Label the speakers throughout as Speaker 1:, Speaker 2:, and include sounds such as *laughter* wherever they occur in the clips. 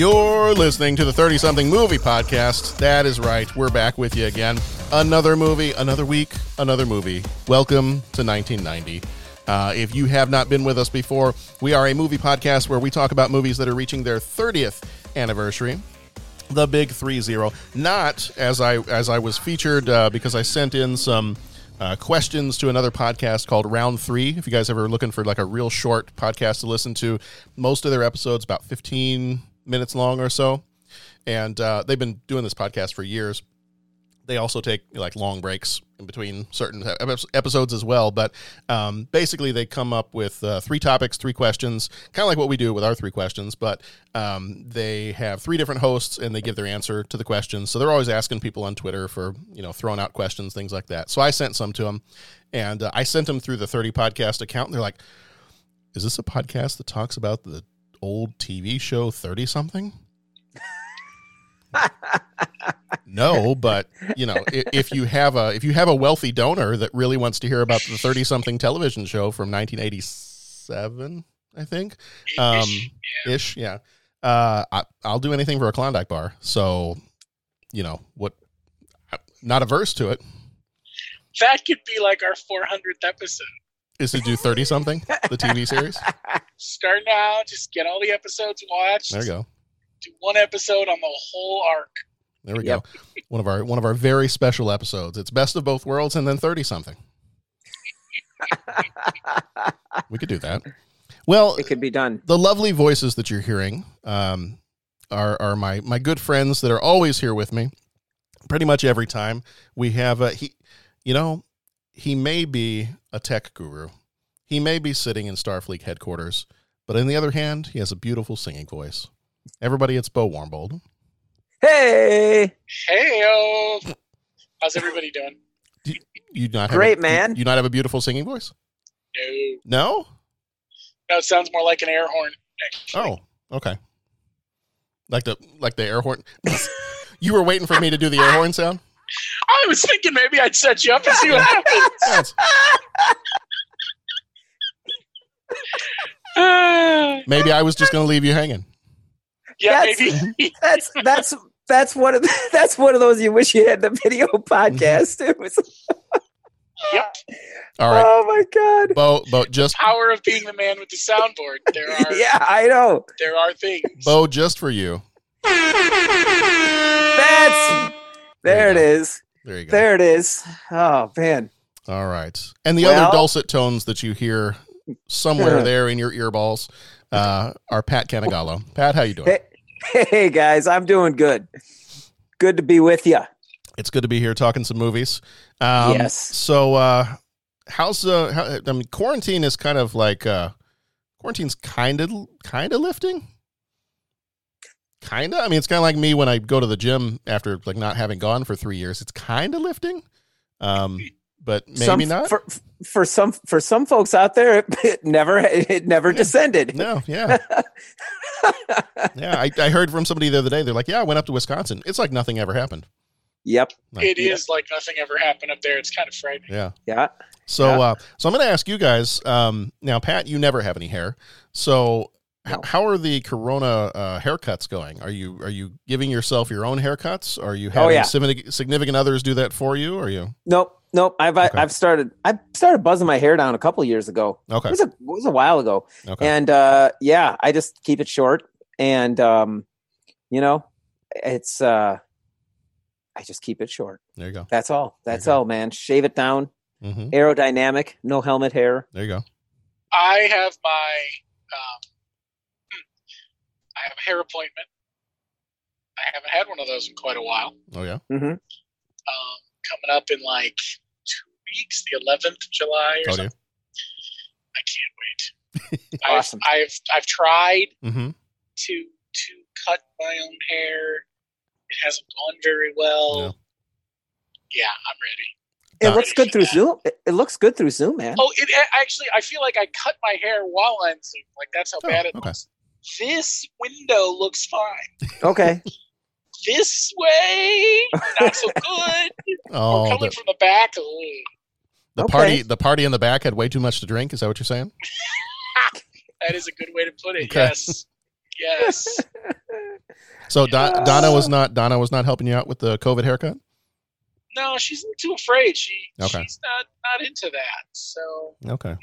Speaker 1: You're listening to the 30 something movie podcast. That is right. We're back with you again. Another movie, another week, another movie. Welcome to 1990. Uh, if you have not been with us before, we are a movie podcast where we talk about movies that are reaching their 30th anniversary. The big 3-0. Not as I as I was featured uh, because I sent in some uh, questions to another podcast called Round Three. If you guys ever looking for like a real short podcast to listen to, most of their episodes about 15 minutes long or so, and uh, they've been doing this podcast for years. They also take like long breaks in between certain episodes as well. But um, basically, they come up with uh, three topics, three questions, kind of like what we do with our three questions. But um, they have three different hosts, and they give their answer to the questions. So they're always asking people on Twitter for you know throwing out questions, things like that. So I sent some to them, and uh, I sent them through the Thirty Podcast account. And they're like, "Is this a podcast that talks about the old TV show Thirty Something?" no, but you know, if, you have a if you have a wealthy donor that really wants to hear about the thirty something television show from 1987, I think, um, ish, yeah, uh, I, I'll do anything for a Klondike bar. So, you know, what? Not averse to it.
Speaker 2: That could be like our 400th episode.
Speaker 1: Is to do thirty something the TV *laughs* series?
Speaker 2: Start now, just get all the episodes watched.
Speaker 1: There you go.
Speaker 2: Do one episode on the whole arc.
Speaker 1: There we go. One of our one of our very special episodes. It's best of both worlds and then 30 something. we could do that. Well,
Speaker 3: It could be done.
Speaker 1: the lovely voices that you're hearing um, are are my my good friends that are always here with me, pretty much every time. We have a he, you know, he may be a tech guru, he may be sitting in Starfleet headquarters, but on the other hand, he has a beautiful singing voice. Everybody, it's Bo Warmbold.
Speaker 3: Hey,
Speaker 2: Hey, how's everybody doing?
Speaker 1: You not have
Speaker 3: Great,
Speaker 1: a,
Speaker 3: man.
Speaker 1: You, you not have a beautiful singing voice?
Speaker 2: No,
Speaker 1: No.
Speaker 2: no, it sounds more like an air horn. Actually.
Speaker 1: Oh, okay. Like the like the air horn. *laughs* you were waiting for me to do the air horn sound.
Speaker 2: I was thinking maybe I'd set you up and see what happens.
Speaker 1: That's- maybe I was just going to leave you hanging.
Speaker 2: yeah,
Speaker 3: That's-
Speaker 2: maybe. *laughs*
Speaker 3: that's that's that's one of the, *laughs* that's one of those you wish you had the video *laughs* podcast. It was,
Speaker 2: yep.
Speaker 1: All right,
Speaker 3: Oh my god!
Speaker 1: Bo. Bo, just
Speaker 2: Power of being the man with the soundboard. There are
Speaker 3: Yeah, I know.
Speaker 2: there are things.
Speaker 1: Bo, just for you.
Speaker 3: That's there.
Speaker 1: you
Speaker 3: It
Speaker 1: go.
Speaker 3: is.
Speaker 1: There you go.
Speaker 3: There it is. Oh man.
Speaker 1: All right, and the
Speaker 3: Well-
Speaker 1: other dulcet tones that you hear somewhere there in your earballs uh, our Pat Canagallo. Pat, how you doing?
Speaker 3: Hey, hey guys, I'm doing good. Good to be with you.
Speaker 1: It's good to be here talking some movies. Um,
Speaker 3: Yes.
Speaker 1: So, uh, how's uh, how, I mean, quarantine is kind of like uh, quarantine's kind of kind of lifting. Kind of. I mean, it's kind of like me when I go to the gym after like not having gone for three years. It's kind of lifting, um, but maybe
Speaker 3: some,
Speaker 1: not.
Speaker 3: for for some for some folks out there. *laughs* It, it never it never descended.
Speaker 1: no, yeah, *laughs* yeah. I, I heard from somebody the other day. They're like, "Yeah, I went up to Wisconsin. It's like nothing ever happened."
Speaker 3: Yep.
Speaker 1: Like,
Speaker 2: It is like nothing ever happened up there. It's kind of frightening.
Speaker 1: Yeah.
Speaker 3: Yeah.
Speaker 1: So,
Speaker 3: Yeah.
Speaker 1: uh, so I'm going to ask you guys. Um, now, Pat, you never have any hair. So, h-
Speaker 3: No.
Speaker 1: how are the Corona uh, haircuts going? Are you are you giving yourself your own haircuts? Are you
Speaker 3: Oh,
Speaker 1: having
Speaker 3: yeah.
Speaker 1: significant, significant others do that for you? Or are you?
Speaker 3: Nope. Nope. I've I,
Speaker 1: Okay.
Speaker 3: I've started. I started buzzing my hair down a couple years ago.
Speaker 1: Okay.
Speaker 3: It was a it was a while ago,
Speaker 1: Okay.
Speaker 3: and uh, yeah, I just keep it short, and um, you know, it's uh, I just keep it short.
Speaker 1: there you go.
Speaker 3: That's all. That's all, man. Shave it down.
Speaker 1: hmm
Speaker 3: Aerodynamic. No helmet hair.
Speaker 1: There you go.
Speaker 2: I have my um, hmm, I have a hair appointment. I haven't had one of those in quite a while.
Speaker 1: Oh yeah.
Speaker 3: hmm
Speaker 2: Um, coming up in like two weeks, the 11th of July or
Speaker 1: Oh, do
Speaker 2: something. I can't wait. *laughs*
Speaker 3: Awesome.
Speaker 2: I've, I've I've tried
Speaker 1: Mm-hmm.
Speaker 2: to to cut my own hair. It hasn't gone very well.
Speaker 1: Yeah.
Speaker 2: Yeah, I'm ready.
Speaker 3: It looks good through Zoom. It, it looks good through Zoom, man.
Speaker 2: Oh, it a- actually, I feel like I cut my hair while I'm Zoom. Like that's how
Speaker 1: Oh,
Speaker 2: bad it
Speaker 1: okay.
Speaker 2: looks. This window looks fine.
Speaker 3: Okay. *laughs*
Speaker 2: This way, not so good. *laughs*
Speaker 1: Oh,
Speaker 2: or coming
Speaker 1: the,
Speaker 2: from the back, ugh.
Speaker 1: the
Speaker 3: Okay.
Speaker 1: party the party in the back had way too much to drink. Is that what you're saying? *laughs*
Speaker 2: that is a good way to put it.
Speaker 1: Okay.
Speaker 2: Yes, yes. *laughs*
Speaker 1: So Don, Donna was not Donna was not helping you out with the COVID haircut.
Speaker 2: No, she's too afraid. She
Speaker 1: Okay.
Speaker 2: she's not not into that. So
Speaker 1: Okay.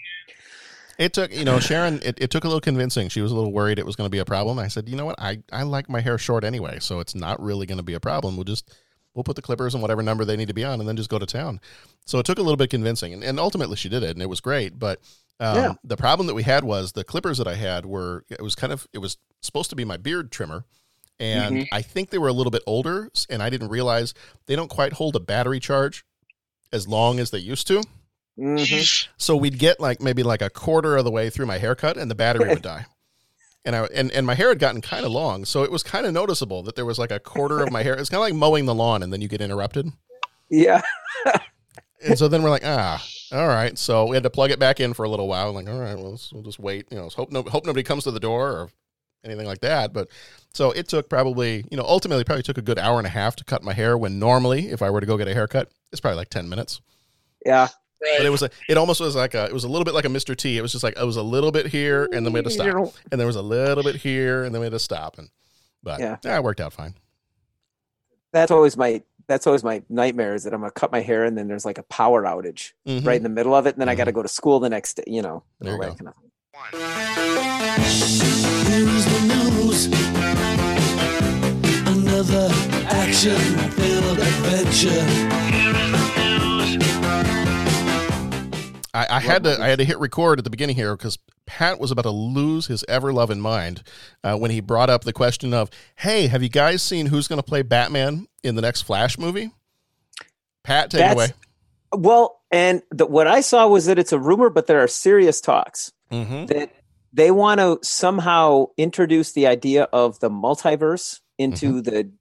Speaker 1: It took, you know, Sharon, it, it took a little convincing. She was a little worried it was going to be a problem. I said, you know what? I, I like my hair short anyway, so it's not really going to be a problem. We'll just, we'll put the clippers on whatever number they need to be on and then just go to town. So it took a little bit convincing. And, and ultimately she did it and it was great. But um,
Speaker 3: Yeah.
Speaker 1: the problem that we had was the clippers that I had were, it was kind of, it was supposed to be my beard trimmer. And I think they were a little bit older and I didn't realize they don't quite hold a battery charge as long as they used to.
Speaker 3: Hmm
Speaker 1: So we'd get like maybe like a quarter of the way through my haircut and the battery would *laughs* die. And I and, and my hair had gotten kind of long, so it was kind of noticeable that there was like a quarter of my hair. It's kind of like mowing the lawn and then you get interrupted.
Speaker 3: Yeah. *laughs*
Speaker 1: And so then we're like, ah, all right. So we had to plug it back in for a little while. I'm Like, all right, well, we'll just wait. You know, hope no, hope nobody comes to the door or anything like that. But so it took probably, you know, ultimately probably took a good hour and a half to cut my hair. When normally, if I were to go get a haircut, it's probably like ten minutes.
Speaker 3: Yeah.
Speaker 2: Right.
Speaker 1: But it was a, it almost was like a, it was a little bit like a Mr. T. It was just like it was a little bit here, and then we had to stop, and there was a little bit here, and then we had to stop, and but
Speaker 3: Yeah.
Speaker 1: yeah, it worked out fine.
Speaker 3: That's always my that's always my nightmare is that I'm gonna cut my hair and then there's like a power outage
Speaker 1: Mhm.
Speaker 3: right in the middle of it, and then I
Speaker 1: Mhm.
Speaker 3: got to go to school the next day. You know,
Speaker 1: There you go.
Speaker 3: kind of-
Speaker 4: Here's the news. Another action-filled adventure.
Speaker 1: I, I had to, I had to hit record at the beginning here because Pat was about to lose his ever loving mind uh, when he brought up the question of, "Hey, have you guys seen who's going to play Batman in the next Flash movie?" Pat, take it
Speaker 3: That's-
Speaker 1: away.
Speaker 3: Well, and the, what I saw was that it's a rumor, but there are serious talks
Speaker 1: Mm-hmm.
Speaker 3: that they want to somehow introduce the idea of the multiverse into
Speaker 1: Mm-hmm.
Speaker 3: the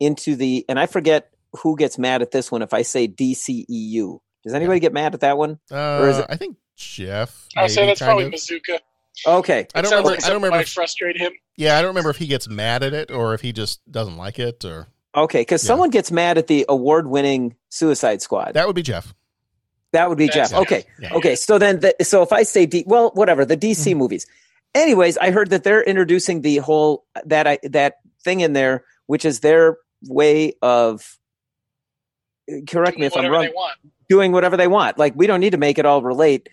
Speaker 3: into the and I forget who gets mad at this one if I say DCEU. Does anybody get mad at that one?
Speaker 1: Uh,
Speaker 3: Or is it-
Speaker 1: I think Jeff.
Speaker 2: I'll say
Speaker 1: maybe,
Speaker 2: that's probably
Speaker 1: of.
Speaker 2: Bazooka.
Speaker 3: Okay.
Speaker 1: I don't remember.
Speaker 2: like
Speaker 1: I don't remember.
Speaker 2: might
Speaker 1: If,
Speaker 2: frustrate him.
Speaker 1: yeah, I don't remember if he gets mad at it or if he just doesn't like it or
Speaker 3: Okay, because
Speaker 1: Yeah.
Speaker 3: someone gets mad at the award-winning Suicide Squad.
Speaker 1: that would be Jeff.
Speaker 3: That would be
Speaker 2: That's
Speaker 3: Jeff. Okay.
Speaker 1: Yeah.
Speaker 3: Okay. So then, the, so if I say D, well, whatever the DC
Speaker 1: Mm-hmm.
Speaker 3: movies. Anyways, I heard that they're introducing the whole that I that thing in there, which is their way of. Correct me if I'm
Speaker 2: Whatever
Speaker 3: wrong. Doing whatever they want. Like we don't need to make it all relate.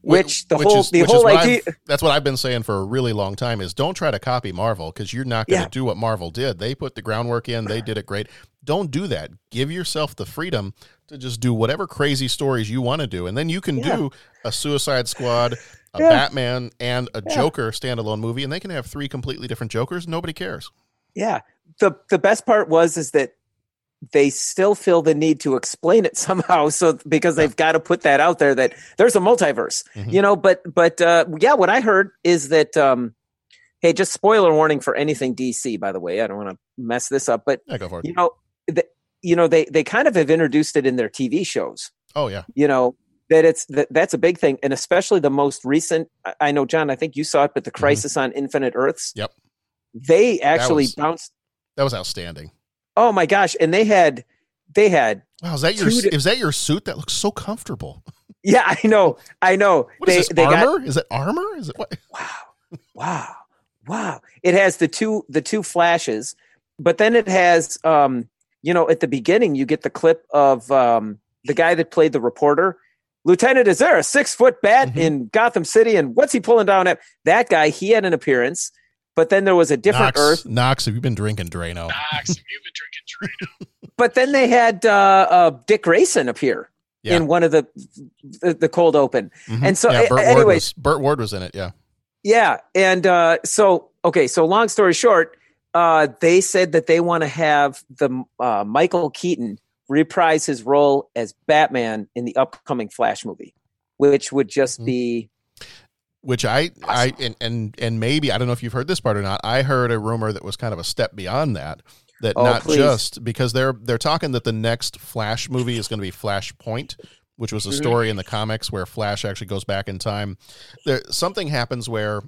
Speaker 3: Which the whole
Speaker 1: is-
Speaker 3: the
Speaker 1: which
Speaker 3: whole idea.
Speaker 1: I've- that's what I've been saying for a really long time is don't try to copy Marvel because you're not going to
Speaker 3: Yeah.
Speaker 1: do what Marvel did. They put the groundwork in, they did it great. Don't do that. Give yourself the freedom to just do whatever crazy stories you want to do, and then you can
Speaker 3: Yeah.
Speaker 1: do a Suicide Squad, a
Speaker 3: Yeah.
Speaker 1: Batman, and a. Joker standalone movie, and they can have three completely different Jokers. Nobody cares.
Speaker 3: Yeah. The the best part was is that they still feel the need to explain it *laughs* somehow so because they've got to put that out there that there's a multiverse
Speaker 1: Mhm.
Speaker 3: you know but but uh yeah what i heard is that um hey just spoiler warning for anything dc by the way i don't want to mess this up but
Speaker 1: Yeah, go for it.
Speaker 3: you know the, you know they they kind of have introduced it in their tv shows
Speaker 1: Oh yeah,
Speaker 3: you know that it's that, that's a big thing and especially the most recent I- know john i think you saw it but the crisis on infinite earths
Speaker 1: Mm-hmm. Yep.
Speaker 3: they actually
Speaker 1: was-
Speaker 3: bounced
Speaker 1: that was outstanding.
Speaker 3: Oh my gosh! And they had, they had.
Speaker 1: Wow, is that your is that your suit? That looks so comfortable. *laughs*
Speaker 3: Yeah, I know, I know.
Speaker 1: What is
Speaker 3: they
Speaker 1: this
Speaker 3: they
Speaker 1: armor? is it armor? Is it what? *laughs*
Speaker 3: wow, wow, wow. It has the two the two flashes, but then it has, um, you know, at the beginning you get the clip of um the guy that played the reporter. Lieutenant, is there a six foot bat
Speaker 1: Mm-hmm.
Speaker 3: in Gotham City? And what's he pulling down at? That guy, he had an appearance, but then there was a different
Speaker 1: Knox,
Speaker 3: Earth.
Speaker 1: Knox, have you been drinking Drano?
Speaker 2: Knox, have you been drinking Drano? *laughs*
Speaker 3: But then they had uh, uh, Dick Grayson appear
Speaker 1: Yeah.
Speaker 3: in one of the the, the cold open.
Speaker 1: Mhm.
Speaker 3: And so,
Speaker 1: yeah,
Speaker 3: a-
Speaker 1: Burt Ward
Speaker 3: anyways,
Speaker 1: was, Burt Ward was in it. Yeah.
Speaker 3: Yeah, and uh, so okay, so long story short, uh, they said that they want to have the uh, Michael Keaton reprise his role as Batman in the upcoming Flash movie, which would
Speaker 1: Mm-hmm.
Speaker 3: just be
Speaker 1: which I I and, and and maybe I don't know if you've heard this part or not. I heard a rumor that was kind of a step beyond that. That
Speaker 3: Oh,
Speaker 1: not
Speaker 3: please.
Speaker 1: just because they're they're talking that the next Flash movie is going to be Flashpoint, which was a
Speaker 3: Mhm.
Speaker 1: story in the comics where Flash actually goes back in time. There something happens where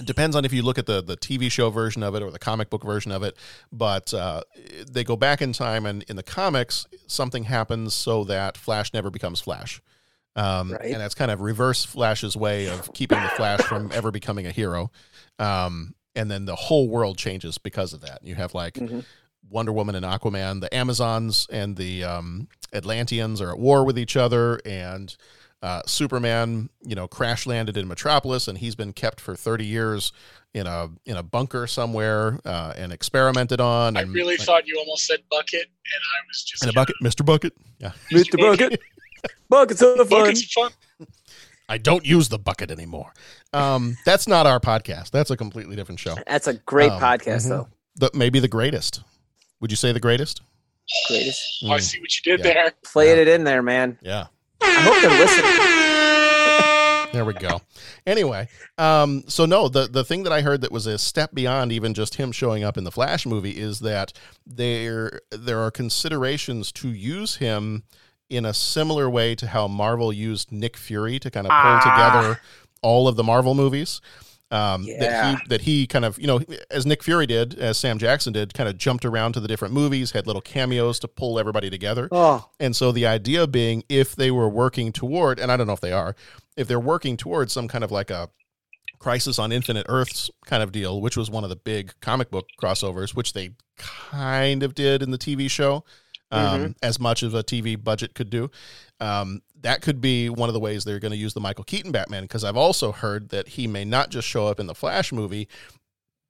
Speaker 1: it depends on if you look at the the TV show version of it or the comic book version of it, but uh, they go back in time and in the comics something happens so that Flash never becomes Flash. Um,
Speaker 3: Right.
Speaker 1: And that's kind of reverse Flash's way of keeping the Flash from *coughs* ever becoming a hero. Um, and then the whole world changes because of that. You have like
Speaker 3: Mhm.
Speaker 1: Wonder Woman and Aquaman, the Amazons and the um, Atlanteans are at war with each other, and uh, Superman, you know, crash landed in Metropolis, and he's been kept for thirty years in a in a bunker somewhere uh, and experimented on.
Speaker 2: I really
Speaker 1: like,
Speaker 2: thought you almost said bucket, and I was just
Speaker 1: in a bucket, Mister Bucket. Yeah,
Speaker 3: Mr. Bucket. Buckets of fun.
Speaker 2: Buckets of fun.
Speaker 1: I don't use the bucket anymore. Um, that's not our podcast. That's a completely different show.
Speaker 3: That's a great
Speaker 1: Um,
Speaker 3: podcast,
Speaker 1: mhm.
Speaker 3: though.
Speaker 1: The, maybe the greatest. Would you say the greatest?
Speaker 3: Greatest.
Speaker 2: Oh, I see what you did
Speaker 1: Yeah.
Speaker 2: there.
Speaker 3: Played it in there, man.
Speaker 1: Yeah.
Speaker 3: I hope they're listening.
Speaker 1: There we go. Anyway, um, so no, the the thing that I heard that was a step beyond even just him showing up in the Flash movie is that there there are considerations to use him in a similar way to how Marvel used Nick Fury to kind of pull
Speaker 3: Ah.
Speaker 1: together all of the Marvel movies. Um,
Speaker 3: Yeah.
Speaker 1: That he that he kind of you know as Nick Fury did, as Sam Jackson did, kind of jumped around to the different movies, had little cameos to pull everybody together.
Speaker 3: Oh,
Speaker 1: And so the idea being if they were working toward, and I don't know if they are, if they're working towards some kind of like a Crisis on Infinite Earths kind of deal, which was one of the big comic book crossovers, which they kind of did in the TV show, um, as much as a TV budget could do. Um, that could be one of the ways they're going to use the Michael Keaton Batman, because I've also heard that he may not just show up in the Flash movie.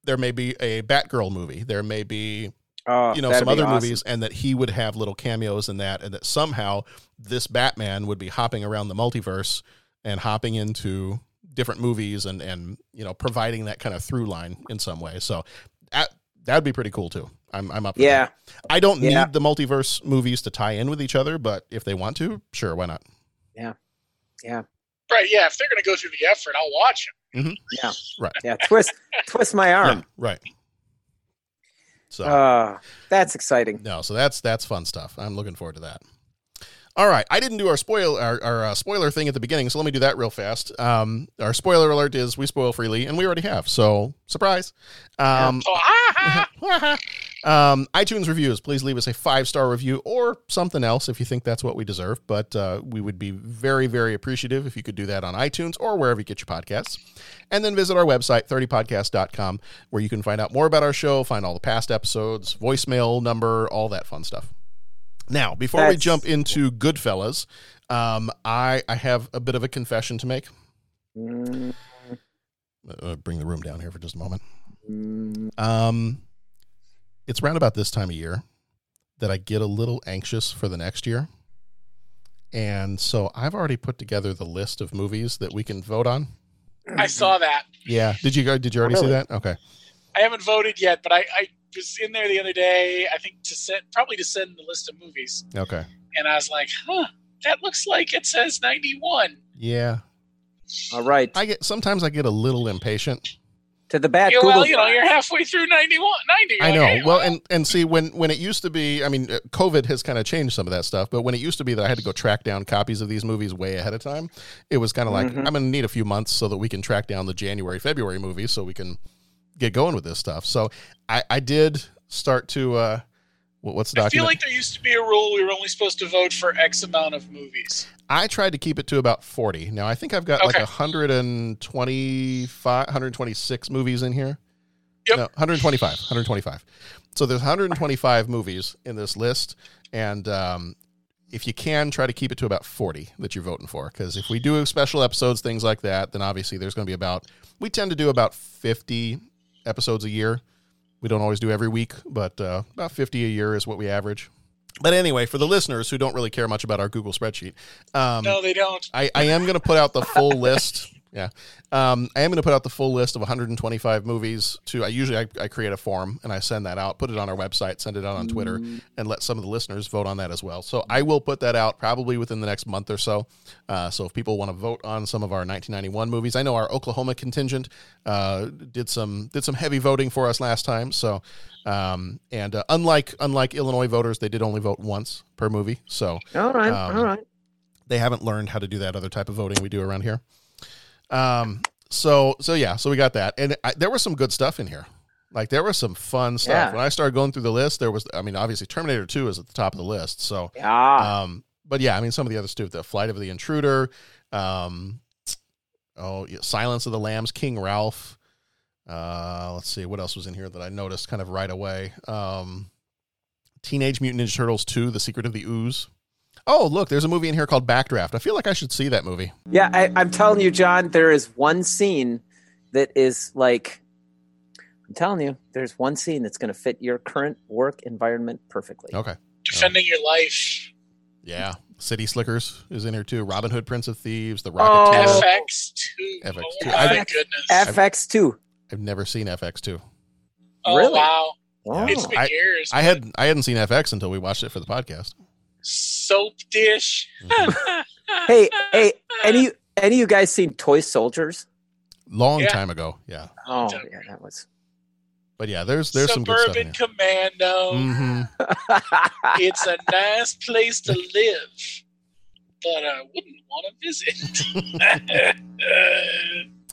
Speaker 1: There may be a Batgirl movie. There may be
Speaker 3: oh
Speaker 1: you know some other
Speaker 3: awesome.
Speaker 1: movies and that he would have little cameos in that and that somehow this batman would be hopping around the multiverse and hopping into different movies and and you know providing that kind of through line in some way so that that'd be pretty cool too i'm, I'm up for
Speaker 3: Yeah.
Speaker 1: that. i don't
Speaker 3: Yeah.
Speaker 1: need the multiverse movies to tie in with each other but if they want to sure why not
Speaker 3: Yeah.
Speaker 2: Yeah, right, yeah. If they're going to go through the effort, I'll watch them.
Speaker 3: Yeah.
Speaker 1: Right.
Speaker 3: Yeah. Twist, twist my
Speaker 1: Yeah,
Speaker 3: arm.
Speaker 1: right so
Speaker 3: Uh, that's exciting.
Speaker 1: No, so that's that's fun stuff. I'm looking forward to that. All right, I didn't do our spoil our, our uh, spoiler thing at the beginning, so let me do that real fast. Um, our spoiler alert is we spoil freely, and we already have. So surprise. Um,
Speaker 2: Oh, ah, ah,
Speaker 1: um, iTunes reviews, please leave us a five star review or something else if you think that's what we deserve. But uh, we would be very, very appreciative if you could do that on iTunes or wherever you get your podcasts. And then visit our website, 30podcast.com, where you can find out more about our show, find all the past episodes, voicemail number, all that fun stuff. Now, before we jump into Goodfellas, um, I, I have a bit of a confession to make.
Speaker 3: Mm,
Speaker 1: Uh, bring the room down here for just a moment.
Speaker 3: mm,
Speaker 1: Um, it's around about this time of year that I get a little anxious for the next year. And so I've already put together the list of movies that we can vote on.
Speaker 2: I saw that.
Speaker 1: Yeah. Did you go did you already see that? Okay.
Speaker 2: I haven't voted yet, but I, I was in there the other day. I think to send probably to send the list of movies,
Speaker 1: Okay.
Speaker 2: and I was like, "Huh, that looks like it says 91."
Speaker 1: Yeah.
Speaker 3: all right.
Speaker 1: I get sometimes I get a little impatient.
Speaker 3: To the bat.
Speaker 2: Yeah,
Speaker 3: Google
Speaker 2: well, you know, you're halfway through 91, 90.
Speaker 1: I know.
Speaker 2: like, hey,
Speaker 1: Well, and and see when when it used to be, I mean, uh, COVID has kind of changed some of that stuff. But when it used to be that I had to go track down copies of these movies way ahead of time, it was kind of like
Speaker 3: Mhm.
Speaker 1: I'm going to need a few months so that we can track down the January, February movies so we can get going with this stuff. So I I did start to uh, what- what's the
Speaker 2: I feel like there used to be a rule we were only supposed to vote for X amount of movies.
Speaker 1: I tried to keep it to about 40. Now I think I've got like
Speaker 2: Okay.
Speaker 1: 125, 126 movies in here.
Speaker 2: Yep.
Speaker 1: No, 125, 125. So there's 125 movies in this list, and um, if you can, try to keep it to about 40 that you're voting for. Because if we do special episodes, things like that, then obviously there's going to be about, we tend to do about 50 episodes a year. We don't always do every week, but uh, about 50 a year is what we average. But anyway, for the listeners who don't really care much about our Google spreadsheet, um,
Speaker 2: no, they don't.
Speaker 1: I, I am going to put out the full *laughs* list. Yeah. Um, I am going to put out the full list of 125 movies to, I usually, I, I create a form and I send that out, put it on our website, send it out on Twitter and let some of the listeners vote on that as well. So I will put that out probably within the next month or so. Uh, so if people want to vote on some of our 1991 movies, I know our Oklahoma contingent, uh, did some, did some heavy voting for us last time. So, um, and, uh, unlike, unlike Illinois voters, they did only vote once per movie. So,
Speaker 3: All right,
Speaker 1: um,
Speaker 3: all right.
Speaker 1: they haven't learned how to do that other type of voting we do around here. Um, so so yeah, so we got that, and I, there was some good stuff in here. Like there was some fun stuff.
Speaker 3: Yeah.
Speaker 1: When I started going through the list, there was, I mean, obviously Terminator Two is at the top of the list. So
Speaker 3: Yeah.
Speaker 1: um, but yeah, I mean, some of the others too. The Flight of the Intruder, um, oh, yeah, Silence of the Lambs, King Ralph. Uh, let's see what else was in here that I noticed kind of right away. Um, Teenage Mutant Ninja Turtles Two: The Secret of the Ooze. Oh, look, there's a movie in here called Backdraft. I feel like I should see that movie.
Speaker 3: Yeah, I, I'm telling you, John, there is one scene that is like, I'm telling you, there's one scene that's going to fit your current work environment perfectly.
Speaker 1: Okay.
Speaker 2: Defending your life.
Speaker 1: Yeah. City Slickers is in here too. Robin Hood, Prince of Thieves, The
Speaker 3: Oh.
Speaker 1: Rocketeer.
Speaker 2: FX2.
Speaker 1: FX2.
Speaker 2: Oh my
Speaker 1: I've-
Speaker 2: goodness.
Speaker 3: FX2.
Speaker 1: I've never seen FX2.
Speaker 2: oh
Speaker 3: really?
Speaker 2: wow.
Speaker 3: Oh.
Speaker 2: It's been
Speaker 1: I-
Speaker 2: years.
Speaker 1: I had I hadn't seen FX until we watched it for the podcast.
Speaker 2: Soap dish. *laughs*
Speaker 3: Hey, hey, any any of you guys seen Toy Soldiers?
Speaker 1: Long
Speaker 2: Yeah.
Speaker 1: time ago. Yeah.
Speaker 3: Oh, yeah, that was.
Speaker 1: But yeah, there's there's some good stuff
Speaker 2: Suburban
Speaker 1: here.
Speaker 2: Commando.
Speaker 1: hmm *laughs*
Speaker 2: It's a nice place to live, but I wouldn't want to visit. *laughs*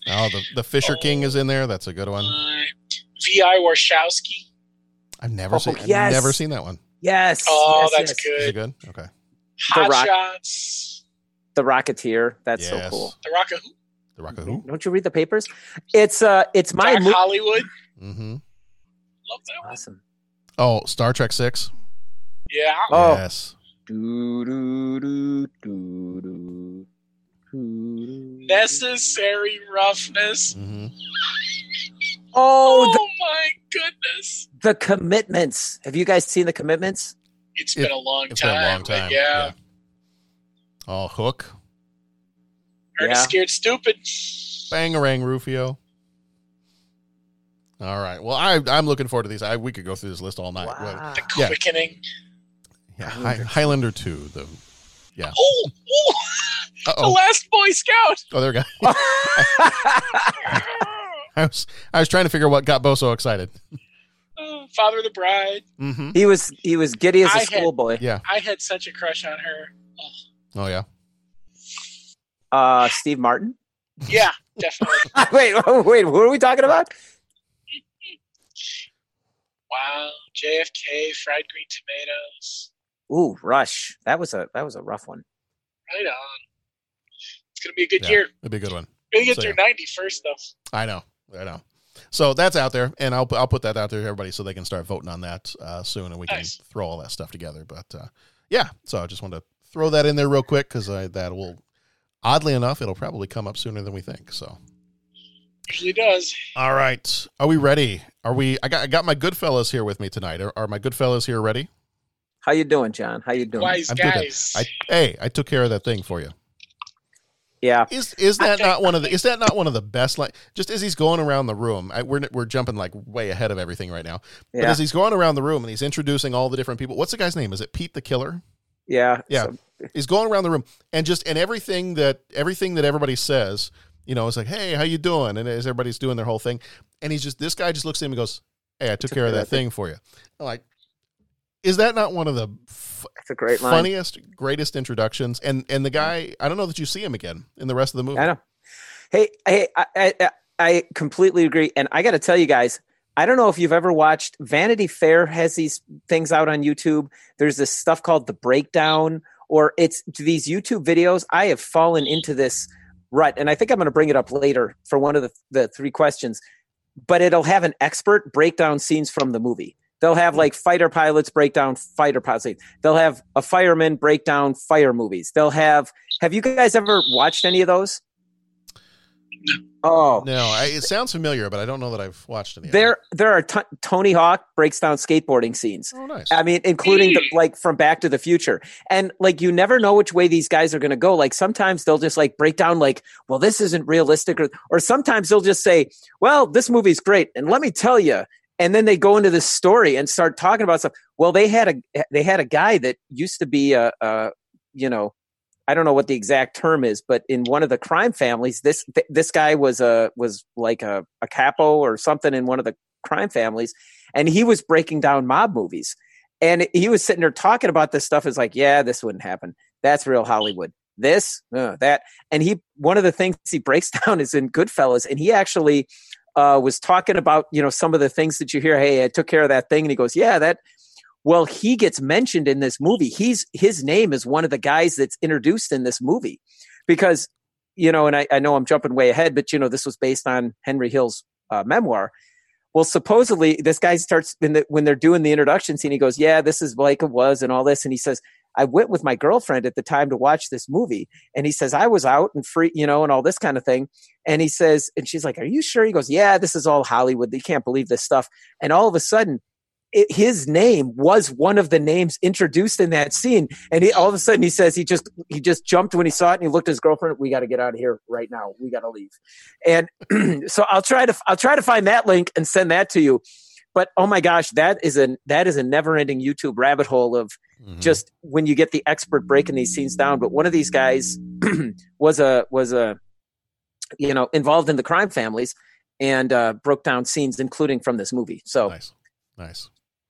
Speaker 1: Oh, the, the Fisher King is in there. That's a good one.
Speaker 2: Uh, V.I. Warshawski.
Speaker 1: I've never
Speaker 3: Oh,
Speaker 1: seen I've never seen that one.
Speaker 3: Yes.
Speaker 2: Oh,
Speaker 3: yes,
Speaker 2: that's
Speaker 3: yes.
Speaker 1: Is it
Speaker 2: good.
Speaker 1: good? Okay.
Speaker 3: The Rock.
Speaker 2: Shots.
Speaker 3: The Rocketeer. That's
Speaker 1: Yes.
Speaker 3: so cool.
Speaker 2: The Rock of Who?
Speaker 1: The Rock of Who?
Speaker 3: Don't you read the papers? It's uh, it's my
Speaker 2: Dark
Speaker 3: movie.
Speaker 2: Hollywood.
Speaker 1: Mm-hmm.
Speaker 2: Love that one.
Speaker 3: Awesome.
Speaker 1: Oh, Star Trek Six.
Speaker 2: Yeah.
Speaker 3: Oh.
Speaker 1: Yes.
Speaker 3: Do, do, do, do, do, do.
Speaker 2: Necessary roughness.
Speaker 1: hmm *laughs*
Speaker 3: Oh,
Speaker 2: Oh,
Speaker 3: the, oh
Speaker 2: my goodness.
Speaker 3: the commitments. Have you guys seen the commitments?
Speaker 2: It's
Speaker 1: It-
Speaker 2: been a long
Speaker 1: It's
Speaker 2: time.
Speaker 1: been a long time.
Speaker 2: Yeah.
Speaker 1: Oh, Hook.
Speaker 2: Ernest
Speaker 3: Yeah.
Speaker 2: Scared Stupid.
Speaker 1: Bangarang Rufio. All right. Well, I I'm looking forward to these. I we could go through this list all night. Well,
Speaker 3: Wow.
Speaker 2: The
Speaker 1: Yeah.
Speaker 2: Quickening.
Speaker 1: yeah, Hi- Highlander two. The yeah.
Speaker 2: Oh, oh the last Boy Scout.
Speaker 1: Oh, there we go. *laughs* *laughs* *laughs* I was I was trying to figure out what got Bo so excited.
Speaker 2: Oh, *laughs* Father of the Bride.
Speaker 1: Mm-hmm.
Speaker 3: he was he was giddy as a schoolboy.
Speaker 1: Yeah.
Speaker 2: I had such a crush on her. Oh,
Speaker 1: Oh yeah.
Speaker 3: Uh, Steve Martin.
Speaker 2: yeah, *laughs* definitely.
Speaker 3: wait, wait. What are we talking about?
Speaker 2: Wow. JFK, fried green tomatoes.
Speaker 3: Ooh, Rush. That was a that was a rough one.
Speaker 2: Right on. It's gonna be a good
Speaker 1: Yeah.
Speaker 2: year.
Speaker 1: It'd be a good one.
Speaker 2: We're gonna get
Speaker 1: So,
Speaker 2: through
Speaker 1: yeah.
Speaker 2: 90 first though.
Speaker 1: I know. I know. So that's out there, and I'll I'll put that out there to everybody so they can start voting on that uh, soon, and we
Speaker 2: Nice.
Speaker 1: can throw all that stuff together. But uh, yeah, so I just wanted to throw that in there real quick because that will, oddly enough, it'll probably come up sooner than we think. So
Speaker 2: Usually does.
Speaker 1: all right, are we ready? Are we? I got I got my good fellas here with me tonight. Are, are my good fellas here ready?
Speaker 3: How you doing, John? How you doing?
Speaker 2: Wise
Speaker 1: I'm good.
Speaker 2: guys.
Speaker 1: I hey, I took care of that thing for you.
Speaker 3: Yeah.
Speaker 1: Is is that not one of the is that not one of the best like just as he's going around the room I, we're we're jumping like way ahead of everything right now. But as he's going around the room and he's introducing all the different people what's the guy's name? Is it Pete the Killer?
Speaker 3: Yeah.
Speaker 1: Yeah.
Speaker 3: So-
Speaker 1: he's going around the room and just and everything that everything that everybody says you know it's like hey how you doing? And as everybody's doing their whole thing. And he's just this guy just looks at him and goes hey I took, care of that thing for you. I'm like is that not one of the f-
Speaker 3: That's a great line.
Speaker 1: funniest greatest introductions and and the guy I don't know that you see him again in the rest of the movie
Speaker 3: I know. Hey, hey, I, I, I completely agree. And I got to tell you guys, I don't know if you've ever watched Vanity Fair has these things out on YouTube. There's this stuff called the breakdown, or it's these YouTube videos. I have fallen into this rut, and I think I'm going to bring it up later for one of the, the three questions. But it'll have an expert break down scenes from the movie. They'll have like fighter pilots break down fighter pilots. They'll have a fireman break down fire movies. They'll have. Have you guys ever watched any of those? Oh
Speaker 1: No, I, it sounds familiar, but I don't know that I've watched any. of
Speaker 3: there there are t- Tony Hawk breaks down skateboarding scenes.
Speaker 1: Oh, nice.
Speaker 3: I mean, including the, like from Back to the Future, and like you never know which way these guys are going to go. Like sometimes they'll just like break down, like, well, this isn't realistic, or or sometimes they'll just say, well, this movie's great, and let me tell you, and then they go into this story and start talking about stuff. Well, they had a they had a guy that used to be a, a you know. I don't know what the exact term is, but in one of the crime families, this th- this guy was a was like a, a capo or something in one of the crime families, and he was breaking down mob movies and he was sitting there talking about this stuff is like yeah this wouldn't happen that's real hollywood this uh, that and he one of the things he breaks *laughs* down is in goodfellas and he actually uh, was talking about you know some of the things that you hear hey i took care of that thing and he goes yeah that well he gets mentioned in this movie he's his name is one of the guys that's introduced in this movie because you know and i, I know i'm jumping way ahead but you know this was based on henry hill's uh, memoir well, supposedly this guy starts the, when they're doing the introduction scene. He goes, "Yeah, this is like it was," and all this. And he says, "I went with my girlfriend at the time to watch this movie." And he says, "I was out and free, you know, and all this kind of thing." And he says, and she's like, "Are you sure?" He goes, "Yeah, this is all Hollywood. You can't believe this stuff." And all of a sudden, it, his name was one of the names introduced in that scene. And he, all of a sudden, he says he just he just jumped when he saw it, and he looked at his girlfriend. We got to get out of here right now. We got to leave. And *clears throat* so I'll try to I'll try to find that link and send that to you. But oh my gosh, that is a that is a never ending YouTube rabbit hole of just when you get the expert breaking these scenes down. But one of these guys *clears throat* was a was a you know involved in the crime families and uh, broke down scenes, including from this movie. So
Speaker 1: nice, nice.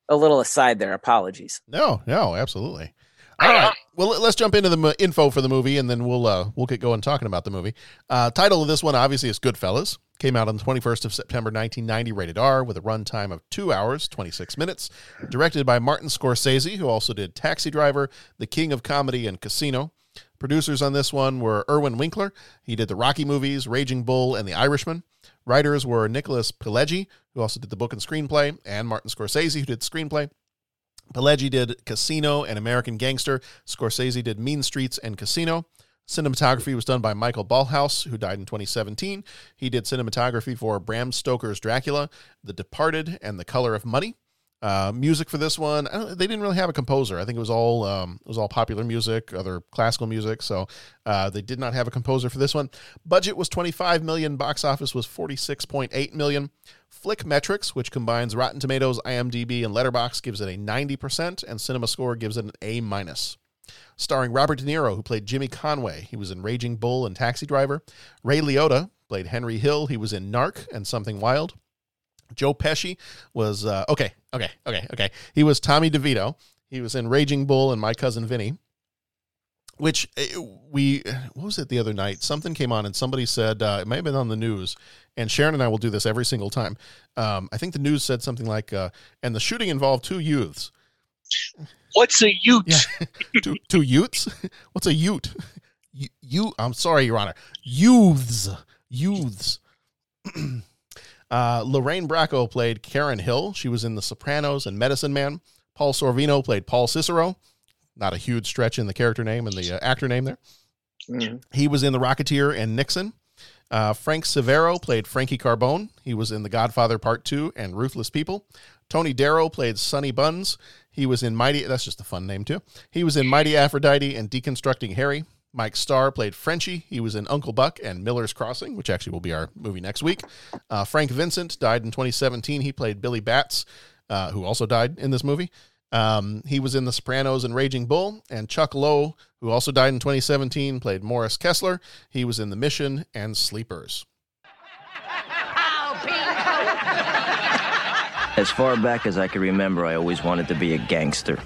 Speaker 3: A little aside there. Apologies.
Speaker 1: No, no, absolutely. All right. Well, let- let's jump into the info for the movie, and then we'll uh, we'll get going talking about the movie. Uh, title of this one obviously is Goodfellas. Came out on the 21st of September 1990, rated R, with a runtime of two hours 26 minutes. Directed by Martin Scorsese, who also did Taxi Driver, The King of Comedy, and Casino. Producers on this one were Irwin Winkler. He did the Rocky movies, Raging Bull, and The Irishman. Writers were Nicholas Pileggi, who also did the book and screenplay, and Martin Scorsese, who did screenplay. Pileggi did Casino and American Gangster. Scorsese did Mean Streets and Casino. Cinematography was done by Michael Ballhaus, who died in 2017. He did cinematography for Bram Stoker's Dracula, The Departed, and The Color of Money. Uh, music for this one, they didn't really have a composer. I think it was all um, it was all popular music, other classical music. So uh, they did not have a composer for this one. Budget was 25 million. Box office was 46.8 million. Flick Metrics, which combines Rotten Tomatoes, IMDb, and Letterboxd, gives it a 90%, and Cinema Score gives it an A minus. Starring Robert De Niro, who played Jimmy Conway. He was in Raging Bull and Taxi Driver. Ray Liotta played Henry Hill. He was in Narc and Something Wild. Joe Pesci was uh, okay, okay, okay, okay. He was Tommy DeVito. He was in Raging Bull and My Cousin Vinny. Which uh, we what was it the other night? Something came on and somebody said uh, it might have been on the news. And Sharon and I will do this every single time. Um, I think the news said something like, uh, "And the shooting involved two youths."
Speaker 2: What's a ute?
Speaker 1: Yeah, *laughs* two two youths. *laughs* What's a ute? You, you I'm sorry, Your Honor. Youths, youths. *clears throat* uh, Lorraine Bracco played Karen Hill. She was in The Sopranos and Medicine Man. Paul Sorvino played Paul Cicero. Not a huge stretch in the character name and the uh, actor name there. He was in The Rocketeer and Nixon. Uh, Frank Sivero played Frankie Carbone. He was in The Godfather Part 2 and Ruthless People. Tony Darrow played Sonny Buns. He was in Mighty, that's just a fun name too. He was in Mighty Aphrodite and Deconstructing Harry. Mike Starr played Frenchie. He was in Uncle Buck and Miller's Crossing, which actually will be our movie next week. Uh, Frank Vincent died in 2017. He played Billy Batts, uh, who also died in this movie. Um, he was in The Sopranos and Raging Bull. And Chuck Low, who also died in 2017, played Morris Kessler. He was in The Mission and Sleepers. *laughs*
Speaker 5: As far back as I can remember, I always wanted to be a gangster.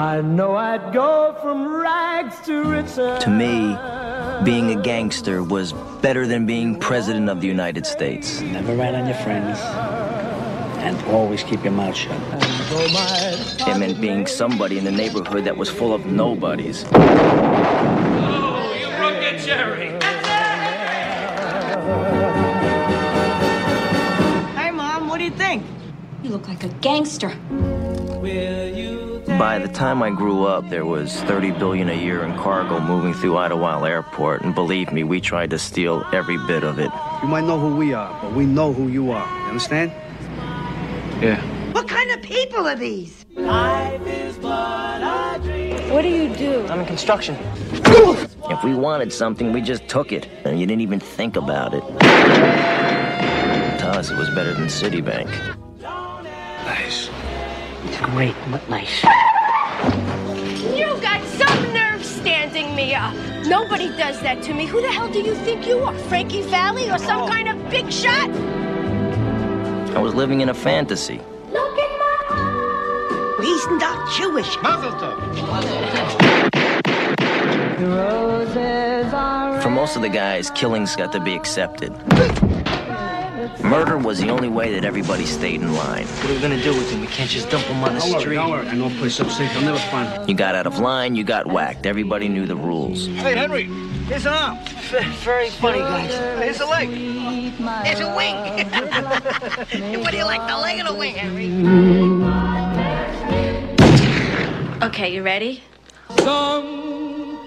Speaker 4: I know I'd go from rags to riches.
Speaker 5: To me, being a gangster was better than being president of the United States.
Speaker 6: Never rat on your friends. And always keep your mouth shut.
Speaker 5: It meant being somebody in the neighborhood that was full of nobodies.
Speaker 7: Do you think?
Speaker 8: You look like a gangster.
Speaker 5: By the time I grew up, there was 30 billion a year in cargo moving through Idlewild Airport, and believe me, we tried to steal every bit of it.
Speaker 6: You might know who we are, but we know who you are. You understand?
Speaker 9: Yeah.
Speaker 7: What kind of people are these?
Speaker 8: What do you do?
Speaker 5: I'm in construction. If we wanted something, we just took it, and you didn't even think about it. To us, it was better than Citibank.
Speaker 6: Nice.
Speaker 7: It's great, but nice.
Speaker 8: You got some nerve standing me up. Nobody does that to me. Who the hell do you think you are? Frankie Valli or some kind of big shot?
Speaker 5: I was living in a fantasy.
Speaker 8: Look at my
Speaker 7: He's not Jewish.
Speaker 5: For most of the guys, killings got to be accepted. Murder was the only way that everybody stayed in line.
Speaker 7: What are we gonna do with him? We can't just dump him on the
Speaker 6: Don't worry,
Speaker 7: street.
Speaker 6: don't worry. I know a place up safe. I'll never find him.
Speaker 5: You got out of line, you got whacked. Everybody knew the rules.
Speaker 7: Hey, Henry, his arm. very funny, guys. Here's a leg. Here's a wing. *laughs* what do you like, the leg or the wing, Henry?
Speaker 8: Okay, you ready?
Speaker 4: Sometimes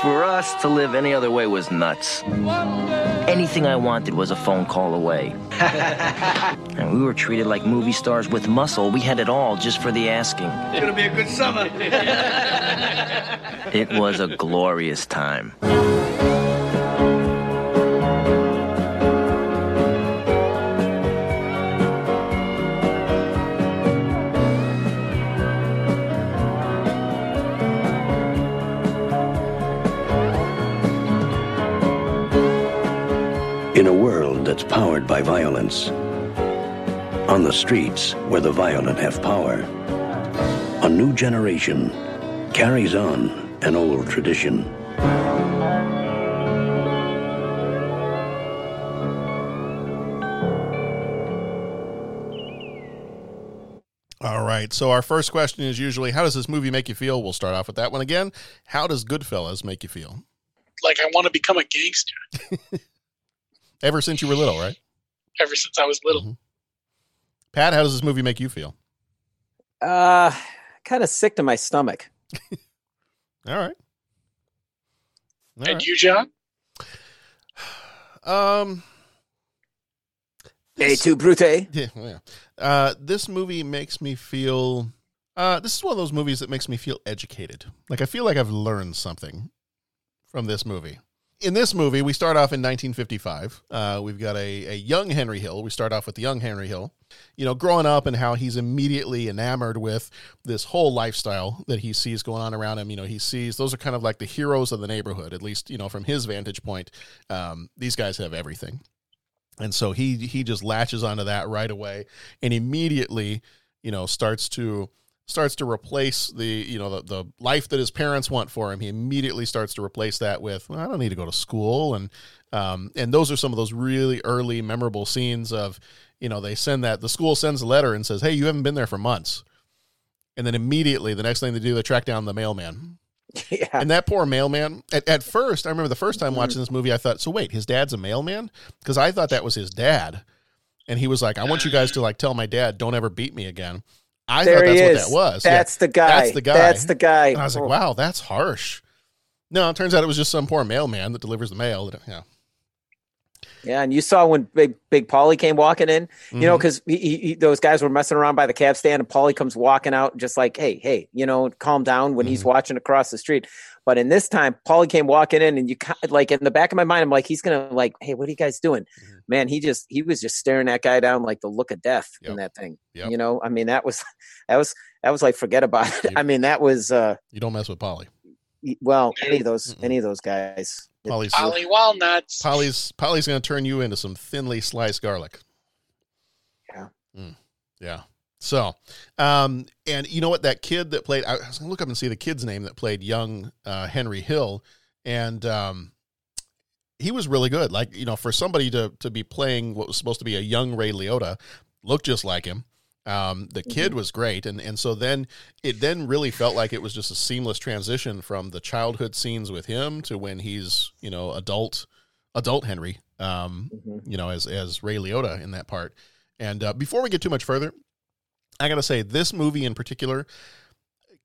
Speaker 5: For us, to live any other way was nuts. Anything I wanted was a phone call away. *laughs* and we were treated like movie stars with muscle. We had it all just for the asking.
Speaker 6: It's gonna be a good summer. *laughs*
Speaker 5: It was a glorious time.
Speaker 10: In a world that's powered by violence, on the streets where the violent have power, a new generation carries on an old tradition.
Speaker 1: All right. So our first question is usually, how does this movie make you feel? We'll start off with that one again. How does Goodfellas make you feel?
Speaker 2: Like I want to become a gangster *laughs*
Speaker 1: Ever since you were little, right?
Speaker 2: ever since I was little.
Speaker 1: Pat, how does this movie make you feel?
Speaker 3: Uh, kind of sick to my stomach. *laughs*
Speaker 1: All right. All
Speaker 2: and you, John?
Speaker 1: Um.
Speaker 3: A tu brute. *laughs*
Speaker 1: Yeah, yeah. Uh, this movie makes me feel. Uh, this is one of those movies that makes me feel educated. Like I feel like I've learned something from this movie. In this movie, we start off in 1955. Uh, we've got a, a young Henry Hill. We start off with the young Henry Hill, you know, growing up and how he's immediately enamored with this whole lifestyle that he sees going on around him. You know, he sees those are kind of like the heroes of the neighborhood, at least, you know, from his vantage point. Um, these guys have everything. And so he he just latches onto that right away and immediately, you know, starts to starts to replace the you know the, the life that his parents want for him. He immediately starts to replace that with well, i don't need to go to school. And um, and those are some of those really early memorable scenes of you know they send that the school sends a letter and says hey you haven't been there for months. And then immediately the next thing they do they track down the mailman. *laughs*
Speaker 3: Yeah.
Speaker 1: and that poor mailman at, at first i remember the first time watching this movie i thought so wait his dad's a mailman? Because i thought that was his dad. And he was like i want you guys to like tell my dad don't ever beat me again I
Speaker 3: There
Speaker 1: thought that's what that was.
Speaker 3: That's the guy.
Speaker 1: That's the guy.
Speaker 3: That's the guy.
Speaker 1: And I was like,
Speaker 3: Oh.
Speaker 1: wow, that's harsh. No, it turns out it was just some poor mailman that delivers the mail. That- Yeah.
Speaker 3: Yeah, and you saw when Big Big Paulie came walking in, you know,
Speaker 1: Mhm.
Speaker 3: because he, he, he- those guys were messing around by the cab stand, and Paulie comes walking out, just like, hey, hey, you know, calm down when
Speaker 1: Mm-hmm.
Speaker 3: he's watching across the street. But in this time, Paulie came walking in, and you like in the back of my mind, I'm like, he's gonna like, hey, what are you guys doing?
Speaker 1: Mm-hmm.
Speaker 3: Man, he just he was just staring that guy down like the look of death in that thing.
Speaker 1: Yep.
Speaker 3: You know, I mean, that was *laughs* that was that was like forget about it. I mean, that was uh,
Speaker 1: You don't mess with Paulie.
Speaker 3: well, any of those any of those guys.
Speaker 1: Paulie's
Speaker 2: Paulie Walnuts.
Speaker 1: Paulie's Paulie's going to turn you into some thinly sliced garlic.
Speaker 3: Yeah.
Speaker 1: Mm, yeah. So, um, and you know what? That kid that played, I was going to look up and see the kid's name that played young uh, Henry Hill, and um, he was really good. Like you know, for somebody to to be playing what was supposed to be a young Ray Liotta, looked just like him. Um, the kid was great, and and so then it then really felt like it was just a seamless transition from the childhood scenes with him to when he's you know adult adult Henry, um,
Speaker 3: Mm-hmm.
Speaker 1: you know, as as Ray Liotta in that part. And uh, before we get too much further, I gotta say this movie in particular,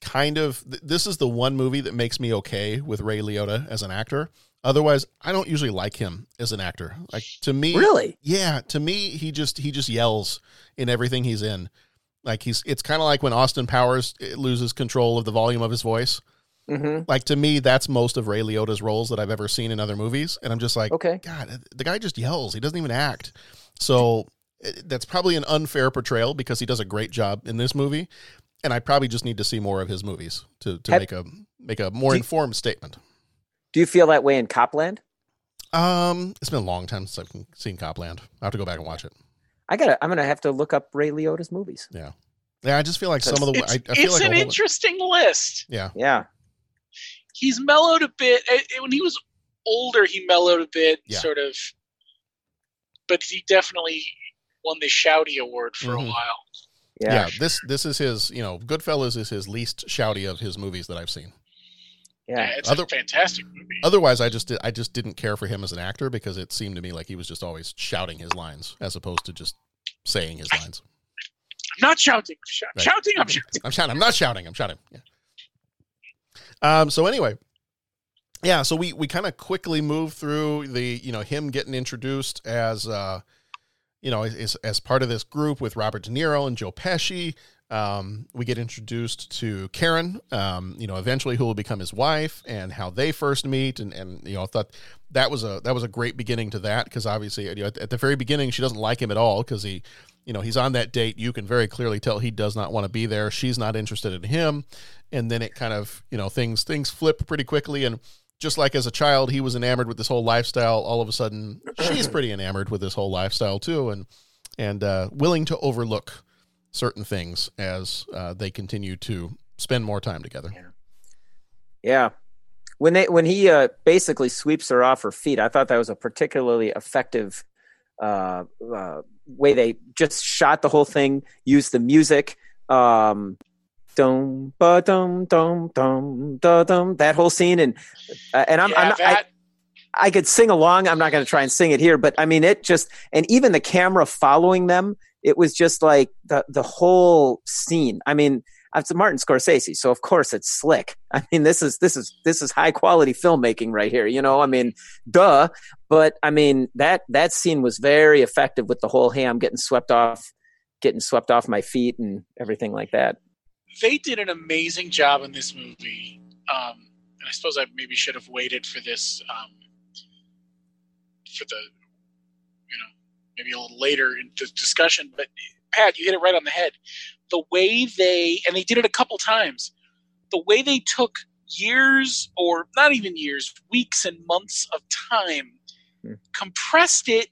Speaker 1: kind of th- this is the one movie that makes me okay with Ray Liotta as an actor. Otherwise, I don't usually like him as an actor. Like to me,
Speaker 3: Really?
Speaker 1: yeah. To me, he just he just yells in everything he's in. Like he's it's kind of like when Austin Powers eh, loses control of the volume of his voice.
Speaker 3: Mm-hmm.
Speaker 1: Like to me, that's most of Ray Liotta's roles that I've ever seen in other movies, and I'm just like,
Speaker 3: Okay.
Speaker 1: God, the guy just yells. He doesn't even act. So eh, that's probably an unfair portrayal because he does a great job in this movie, and I probably just need to see more of his movies to to
Speaker 3: Have-
Speaker 1: make a make a more informed statement.
Speaker 3: Do you feel that way in Copland?
Speaker 1: Um, it's been a long time since I've seen Copland. I have to go back and watch it.
Speaker 3: I gotta. I'm gonna have to look up Ray Liotta's movies.
Speaker 1: Yeah, yeah. I just feel like some of the
Speaker 2: It's,
Speaker 1: I, I feel
Speaker 2: it's
Speaker 1: like a
Speaker 2: an
Speaker 1: whole-
Speaker 2: interesting list.
Speaker 1: Yeah,
Speaker 3: Yeah.
Speaker 2: He's mellowed a bit. When he was older, he mellowed a bit,
Speaker 1: Yeah.
Speaker 2: sort of. But he definitely won the Shouty Award for
Speaker 1: Mhm.
Speaker 2: a while.
Speaker 3: Yeah.
Speaker 1: yeah. This this is his. You know, Goodfellas is his least shouty of his movies that I've seen.
Speaker 3: Yeah.
Speaker 2: Yeah, it's
Speaker 1: Other-
Speaker 2: a fantastic movie.
Speaker 1: Otherwise, I just did, I just didn't care for him as an actor because it seemed to me like he was just always shouting his lines as opposed to just saying his lines.
Speaker 2: I'm not shouting. Sh-
Speaker 1: Right.
Speaker 2: Shouting. I'm shouting.
Speaker 1: I'm shouting. I'm not shouting. I'm shouting. Yeah. Um. So anyway, yeah. So we we kind of quickly move through the you know him getting introduced as uh you know as as part of this group with Robert De Niro and Joe Pesci. Um, we get introduced to Karen, um, you know, eventually who will become his wife, and how they first meet, and and you know, I thought that was a that was a great beginning to that because obviously, you know, at, at the very beginning, she doesn't like him at all because he, you know, he's on that date. You can very clearly tell he does not want to be there. She's not interested in him, and then it kind of, you know, things things flip pretty quickly, and just like as a child, he was enamored with this whole lifestyle. All of a sudden, she's pretty enamored with this whole lifestyle too, and and uh, willing to overlook certain things as uh, they continue to spend more time together.
Speaker 3: Yeah. When they when he uh, basically sweeps her off her feet, I thought that was a particularly effective uh, uh, way they just shot the whole thing, used the music, um, dum ba dum dum dum da dum that whole scene, and uh, and I'm,
Speaker 2: Yeah,
Speaker 3: I'm not, I, I could sing along. I'm not going to try and sing it here, but I mean, it just and even the camera following them, it was just like the the whole scene. I mean, it's Martin Scorsese, so of course it's slick. *laughs* I mean, this is this is this is high quality filmmaking right here. You know, I mean, duh. But I mean that that scene was very effective with the whole hey, getting swept off, getting swept off my feet and everything like that.
Speaker 2: they did an amazing job in this movie. Um, and I suppose I maybe should have waited for this um, for the maybe a little later in the discussion. But Pat, you hit it right on the head. The way they and they did it a couple times. The way they took years or not even years, weeks and months of time,
Speaker 3: Hmm.
Speaker 2: compressed it,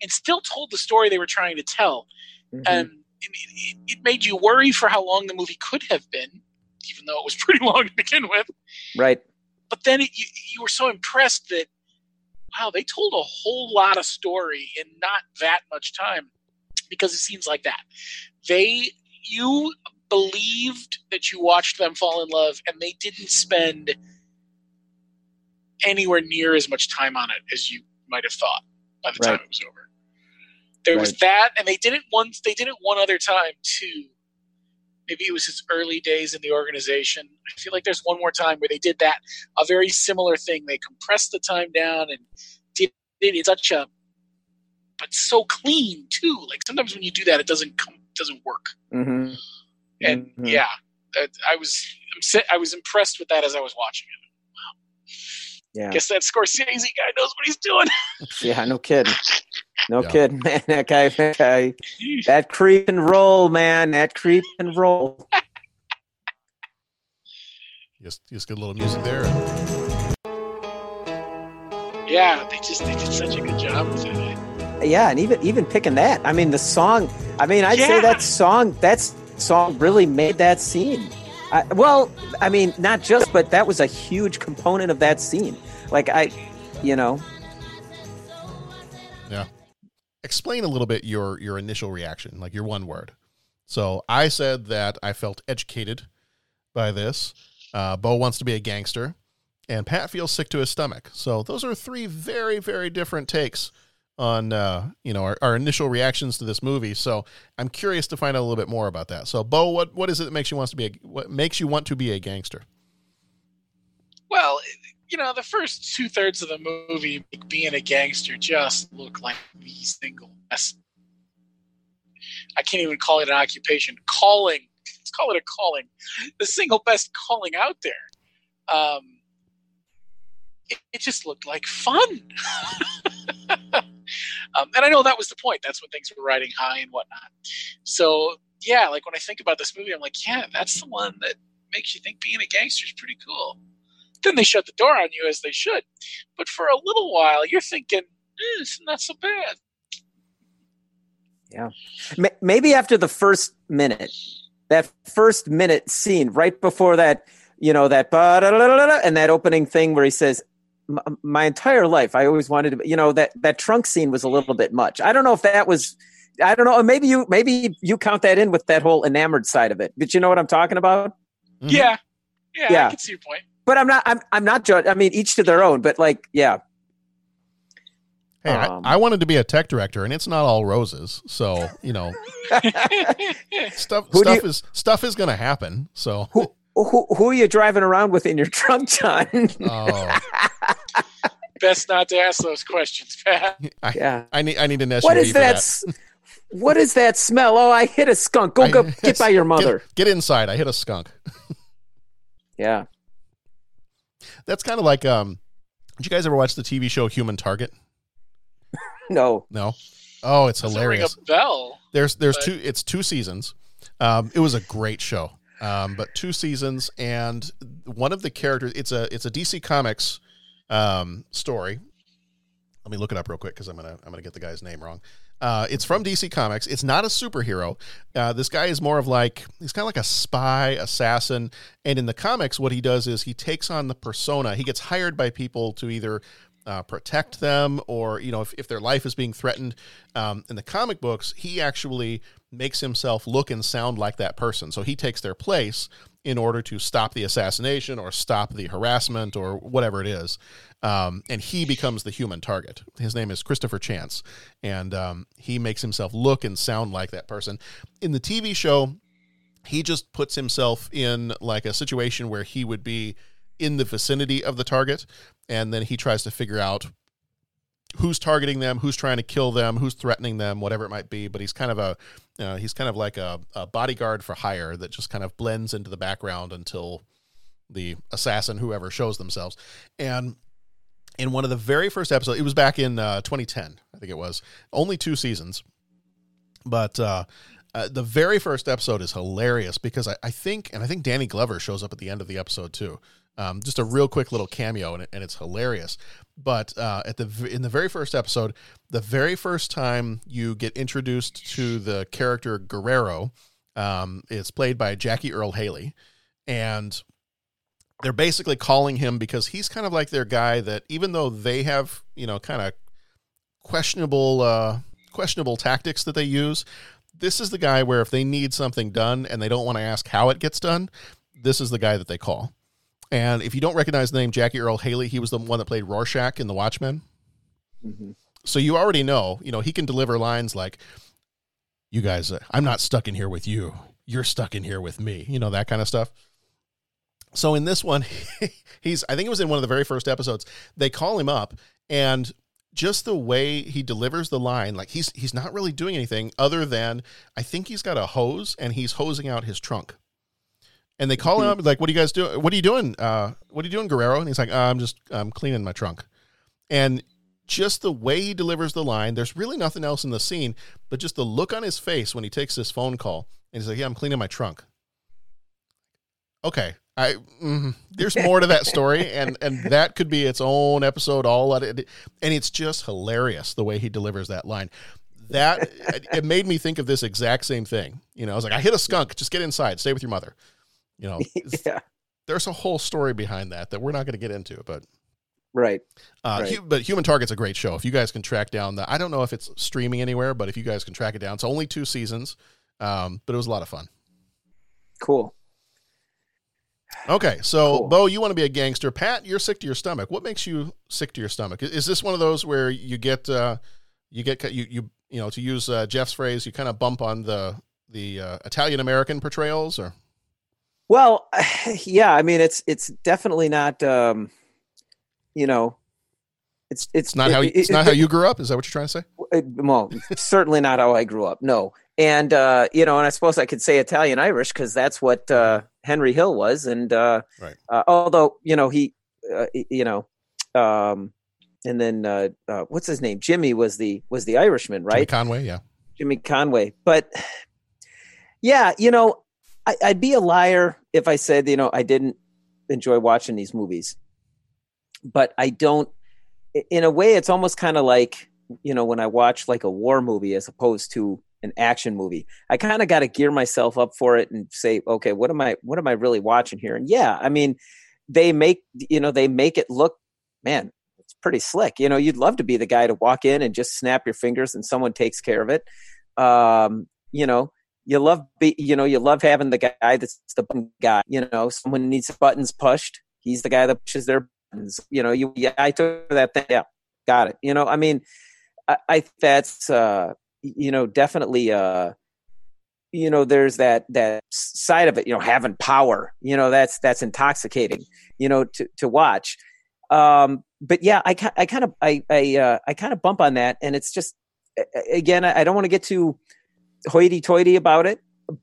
Speaker 2: and still told the story they were trying to tell
Speaker 3: Mhm.
Speaker 2: and it, it, it made you worry for how long the movie could have been, even though it was *laughs* pretty long to begin with.
Speaker 3: right.
Speaker 2: But then it, you, you were so impressed that, wow, they told a whole lot of story in not that much time because it seems like that. They, you believed that you watched them fall in love and they didn't spend anywhere near as much time on it as you might have thought by the time it was over. There was that, and they did it once. They did it one other time too. Maybe it was his early days in the organization. I feel like there's one more time where they did that, a very similar thing. They compressed the time down and did it in such a, but so clean too. Like sometimes when you do that, it doesn't come, doesn't work.
Speaker 3: Mm-hmm.
Speaker 2: And
Speaker 3: Mhm.
Speaker 2: yeah, I was, I was impressed with that as I was watching it.
Speaker 3: Yeah.
Speaker 2: Guess that Scorsese guy knows what he's doing. *laughs*
Speaker 3: Yeah, no kidding. No
Speaker 1: Yeah.
Speaker 3: kidding, *laughs* man. That guy, that guy, that creep and roll, man. That creep and roll.
Speaker 1: Just just get a little music there.
Speaker 2: yeah, they just they did such a good job with it. Eh?
Speaker 3: Yeah, and even even picking that. I mean, the song. I mean, I'd say that song. That song really made that scene. I, well, I mean, not just, but that was a huge component of that scene. Like I, you know,
Speaker 1: Yeah. Explain a little bit your your initial reaction, like your one word. So I said that I felt educated by this. Uh, Bo wants to be a gangster, and Pat feels sick to his stomach. So those are three very, very different takes on uh, you know our, our initial reactions to this movie. So I'm curious to find out a little bit more about that. So Bo, what what is it that makes you wants to be a, what makes you want to be a gangster?
Speaker 2: Well, you know, the first two thirds of the movie, being a gangster, just look like the single best. I can't even call it an occupation. Calling, let's call it a calling. The single best calling out there. Um, it, it just looked like fun. *laughs* um, and I know that was the point. That's when things were riding high and whatnot. So yeah, like when I think about this movie, I'm like, yeah, that's the one that makes you think being a gangster is pretty cool. Then they shut the door on you as they should. But for a little while, you're thinking, eh, it's not so bad.
Speaker 3: Yeah. Maybe after the first minute, that first minute scene right before that, you know, that and that opening thing where he says, "M- my entire life, I always wanted to, you know, that, that trunk scene was a little bit much. I don't know if that was, I don't know. Maybe you, maybe you count that in with that whole enamored side of it, but you know what I'm talking about?
Speaker 2: Yeah. yeah.
Speaker 3: Yeah.
Speaker 2: I can see your point.
Speaker 3: But I'm not, I'm, I'm not judging. I mean, each to their own, but like, yeah.
Speaker 1: Hey,
Speaker 3: Um,
Speaker 1: I, I wanted to be a tech director, and it's not all roses. So you know, *laughs* stuff stuff
Speaker 3: you-
Speaker 1: is stuff is going to happen. So
Speaker 3: Who, who, who are you driving around with in your *laughs* trunk, John?
Speaker 1: oh, *laughs*
Speaker 2: Best not to ask those questions, Pat. *laughs*
Speaker 1: I,
Speaker 3: Yeah.
Speaker 1: I need I need an SUV
Speaker 3: What is
Speaker 1: for
Speaker 3: that?
Speaker 1: that.
Speaker 3: What is that smell? Oh, I hit a skunk. Go, go get by your mother.
Speaker 1: Get, get inside. I hit a skunk.
Speaker 3: Yeah.
Speaker 1: That's kind of like um. Did you guys ever watch the TV show Human Target?
Speaker 3: No.
Speaker 1: No. Oh, it's
Speaker 2: Doesn't ring
Speaker 1: hilarious.
Speaker 2: a bell.
Speaker 1: There's there's
Speaker 2: but-
Speaker 1: two. It's two seasons. Um, it was a great show. Um, but two seasons, and one of the characters. It's a it's a DC Comics um story. Let me look it up real quick because I'm gonna I'm gonna get the guy's name wrong. Uh, it's from DC Comics. It's not a superhero. Uh, this guy is more of like he's kind of like a spy assassin. And in the comics, what he does is he takes on the persona. He gets hired by people to either uh, protect them or you know if, if their life is being threatened. Um, in the comic books, he actually makes himself look and sound like that person. So he takes their place in order to stop the assassination or stop the harassment or whatever it is. Um, and he becomes the human target. His name is Christopher Chance, and um, he makes himself look and sound like that person. In the TV show, he just puts himself in like a situation where he would be in the vicinity of the target, and then he tries to figure out who's targeting them, who's trying to kill them, who's threatening them, whatever it might be. But he's kind of a uh, he's kind of like a, a bodyguard for hire that just kind of blends into the background until the assassin, whoever, shows themselves. And in one of the very first episodes, it was back in uh, 2010, I think it was, only two seasons. But uh, uh, the very first episode is hilarious because I, I think, and I think Danny Glover shows up at the end of the episode too. Um, just a real quick little cameo, and, and it's hilarious. But uh, at the in the very first episode, the very first time you get introduced to the character Guerrero, um, it's played by Jackie Earle Haley, and they're basically calling him because he's kind of like their guy that even though they have you know kind of questionable uh, questionable tactics that they use, this is the guy where if they need something done and they don't want to ask how it gets done, this is the guy that they call. And if you don't recognize the name Jackie Earle Haley, he was the one that played Rorschach in The Watchmen. So you already know, you know, he can deliver lines like, "You guys, uh, I'm not stuck in here with you. You're stuck in here with me." You know that kind of stuff. So in this one, *laughs* he's I think it was in one of the very first episodes. They call him up and just the way he delivers the line, like he's he's not really doing anything other than I think he's got a hose and he's hosing out his trunk. And they call him up like, "What are you guys doing? What are you doing? Uh, what are you doing, Guerrero?" And he's like, "I'm just I'm cleaning my trunk." And just the way he delivers the line, there's really nothing else in the scene, but just the look on his face when he takes this phone call and he's like, "Yeah, I'm cleaning my trunk." Okay, I mm, there's more to that story, *laughs* and and that could be its own episode all at it, and it's just hilarious the way he delivers that line. That it made me think of this exact same thing. You know, I was like, I hit a skunk. Just get inside. Stay with your mother. You know, *laughs*
Speaker 3: yeah.
Speaker 1: there's a whole story behind that that we're not going to get into, but
Speaker 3: Right.
Speaker 1: uh,
Speaker 3: Right.
Speaker 1: But Human Target's a great show. If you guys can track down the, I don't know if it's streaming anywhere, but if you guys can track it down, it's only two seasons, um, but it was a lot of fun.
Speaker 3: Cool.
Speaker 1: Okay, so Bo, you want to be a gangster. Pat, you're sick to your stomach. What makes you sick to your stomach? Is this one of those where you get uh, you get you you you know to use uh, Jeff's phrase, you kind of bump on the the uh, Italian American portrayals, or
Speaker 3: Well, *sighs* yeah, I mean it's it's definitely not um you know it's it's
Speaker 1: it's not how
Speaker 3: it-
Speaker 1: it's
Speaker 3: it-
Speaker 1: not how you grew up. Is that what you're trying to say?
Speaker 3: it- well, certainly not how I grew up. No. And uh you know, and I suppose I could say Italian Irish cuz that's what uh Henry Hill was and uh,
Speaker 1: Right.
Speaker 3: uh although, you know, he uh, you know um and then uh, uh what's his name? Jimmy was the was the Irishman, right? Jimmy?
Speaker 1: Conway, yeah.
Speaker 3: Jimmy Conway. But *sighs* yeah, you know, I, I'd be a liar if I said, you know, I didn't enjoy watching these movies. But I don't, in a way, it's almost kind of like, you know, when I watch like a war movie as opposed to an action movie. I kind of got to gear myself up for it and say, okay, what am I, what am I really watching here? And yeah, I mean, they make, you know, they make it look, man, it's pretty slick. You know, you'd love to be the guy to walk in and just snap your fingers and someone takes care of it. Um, you know, you love be, you know, you love having the guy that's the button guy. You know, someone needs buttons pushed. He's the guy that pushes their buttons. You know, you yeah, I took that thing. Yeah, got it. You know, I mean, I, I that's uh, you know definitely uh, you know, there's that that side of it. You know, having power. You know, that's that's intoxicating. You know, to to watch. Um, but yeah, I I kind of I I uh, I kind of bump on that, and it's just again, I I don't want to get too hoity-toity about it,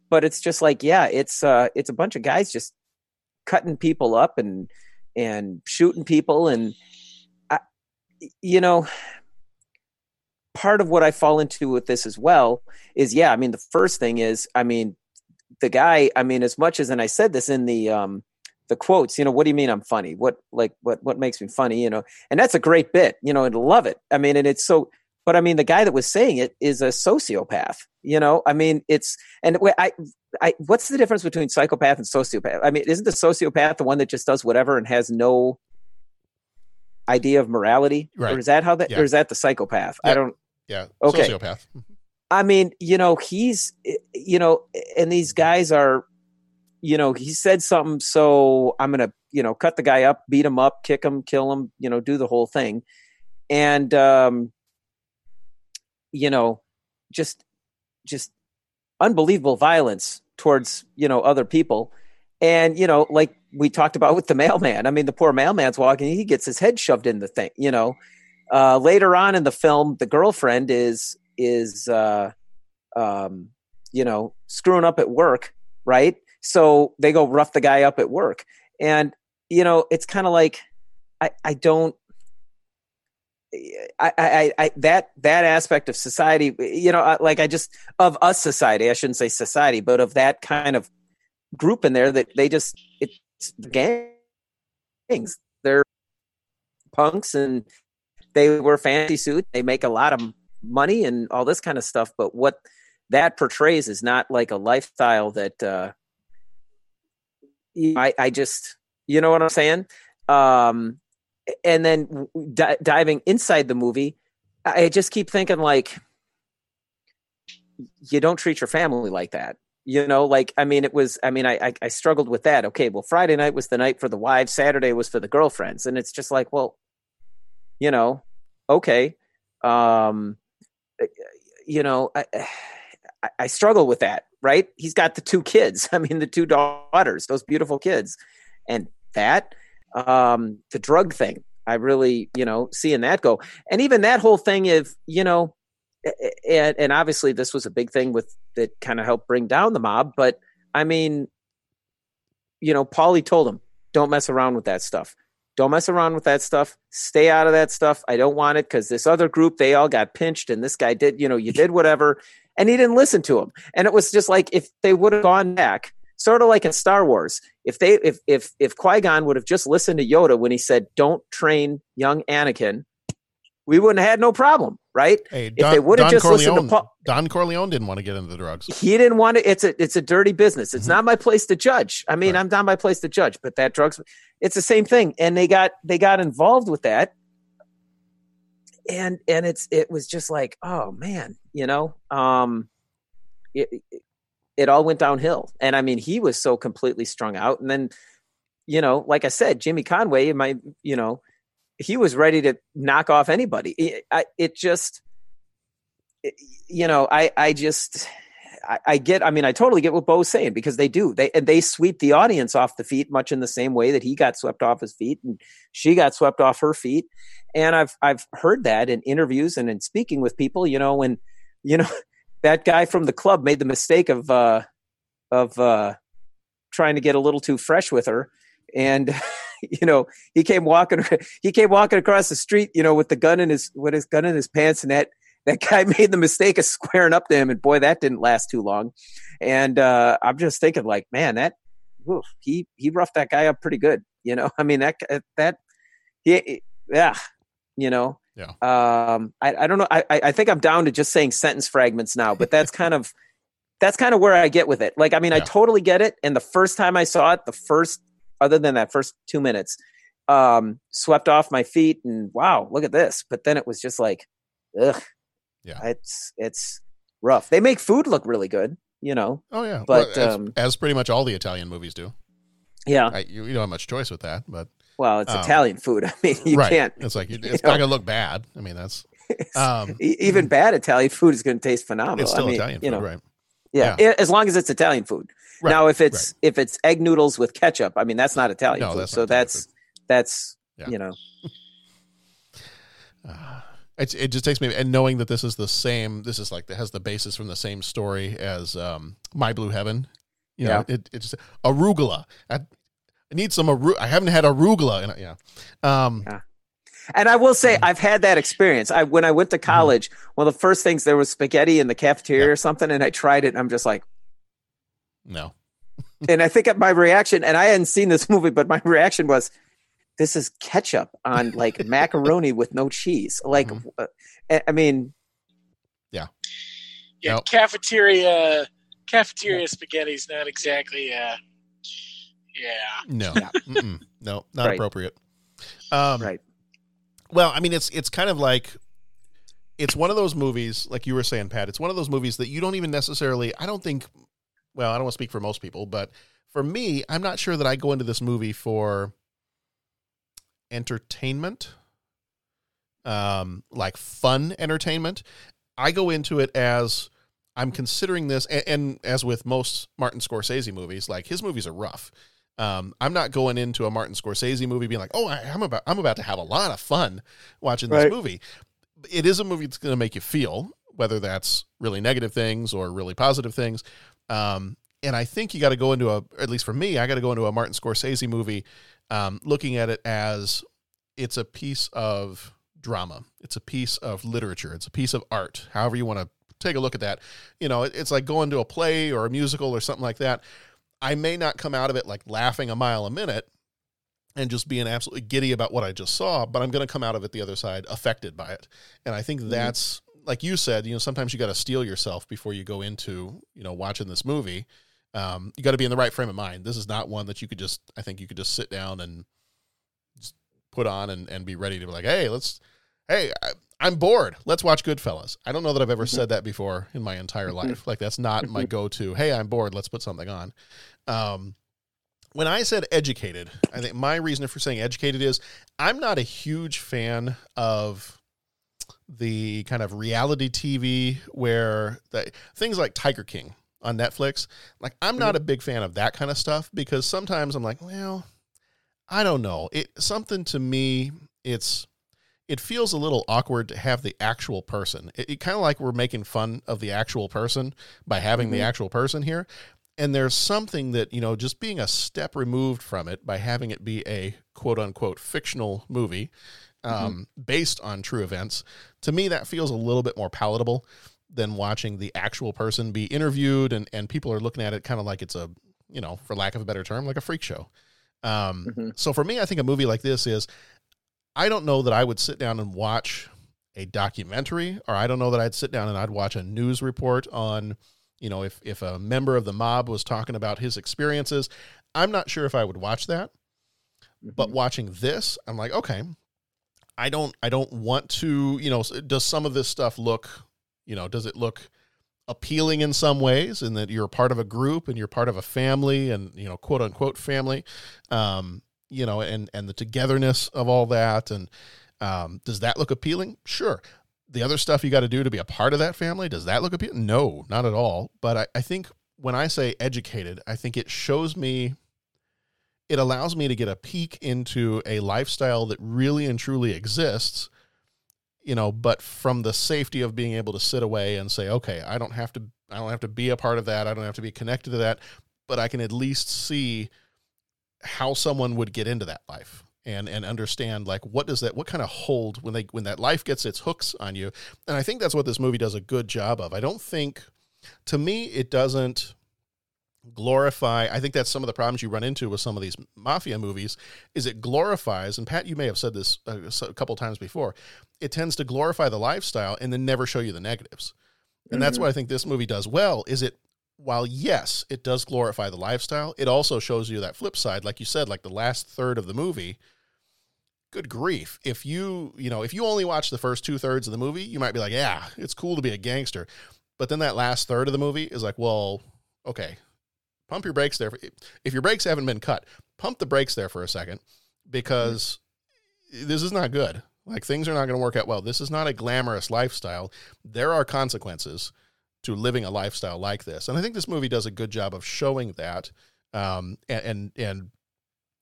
Speaker 3: but it's just like, yeah, it's uh, it's a bunch of guys just cutting people up and and shooting people, and I, you know, part of what I fall into with this as well is, yeah, I mean, the first thing is, I mean, the guy, I mean, as much as, and I said this in the um the quotes, you know, what do you mean I'm funny? What like what what makes me funny? You know, and that's a great bit, you know, and love it. I mean, and it's so but I mean, the guy that was saying it is a sociopath. You know, I mean, it's and I, I, what's the difference between psychopath and sociopath? I mean, isn't the sociopath the one that just does whatever and has no idea of morality,
Speaker 1: Right.
Speaker 3: or is that how that,
Speaker 1: Yeah.
Speaker 3: or is that the psychopath? I don't.
Speaker 1: Yeah,
Speaker 3: Okay.
Speaker 1: sociopath.
Speaker 3: I mean, you know, he's, you know, and these guys are, you know, he said something, so I'm gonna, you know, cut the guy up, beat him up, kick him, kill him, you know, do the whole thing, and, um, you know, just, just unbelievable violence towards, you know, other people, and you know, like we talked about with the mailman. I mean, the poor mailman's walking, he gets his head shoved in the thing, you know. Uh, later on in the film, the girlfriend is is uh, um, you know screwing up at work, right? So they go rough the guy up at work, and you know it's kind of like I I don't. I, I, I, that that aspect of society, you know, like I just of us society. I shouldn't say society, but of that kind of group in there that they just it's gangs. They're punks and they wear fancy suits. They make a lot of money and all this kind of stuff. But what that portrays is not like a lifestyle that uh, I, I just, you know what I'm saying? Um, and then di- diving inside the movie, I just keep thinking like, you don't treat your family like that. You know, like I mean, it was. I mean, I, I I struggled with that. Okay, well, Friday night was the night for the wives. Saturday was for the girlfriends, and it's just like, well, you know, okay, um, eh, eh, you know, I, eh, I, I struggle with that. Right? He's got the two kids. *laughs* I mean, the two daughters, those beautiful kids, and that, um, the drug thing. I really, you know, seeing that go, and even that whole thing of, you know, and, and obviously this was a big thing with that kind of helped bring down the mob. But I mean, you know, Paulie told him, "Don't mess around with that stuff. Don't mess around with that stuff. Stay out of that stuff. I don't want it because this other group they all got pinched, and this guy did. You know, you did whatever." And he didn't listen to him. And it was just like if they would have gone back, sort of like in Star Wars, if they if if if Qui Gon would have just listened to Yoda when he said, "Don't train young Anakin," we wouldn't have had no problem, right?
Speaker 1: Hey,
Speaker 3: if they would have
Speaker 1: Don
Speaker 3: just listened to Paul,
Speaker 1: Don Corleone didn't want to get into the drugs.
Speaker 3: he didn't want to. It's a it's a dirty business.
Speaker 1: Mm-hmm.
Speaker 3: It's not my place to judge. I mean, I'm not my place to judge. But that drugs, it's the same thing. And they got they got involved with that, and and it's it was just like, oh man, you know, um, it it, it all went downhill. And I mean, he was so completely strung out. And then you know, like I said, Jimmy Conway, my, you know, he was ready to knock off anybody. It, I, it just, it, you know, I, I just, I, I, get. I mean, I totally get what Bo's saying because they do. They and they sweep the audience off the feet, much in the same way that he got swept off his feet and she got swept off her feet. And I've I've heard that in interviews and in speaking with people. You know, when you know *laughs* that guy from the club made the mistake of uh, of uh, trying to get a little too fresh with her, and *laughs* you know he came walking *laughs* he came walking across the street, you know, with the gun in his with his gun in his pants, and that that *laughs* guy made the mistake of squaring up to him, and boy, that didn't last too long. And uh, I'm just thinking, like, man, that oof, he he roughed that guy up pretty good. You know, I mean that that he yeah, you know.
Speaker 1: Yeah.
Speaker 3: Um, I, I don't know. I, I think I'm down to just saying sentence fragments now, but that's kind of *laughs* that's kind of where I get with it. Like, I mean, yeah. I totally get it. And the first time I saw it, the first other than that first two minutes, um, swept off my feet and wow, look at this. But then it was just like, ugh.
Speaker 1: Yeah.
Speaker 3: It's it's rough. They make food look really good, you know.
Speaker 1: Oh yeah.
Speaker 3: But
Speaker 1: well, as,
Speaker 3: um,
Speaker 1: as, pretty much all the Italian movies do.
Speaker 3: Yeah.
Speaker 1: I, you, you don't have much choice with that, but
Speaker 3: well, it's um, Italian food. *laughs* I mean, you
Speaker 1: right.
Speaker 3: can't.
Speaker 1: It's like it's not gonna look bad. I mean, that's um, *laughs*
Speaker 3: even bad Italian food is going to taste phenomenal.
Speaker 1: It's still
Speaker 3: I mean,
Speaker 1: Italian food,
Speaker 3: you know,
Speaker 1: right?
Speaker 3: Yeah, yeah, as long as it's Italian food.
Speaker 1: Right.
Speaker 3: Now, if it's if it's egg noodles with ketchup, I mean, that's not Italian
Speaker 1: no,
Speaker 3: food.
Speaker 1: That's
Speaker 3: so that's
Speaker 1: food.
Speaker 3: that's
Speaker 1: yeah.
Speaker 3: you know. *sighs*
Speaker 1: Uh, it, it just takes me and knowing that this is the same. This is like that has the basis from the same story as um, My Blue Heaven. You know,
Speaker 3: Yeah.
Speaker 1: it, it's arugula. I need some aru- I haven't had arugula. And yeah, um,
Speaker 3: yeah. And I will say, I've had that experience. I when I went to college, one of the first things there was spaghetti in the cafeteria or something, and I tried it, and I'm just like,
Speaker 1: no. *laughs*
Speaker 3: and I think of my reaction, and I hadn't seen this *laughs* movie, but my reaction was, this is ketchup on like *laughs* macaroni with no cheese. Like, uh, I I mean,
Speaker 1: yeah,
Speaker 2: Yeah,
Speaker 1: Nope.
Speaker 2: cafeteria cafeteria spaghetti's not exactly uh yeah.
Speaker 1: No, Mm-mm. no, not
Speaker 3: Right.
Speaker 1: appropriate. Um,
Speaker 3: right.
Speaker 1: Well, I mean, it's it's kind of like it's one of those movies, like you were saying, Pat. It's one of those movies that you don't even necessarily. I don't think. Well, I don't want to speak for most people, but for me, I'm not sure that I go into this movie for entertainment, um, like fun entertainment. I go into it as I'm considering this, and, and as with most Martin Scorsese movies, like his movies are rough. Um, I'm not going into a Martin Scorsese movie being like, "Oh, I, I'm about I'm about to have a lot of fun watching this
Speaker 3: Right.
Speaker 1: movie." It is a movie that's going to make you feel, whether that's really negative things or really positive things. Um, and I think you got to go into a, at least for me, I got to go into a Martin Scorsese movie, um, looking at it as it's a piece of drama, it's a piece of literature, it's a piece of art, however you want to take a look at that. You know, it- it's like going to a play or a musical or something like that. I may not come out of it like laughing a mile a minute and just being absolutely giddy about what I just saw, but I'm going to come out of it the other side affected by it. And I think that's like you said, you know, sometimes you got to steel yourself before you go into, you know, watching this movie. Um, you got to be in the right frame of mind. This is not one that you could just, I think you could just sit down and just put on and, and be ready to be like, Hey, let's, Hey, I, I'm bored. Let's watch Goodfellas. I don't know that I've ever mm-hmm. said that before in my entire mm-hmm. life. Like that's not my mm-hmm. go-to. Hey, I'm bored. Let's put something on. Um, when I said educated, I think my reason for saying educated is I'm not a huge fan of the kind of reality TV where the, things like Tiger King on Netflix. Like I'm not a big fan of that kind of stuff because sometimes I'm like, well, I don't know. It something to me it's it feels a little awkward to have the actual person. It, it kind of like we're making fun of the actual person by having the
Speaker 3: Mhm.
Speaker 1: actual person here. And there's something that, you know, just being a step removed from it by having it be a quote unquote fictional movie um, based on true events, to me, that feels a little bit more palatable than watching the actual person be interviewed and, and people are looking at it kind of like it's a, you know, for lack of a better term, like a freak show. Um, So for me, I think a movie like this is I don't know that I would sit down and watch a documentary, or I don't know that I'd sit down and I'd watch a news report on, you know, if if a member of the mob was talking about his experiences. I'm not sure if I would watch that. But watching this, I'm like, okay, I don't I don't want to, you know, does some of this stuff look, you know, does it look appealing in some ways in that you're a part of a group and you're part of a family and you know quote unquote family um, you know and and the togetherness of all that and um, does that look appealing? Sure. The other stuff you got to do to be a part of that family does that look appealing? No not at all. But I, I think when i say educated i think it shows me it allows me to get a peek into a lifestyle that really and truly exists you know but from the safety of being able to sit away and say okay i don't have to i don't have to be a part of that. I don't have to be connected to that but i can at least see how someone would get into that life and and understand like what does that what kind of hold when they when that life gets its hooks on you. And i think that's what this movie does a good job of. I don't think to me it doesn't glorify i think that's some of the problems you run into with some of these mafia movies is it glorifies and pat you may have said this a, a couple times before it tends to glorify the lifestyle and then never show you the negatives. And mm-hmm. that's what i think this movie does well is it while yes it does glorify the lifestyle it also shows you that flip side like you said like the last third of the movie good grief if you you know if you only watch the first two thirds of the movie you might be like yeah it's cool to be a gangster but then that last third of the movie is like well okay pump your brakes there. If your brakes haven't been cut, pump the brakes there for a second because mm-hmm. this is not good. Like things are not going to work out well. This is not a glamorous lifestyle. There are consequences to living a lifestyle like this, and I think this movie does a good job of showing that, um, and, and and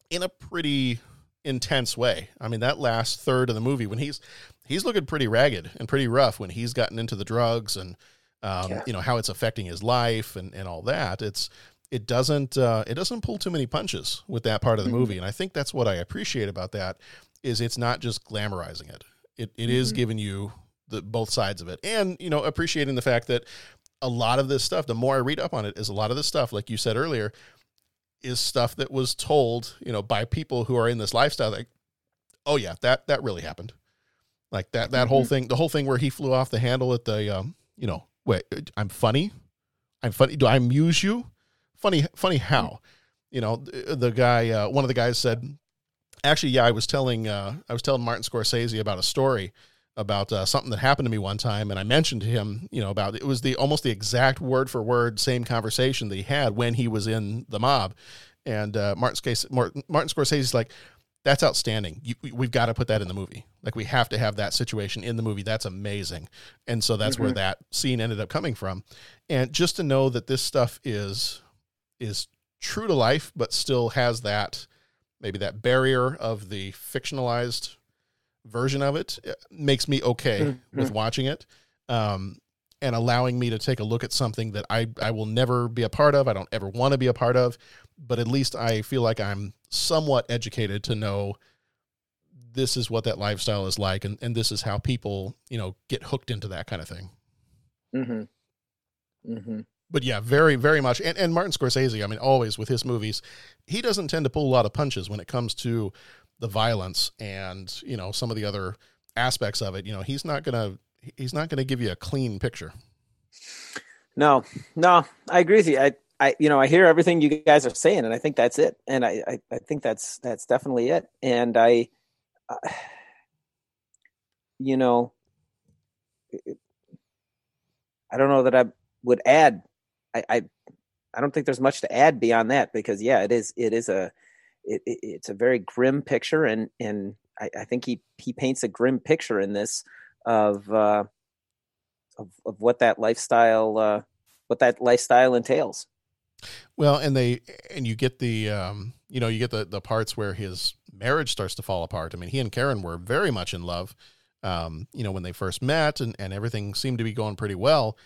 Speaker 1: in a pretty intense way. I mean, that last third of the movie when he's he's looking pretty ragged and pretty rough when he's gotten into the drugs and um, yeah. you know how it's affecting his life and and all that. It's it doesn't uh, it doesn't pull too many punches with that part of the mm-hmm. movie, and I think that's what I appreciate about that is it's not just glamorizing it. It it mm-hmm. is giving you the both sides of it, and you know appreciating the fact that a lot of this stuff. The more I read up on it, is a lot of this stuff, like you said earlier, is stuff that was told you know by people who are in this lifestyle. Like, oh yeah, that that really happened. Like that that mm-hmm. whole thing, the whole thing where he flew off the handle at the um, you know, wait, I'm funny. I'm funny. Do I amuse you? Funny, funny how, you know, the, the guy, uh, one of the guys said, actually, yeah, I was telling, uh, I was telling Martin Scorsese about a story about uh, something that happened to me one time, and I mentioned to him, you know, about it was the almost the exact word for word same conversation that he had when he was in the mob, and uh, Martin Scorsese, Martin Scorsese's like, that's outstanding. You, we've got to put that in the movie. Like we have to have that situation in the movie. That's amazing. And so that's mm-hmm. where that scene ended up coming from. And just to know that this stuff is is true to life, but still has that maybe that barrier of the fictionalized version of it, it makes me okay mm-hmm. *laughs* with watching it. Um, and allowing me to take a look at something that I, I will never be a part of. I don't ever want to be a part of, but at least I feel like I'm somewhat educated to know this is what that lifestyle is like. And, and this is how people, you know, get hooked into that kind of thing.
Speaker 3: Mm-hmm. Mm-hmm
Speaker 1: but yeah, very, very much. And, and Martin Scorsese, I mean, always with his movies, he doesn't tend to pull a lot of punches when it comes to the violence and you know some of the other aspects of it. You know, he's not gonna he's not gonna give you a clean picture.
Speaker 3: No, no, I agree with you. I, I, you know, I hear everything you guys are saying, and I think that's it. And I, I, I think that's that's definitely it. And I, uh, you know, I don't know that I would add I, I, I don't think there's much to add beyond that because yeah, it is it is a it, it, it's a very grim picture and and I, I, think he he paints a grim picture in this of uh, of of what that lifestyle uh, what that lifestyle entails.
Speaker 1: Well, and they and you get the um, you know you get the the parts where his marriage starts to fall apart. I mean, he and Karen were very much in love. Um, you know, when they first met and, and everything seemed to be going pretty well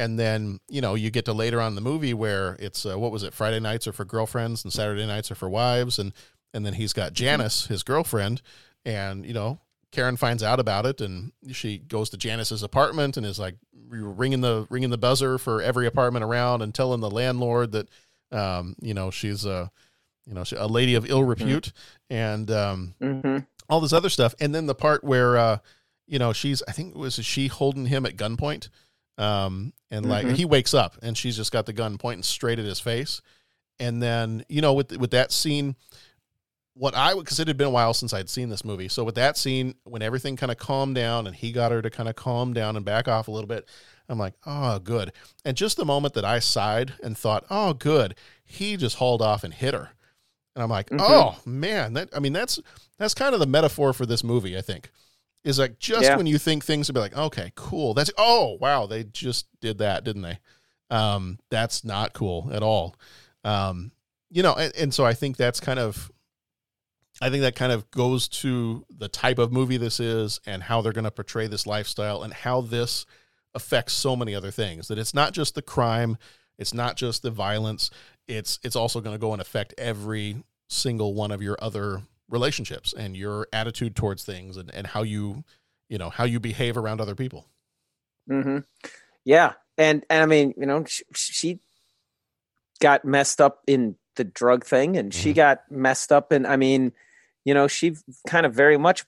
Speaker 1: and then you know you get to later on in the movie where it's uh, what was it friday nights are for girlfriends and saturday nights are for wives and and then he's got mm-hmm. janice his girlfriend and you know karen finds out about it and she goes to janice's apartment and is like ringing the ringing the buzzer for every apartment around and telling the landlord that um, you know she's a you know a lady of ill mm-hmm. repute mm-hmm. and um, mm-hmm. all this other stuff and then the part where uh, you know she's i think it was she holding him at gunpoint um, and like mm-hmm. he wakes up and she's just got the gun pointing straight at his face. And then, you know, with with that scene, what I because it had been a while since I'd seen this movie. So with that scene, when everything kind of calmed down and he got her to kind of calm down and back off a little bit, I'm like, oh, good. And just the moment that I sighed and thought, oh, good, he just hauled off and hit her, and I'm like,
Speaker 3: Mhm.
Speaker 1: oh man, that I mean that's that's kind of the metaphor for this movie. I think is like just
Speaker 3: Yeah.
Speaker 1: when you think things will be like, okay, cool, that's oh wow, they just did that, didn't they? Um, that's not cool at all. Um, you know, and, and so I think that's kind of I think that kind of goes to the type of movie this is and how they're going to portray this lifestyle and how this affects so many other things. That it's not just the crime, it's not just the violence, it's it's also going to go and affect every single one of your other relationships and your attitude towards things and, and how you you know how you behave around other people.
Speaker 3: mm-hmm. Yeah, and and I mean, you know, she, she got messed up in the drug thing, and she got messed up, and I mean, you know, she kind of very much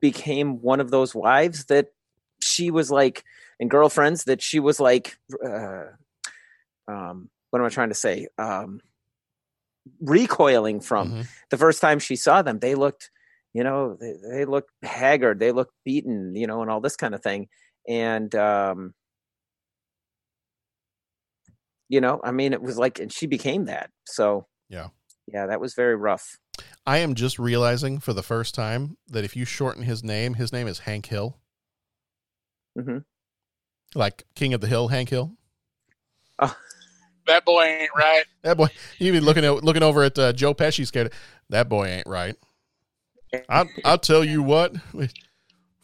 Speaker 3: became one of those wives that she was like, and girlfriends that she was like, uh, um, what am I trying to say? Um, recoiling from the first time she saw them. They looked, you know, they, they looked haggard, they looked beaten, you know, and all this kind of thing, and um, you know i mean it was like and she became that so
Speaker 1: Yeah.
Speaker 3: yeah that was very rough
Speaker 1: I am just realizing for the first time that if you shorten his name, his name is Hank Hill,
Speaker 3: Mm-hmm.
Speaker 1: like King of the Hill, Hank Hill.
Speaker 2: That boy ain't right.
Speaker 1: That boy, you be looking at looking over at uh, Joe Pesci's scared. That boy ain't right. I'll, I'll tell you what. If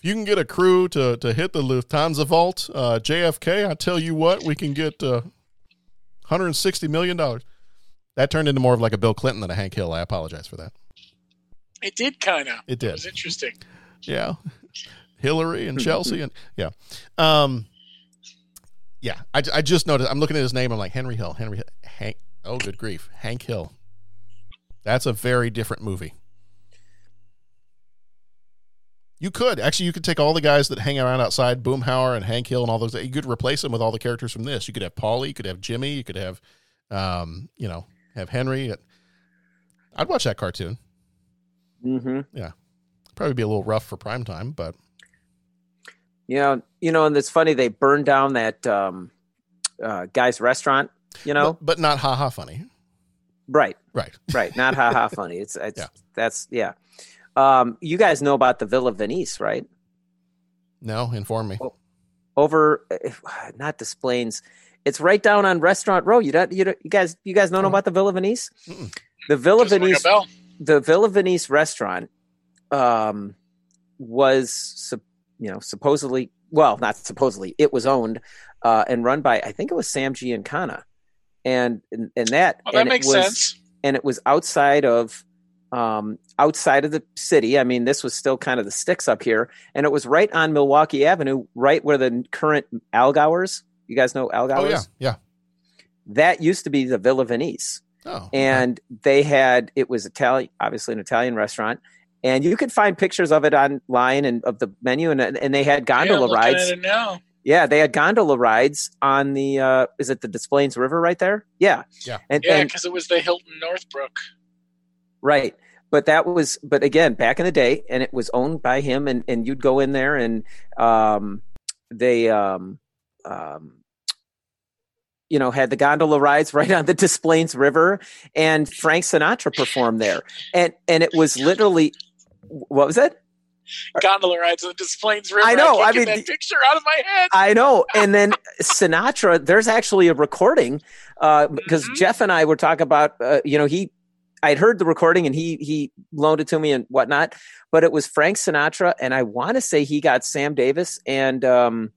Speaker 1: you can get a crew to, to hit the Lufthansa vault, uh, JFK, I tell you what, we can get uh, 160 million dollars. That turned into more of like a Bill Clinton than a Hank Hill. I apologize for that.
Speaker 2: It did kind of.
Speaker 1: It did.
Speaker 2: It was interesting.
Speaker 1: Yeah, *laughs* Hillary and Chelsea and yeah, um, yeah. I, I just noticed. I'm looking at his name. I'm like Henry Hill. Henry Hank. Oh, good grief, Hank Hill. That's a very different movie. You could actually. You could take all the guys that hang around outside, Boomhauer and Hank Hill and all those. You could replace them with all the characters from this. You could have Paulie. You could have Jimmy. You could have, um, you know, have Henry. I'd watch that cartoon.
Speaker 3: mm-hmm
Speaker 1: Yeah, probably be a little rough for prime time, but
Speaker 3: you know you know and it's funny they burned down that um uh guy's restaurant you know
Speaker 1: but, but not haha funny.
Speaker 3: right
Speaker 1: Right. *laughs*
Speaker 3: right not ha ha funny it's, it's that's yeah um you guys know about the villa venice right
Speaker 1: No, inform me.
Speaker 3: over if- *sighs* not Desplaines. It's right down on Restaurant Row. You don't, you don't, you guys, you guys don't know about the Villa Venice? The Villa
Speaker 2: Doesn't ring a
Speaker 3: Venice, the Villa Venice restaurant, um, was sup- you know supposedly, well, not supposedly, it was owned uh, and run by I think it was Sam Giancana, and and, and that
Speaker 2: Well, that
Speaker 3: and
Speaker 2: makes
Speaker 3: it was,
Speaker 2: sense.
Speaker 3: And it was outside of um, outside of the city. I mean, this was still kind of the sticks up here, and it was right on Milwaukee Avenue, right where the current Allgauer's. You guys know Allgauer's?
Speaker 1: Oh yeah, yeah.
Speaker 3: That used to be the Villa Venice,
Speaker 1: Oh,
Speaker 3: and they had it was Italian, obviously an Italian restaurant, and you could find pictures of it online and of the menu, and and they had gondola
Speaker 2: looking
Speaker 3: rides.
Speaker 2: at it now.
Speaker 3: Yeah, they had gondola rides on the uh is it the Desplaines River right there? Yeah.
Speaker 1: Yeah.
Speaker 3: And,
Speaker 2: Yeah, because it was the Hilton Northbrook.
Speaker 3: right. But that was but again, back in the day and it was owned by him and and you'd go in there and um they um um you know had the gondola rides *laughs* right on the Desplaines River and Frank Sinatra performed there. And and it was literally what was it?
Speaker 2: Gondola rides on the Desplaines River.
Speaker 3: I know, I
Speaker 2: get
Speaker 3: mean,
Speaker 2: that picture out of my head.
Speaker 3: I know. And then Sinatra, there's actually a recording uh, because Jeff and I were talking about, uh, you know, he, I'd heard the recording and he he loaned it to me and whatnot, but it was Frank Sinatra and I want to say he got Sam Davis and um,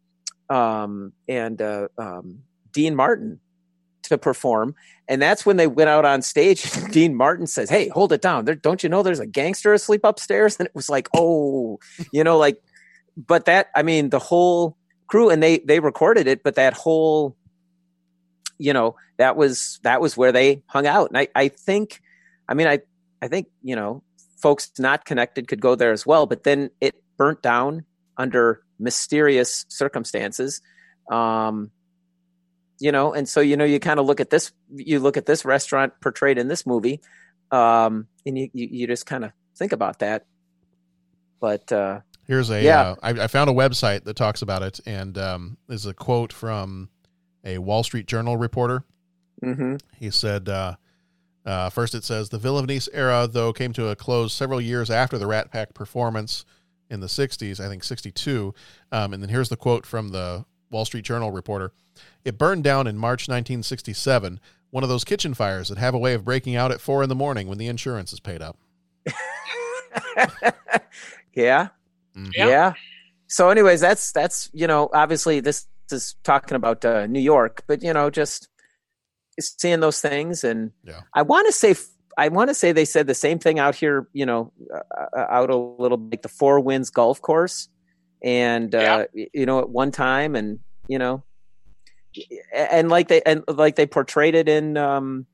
Speaker 3: um, and uh, um, Dean Martin to perform, and that's when they went out on stage. *laughs* Dean Martin says, "Hey, hold it down! There, don't you know there's a gangster asleep upstairs?" And it was like, "Oh, you know, like." But that, I mean, the whole crew, and they they recorded it, but that whole, you know, that was that was where they hung out, and I I think, I mean, I I think you know, folks not connected could go there as well, but then it burnt down under mysterious circumstances. Um, you know and so you know you kind of look at this you look at this restaurant portrayed in this movie um, and you you, you just kind of think about that. But uh,
Speaker 1: Here's a.
Speaker 3: Yeah.
Speaker 1: Uh, I, I found a website that talks about it, and um, there's a quote from a Wall Street Journal reporter.
Speaker 3: mm-hmm.
Speaker 1: He said, uh, uh, first it says the Villa Venice era, though, came to a close several years after the Rat Pack performance in the 60s, I think 62. Um, and then here's the quote from the Wall Street Journal reporter It burned down in March 1967, one of those kitchen fires that have a way of breaking out at four in the morning when the insurance is paid up. *laughs*
Speaker 3: yeah. yeah, So, anyways, that's that's you know obviously this is talking about uh, New York, but you know just seeing those things, and
Speaker 1: yeah.
Speaker 3: I want to say I want to say they said the same thing out here, you know, uh, uh, out a little like the Four Winds Golf Course, and uh, y- you know at one time, and you know, and like they and like they portrayed it in um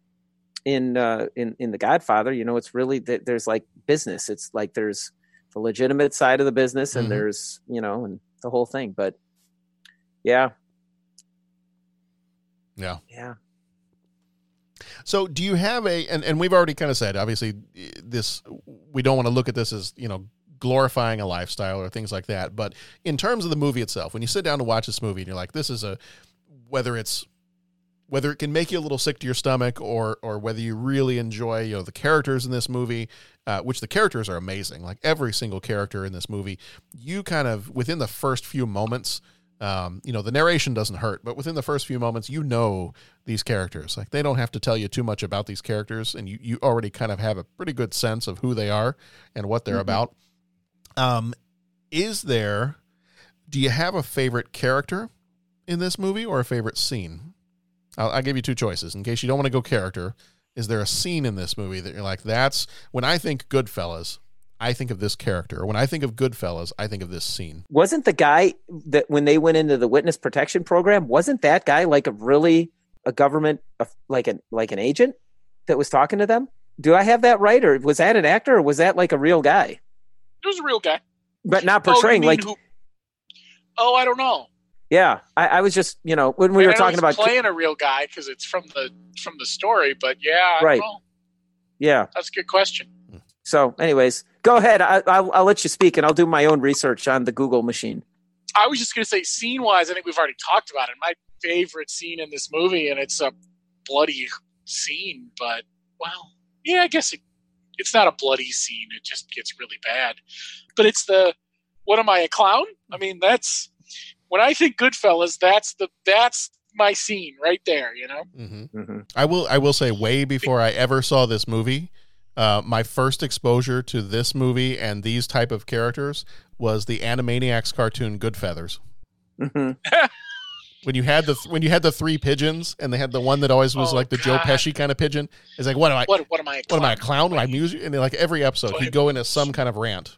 Speaker 3: in uh in in the Godfather, you know, it's really that there's like business. It's like there's the legitimate side of the business, and
Speaker 1: Mhm.
Speaker 3: there's you know, and the whole thing. But yeah,
Speaker 1: Yeah.
Speaker 3: yeah.
Speaker 1: So, do you have a and, and we've already kind of said obviously this we don't want to look at this as you know glorifying a lifestyle or things like that, but in terms of the movie itself, when you sit down to watch this movie and you're like, this is a whether it's whether it can make you a little sick to your stomach or or whether you really enjoy you know the characters in this movie uh, which the characters are amazing like every single character in this movie you kind of within the first few moments um, you know the narration doesn't hurt but within the first few moments you know these characters. Like they don't have to tell you too much about these characters and you, you already kind of have a pretty good sense of who they are and what they're
Speaker 3: Mhm.
Speaker 1: about um, is there do you have a favorite character in this movie or a favorite scene I'll, I'll give you two choices in case you don't want to go character. Is there a scene in this movie that you're like, that's when I think Goodfellas, I think of this character. When I think of Goodfellas, I think of this scene.
Speaker 3: wasn't the guy that when they went into the witness protection program wasn't that guy like a really a government like an like an agent that was talking to them do i have that right or was that an actor or was that like a real guy
Speaker 2: It was a real guy.
Speaker 3: but not
Speaker 2: Oh,
Speaker 3: portraying
Speaker 2: mean
Speaker 3: like
Speaker 2: who- Oh, I don't know.
Speaker 3: yeah I, I was just you know when we were talking about
Speaker 2: playing a real guy because it's from the from the story. But yeah, I
Speaker 3: Right. yeah
Speaker 2: That's a good question.
Speaker 3: so anyways go ahead I, I'll, I'll let you speak and i'll do my own research on the google machine
Speaker 2: I was just going to say, scene wise, I think we've already talked about it. My favorite scene in this movie, and it's a bloody scene, but well, yeah, I guess it, it's not a bloody scene. It just gets really bad. But it's the what am I a clown? I mean, that's when I think Goodfellas. That's the that's my scene right there. You know.
Speaker 1: Mm-hmm. I will. I will say, way before I ever saw this movie, uh, my first exposure to this movie and these type of characters was the Animaniacs cartoon Goodfeathers.
Speaker 3: Mm-hmm. *laughs*
Speaker 1: When you had the when you had the three pigeons and they had the one that always was
Speaker 2: Oh,
Speaker 1: like the Joe Pesci kind of pigeon. It's like what am I?
Speaker 2: What what am I? A
Speaker 1: What am I a
Speaker 2: clown?
Speaker 1: clown? When I amuse you? And like every episode, he'd go into some kind of rant.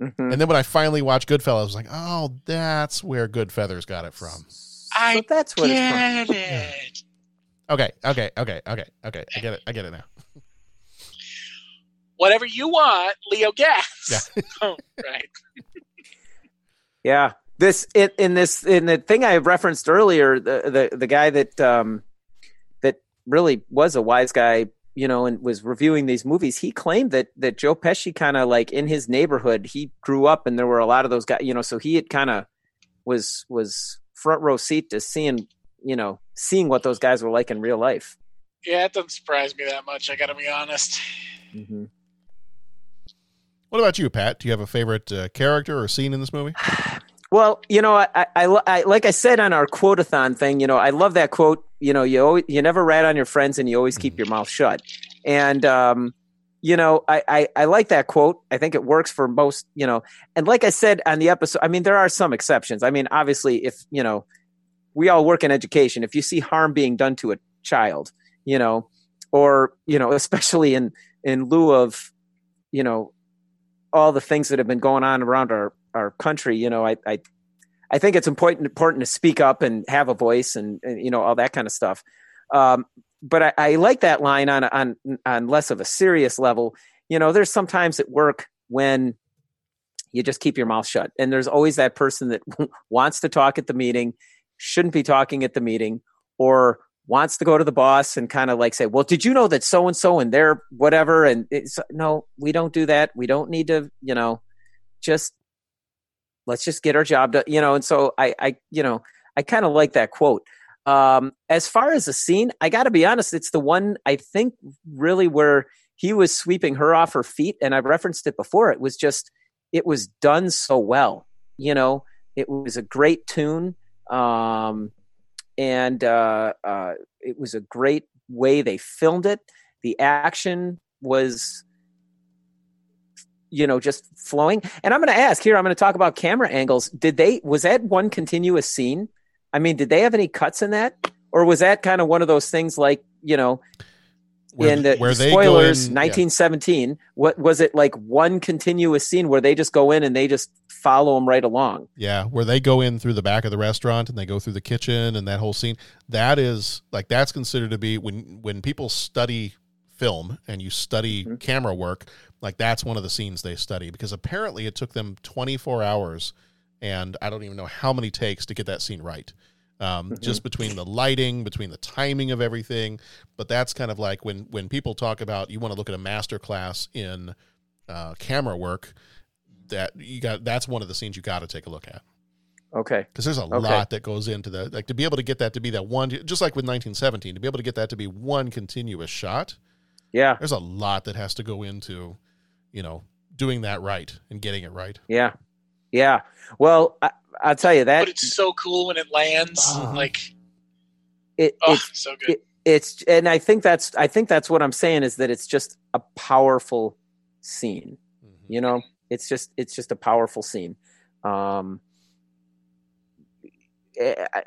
Speaker 3: Mhm.
Speaker 1: And then when I finally watched Goodfellas, I was like, oh, that's where Goodfeathers got it from.
Speaker 2: I
Speaker 3: that's what it's
Speaker 2: get
Speaker 3: from.
Speaker 2: it.
Speaker 1: Okay, okay, okay, okay, okay. I get it. I get it now.
Speaker 2: Whatever you want, Leo Gas.
Speaker 1: Yeah. *laughs*
Speaker 2: oh, right. *laughs*
Speaker 3: Yeah, this in, in this in the thing I referenced earlier, the the the guy that um that really was a wise guy, you know, and was reviewing these movies. He claimed that that Joe Pesci kind of like in his neighborhood, he grew up, and there were a lot of those guys, you know, so he had kind of was was front row seat to seeing, you know, seeing what those guys were like in real life.
Speaker 2: Yeah, it doesn't surprise me that much. I got to be honest.
Speaker 3: Mm-hmm.
Speaker 1: What about you, Pat? Do you have a favorite uh, character or scene in this movie?
Speaker 3: Well, you know, I, I, I, I like I said on our quotathon thing, you know, I love that quote. You know, you always, you never rat on your friends, and you always keep your mouth shut. And um, you know, I, I I like that quote. I think it works for most. You know, and like I said on the episode, I mean, there are some exceptions. I mean, obviously, if you know, we all work in education. If you see harm being done to a child, you know, or you know, *laughs* especially in in lieu of, you know, all the things that have been going on around our our country, you know, I I, I think it's important important to speak up and have a voice and, and you know all that kind of stuff. Um, but I, I like that line on on on less of a serious level. You know, there's sometimes at work when you just keep your mouth shut, and there's always that person that *laughs* wants to talk at the meeting, shouldn't be talking at the meeting, or wants to go to the boss and kind of like say, "Well, did you know that so and so and they're whatever?" And it's no, we don't do that. We don't need to, you know, just let's just get our job done, you know. And so I, I, you know, I kind of like that quote. Um, as far as the scene, I got to be honest, it's the one I think really where he was sweeping her off her feet, and I've referenced it before. It was just, it was done so well, you know. It was a great tune. Um, and uh, uh, it was a great way they filmed it. The action was, you know, just flowing. And I'm going to ask here. I'm going to talk about camera angles. Did they? Was that one continuous scene? I mean, did they have any cuts in that, or was that kind of one of those things like you know?
Speaker 1: Where-
Speaker 3: in the
Speaker 1: where they go
Speaker 3: spoilers,
Speaker 1: in- yeah.
Speaker 3: 1917. What was it like? One continuous scene where they just go in and they just follow them right along.
Speaker 1: Yeah, where they go in through the back of the restaurant and they go through the kitchen and that whole scene. That is like that's considered to be when when people study film and you study
Speaker 3: Mm-hmm.
Speaker 1: camera work, like that's one of the scenes they study because apparently it took them 24 hours and I don't even know how many takes to get that scene right. Um,
Speaker 3: Mm-hmm.
Speaker 1: just between the lighting, between the timing of everything, but that's kind of like when when people talk about you want to look at a master class in uh, camera work, that you got that's one of the scenes you got to take a look at
Speaker 3: Okay.
Speaker 1: because there's a
Speaker 3: Okay.
Speaker 1: lot that goes into the like to be able to get that to be that one just like with 1917 to be able to get that to be one continuous shot
Speaker 3: Yeah.
Speaker 1: there's a lot that has to go into you know doing that right and getting it right
Speaker 3: Yeah. Yeah. Well, I, I'll tell you that
Speaker 2: But it's so cool when it lands.
Speaker 3: Uh-huh.
Speaker 2: Like,
Speaker 3: it,
Speaker 2: oh,
Speaker 3: it's
Speaker 2: so good.
Speaker 3: it, it's and I think that's I think that's what I'm saying is that it's just a powerful scene.
Speaker 1: Mm-hmm.
Speaker 3: You know, it's just it's just a powerful scene. Um eh, I-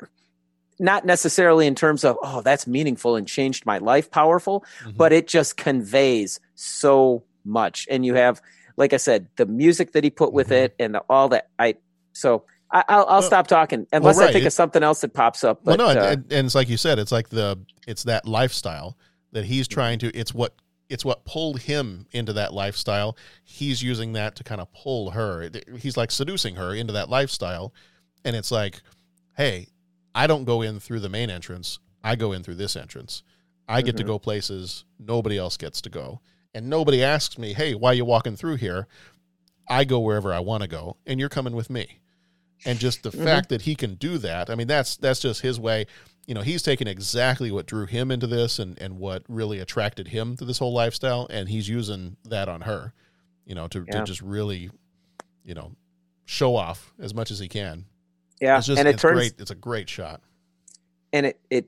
Speaker 3: not necessarily in terms of oh that's meaningful and changed my life powerful,
Speaker 1: Mm-hmm.
Speaker 3: but it just conveys so much and you have like I said the music that he put with
Speaker 1: Mm-hmm.
Speaker 3: it and the, all that I so I, I'll, I'll stop talking unless I
Speaker 1: right.
Speaker 3: think
Speaker 1: It-
Speaker 3: of something else that pops up.
Speaker 1: well
Speaker 3: But,
Speaker 1: no
Speaker 3: uh,
Speaker 1: and, and it's like you said it's like the it's that lifestyle that he's trying to it's what it's what pulled him into that lifestyle he's using that to kind of pull her he's like seducing her into that lifestyle and it's like hey i don't go in through the main entrance. I go in through this entrance. I get to
Speaker 3: Mhm.
Speaker 1: go places nobody else gets to go. And nobody asks me hey why you walking through here? I go wherever i want to go and you're coming with me. And just the
Speaker 3: Mhm.
Speaker 1: fact that he can do that i mean that's that's just his way. You know he's taken exactly what drew him into this and and what really attracted him to this whole lifestyle and he's using that on her you know to,
Speaker 3: Yeah.
Speaker 1: to just really you know show off as much as he can
Speaker 3: Yeah,
Speaker 1: it's just
Speaker 3: and it
Speaker 1: it's
Speaker 3: turns
Speaker 1: great it's a great shot
Speaker 3: and it it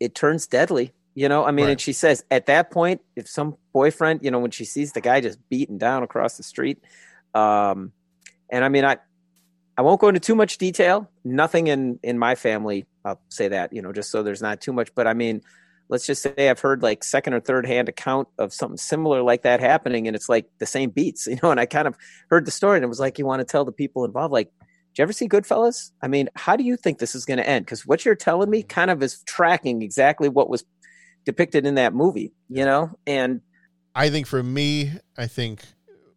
Speaker 3: it turns deadly. You know, I mean,
Speaker 1: Right.
Speaker 3: and she says at that point, if some boyfriend, you know, when she sees the guy just beaten down across the street, um, and I mean, I I won't go into too much detail. Nothing in in my family, I'll say that, you know, just so there's not too much. But I mean, let's just say I've heard like second or third hand account of something similar like that happening, and it's like the same beats, *laughs* you know. And I kind of heard the story, and it was like you want to tell the people involved, like, you ever see Goodfellas? I mean, how do you think this is going to end? Because what you're telling me kind of is tracking exactly what was depicted in that movie, you know? And
Speaker 1: I think for me, I think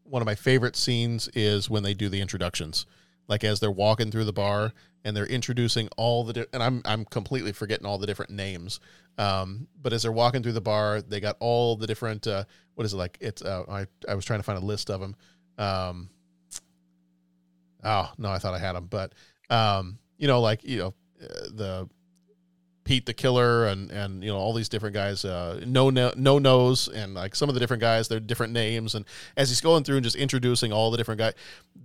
Speaker 1: one of my favorite scenes is when they do the introductions, like as they're walking through the bar and they're introducing all the di- and I'm I'm completely forgetting all the different names. Um, but as they're walking through the bar, they got all the different uh, what is it like? It's uh, I I was trying to find a list of them. Um, oh no, I thought I had them, but um, you know, like you know uh, the Pete the Killer and and you know all these different guys, uh, no no no nose and like some of the different guys, they're different names. And as he's going through and just introducing all the different guys,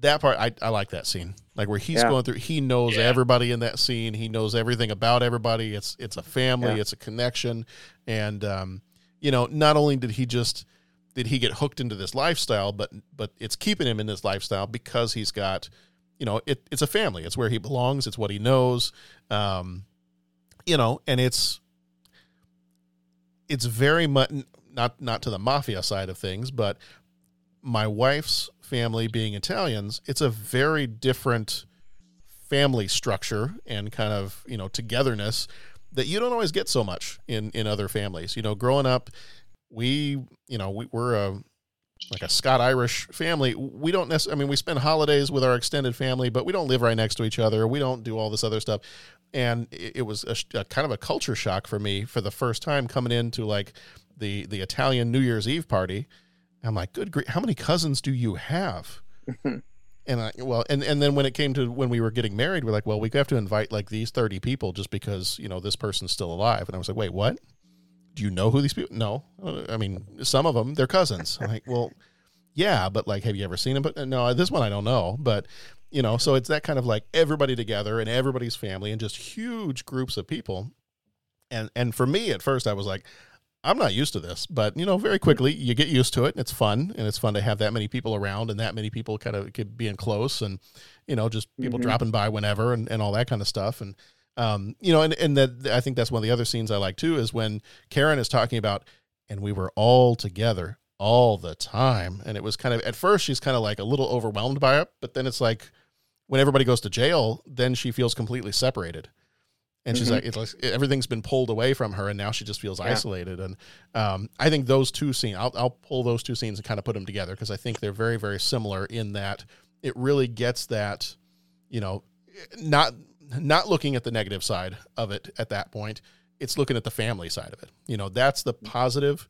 Speaker 1: that part I, I like that scene, like where he's
Speaker 3: Yeah.
Speaker 1: going through, he knows everybody in that scene, he knows everything about everybody. It's it's a family,
Speaker 3: Yeah.
Speaker 1: it's a connection, and um, you know not only did he just did he get hooked into this lifestyle, but but it's keeping him in this lifestyle because he's got, you know, it, it's a family. It's where he belongs. It's what he knows. Um, you know, and it's it's very much not not to the mafia side of things, but my wife's family being Italians, it's a very different family structure and kind of you know togetherness that you don't always get so much in in other families. You know, growing up, we you know we, we're a like a Scott Irish family, we don't necessarily. I mean, we spend holidays with our extended family, but we don't live right next to each other. We don't do all this other stuff, and it, it was a, a kind of a culture shock for me for the first time coming into like the the Italian New Year's Eve party. I'm like, good grief, how many cousins do you have? *laughs* and I well, and and then when it came to when we were getting married, we're like, well, we have to invite like these 30 people just because you know this person's still alive. And I was like, wait, what? Do you know who these people? No, Uh, I mean, some of them they're cousins. I'm like, well, yeah, but like, have you ever seen them? But no, this one I don't know. But you know, so it's that kind of like everybody together and everybody's family and just huge groups of people. And and for me at first, I was like, I'm not used to this, but you know, very quickly you get used to it, and it's fun, and it's fun to have that many people around, and that many people kind of could being close, and you know, just people
Speaker 3: Mhm.
Speaker 1: dropping by whenever, and, and all that kind of stuff, and um, you know, and and that I think that's one of the other scenes I like too is when Karen is talking about, and we were all together all the time, and it was kind of at first she's kind of like a little overwhelmed by it, but then it's like when everybody goes to jail, then she feels completely separated and she's
Speaker 3: Mhm.
Speaker 1: like, it's like everything's been pulled away from her, and now she just feels
Speaker 3: Yeah.
Speaker 1: isolated. And um, I think those two scenes, I'll, I'll pull those two scenes and kind of put them together because I think they're very, very similar in that it really gets that, you know, not not looking at the negative side of it at that point. It's looking at the family side of it. You know, that's the positive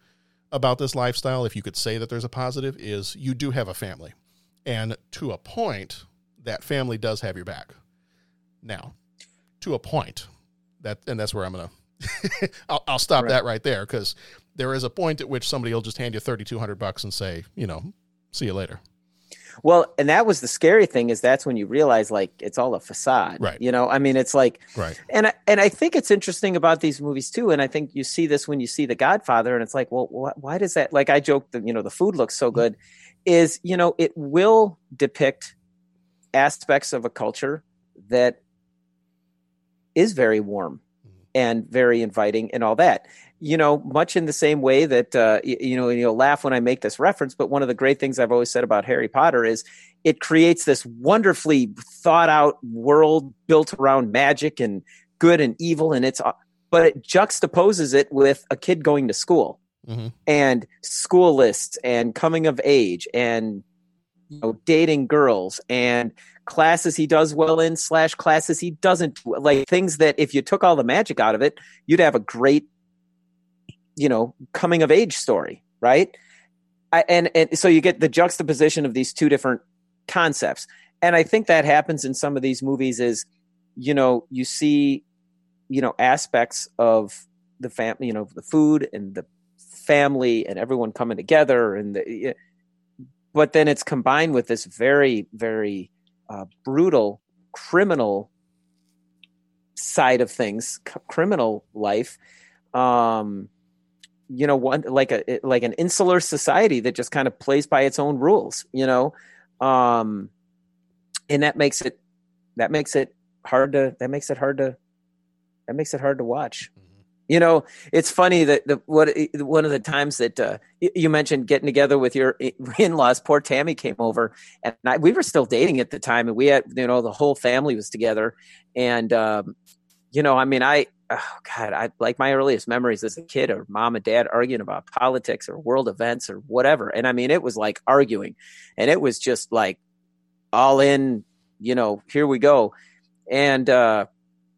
Speaker 1: about this lifestyle. If you could say that there's a positive, is you do have a family, and to a point, that family does have your back. Now, to a point, that and that's where I'm gonna. *laughs* I'll, I'll stop
Speaker 3: Right.
Speaker 1: that right there because there is a point at which somebody will just hand you thirty two hundred bucks and say, you know, see you later.
Speaker 3: Well, and that was the scary thing is that's when you realize like it's all a facade.
Speaker 1: Right.
Speaker 3: You know, I mean, it's like
Speaker 1: Right.
Speaker 3: and I, and I think it's interesting about these movies too. And I think you see this when you see The Godfather, and it's like, well, wh- why does that? Like I joked that you know the food looks so mm-hmm. good, is you know it will depict aspects of a culture that is very warm and very inviting and all that. You know, much in the same way that uh, you know, you'll laugh when I make this reference, but one of the great things I've always said about Harry Potter is it creates this wonderfully thought out world built around magic and good and evil, and it's uh, but it juxtaposes it with a kid going to school
Speaker 1: Mm-hmm.
Speaker 3: and school lists and coming of age and you know, dating girls and classes he does well in slash classes he doesn't like things that if you took all the magic out of it you'd have a great you know coming of age story right? I, and and so you get the juxtaposition of these two different concepts. And i think that happens in some of these movies is you know you see you know aspects of the family you know the food and the family and everyone coming together and the but then it's combined with this very very uh, brutal criminal side of things c- criminal life. Um you know one like a like an insular society that just kind of plays by its own rules you know? Um and that makes it that makes it hard to that makes it hard to that makes it hard to watch you know it's funny that the what one of the times that uh, you mentioned getting together with your *laughs* in-laws poor tammy came over and I, we were still dating at the time and we had you know the whole family was together and um you know i mean i oh god i like my earliest memories as a kid or mom and dad arguing about politics or world events or whatever. And i mean it was like arguing and it was just like all in you know here we go. And uh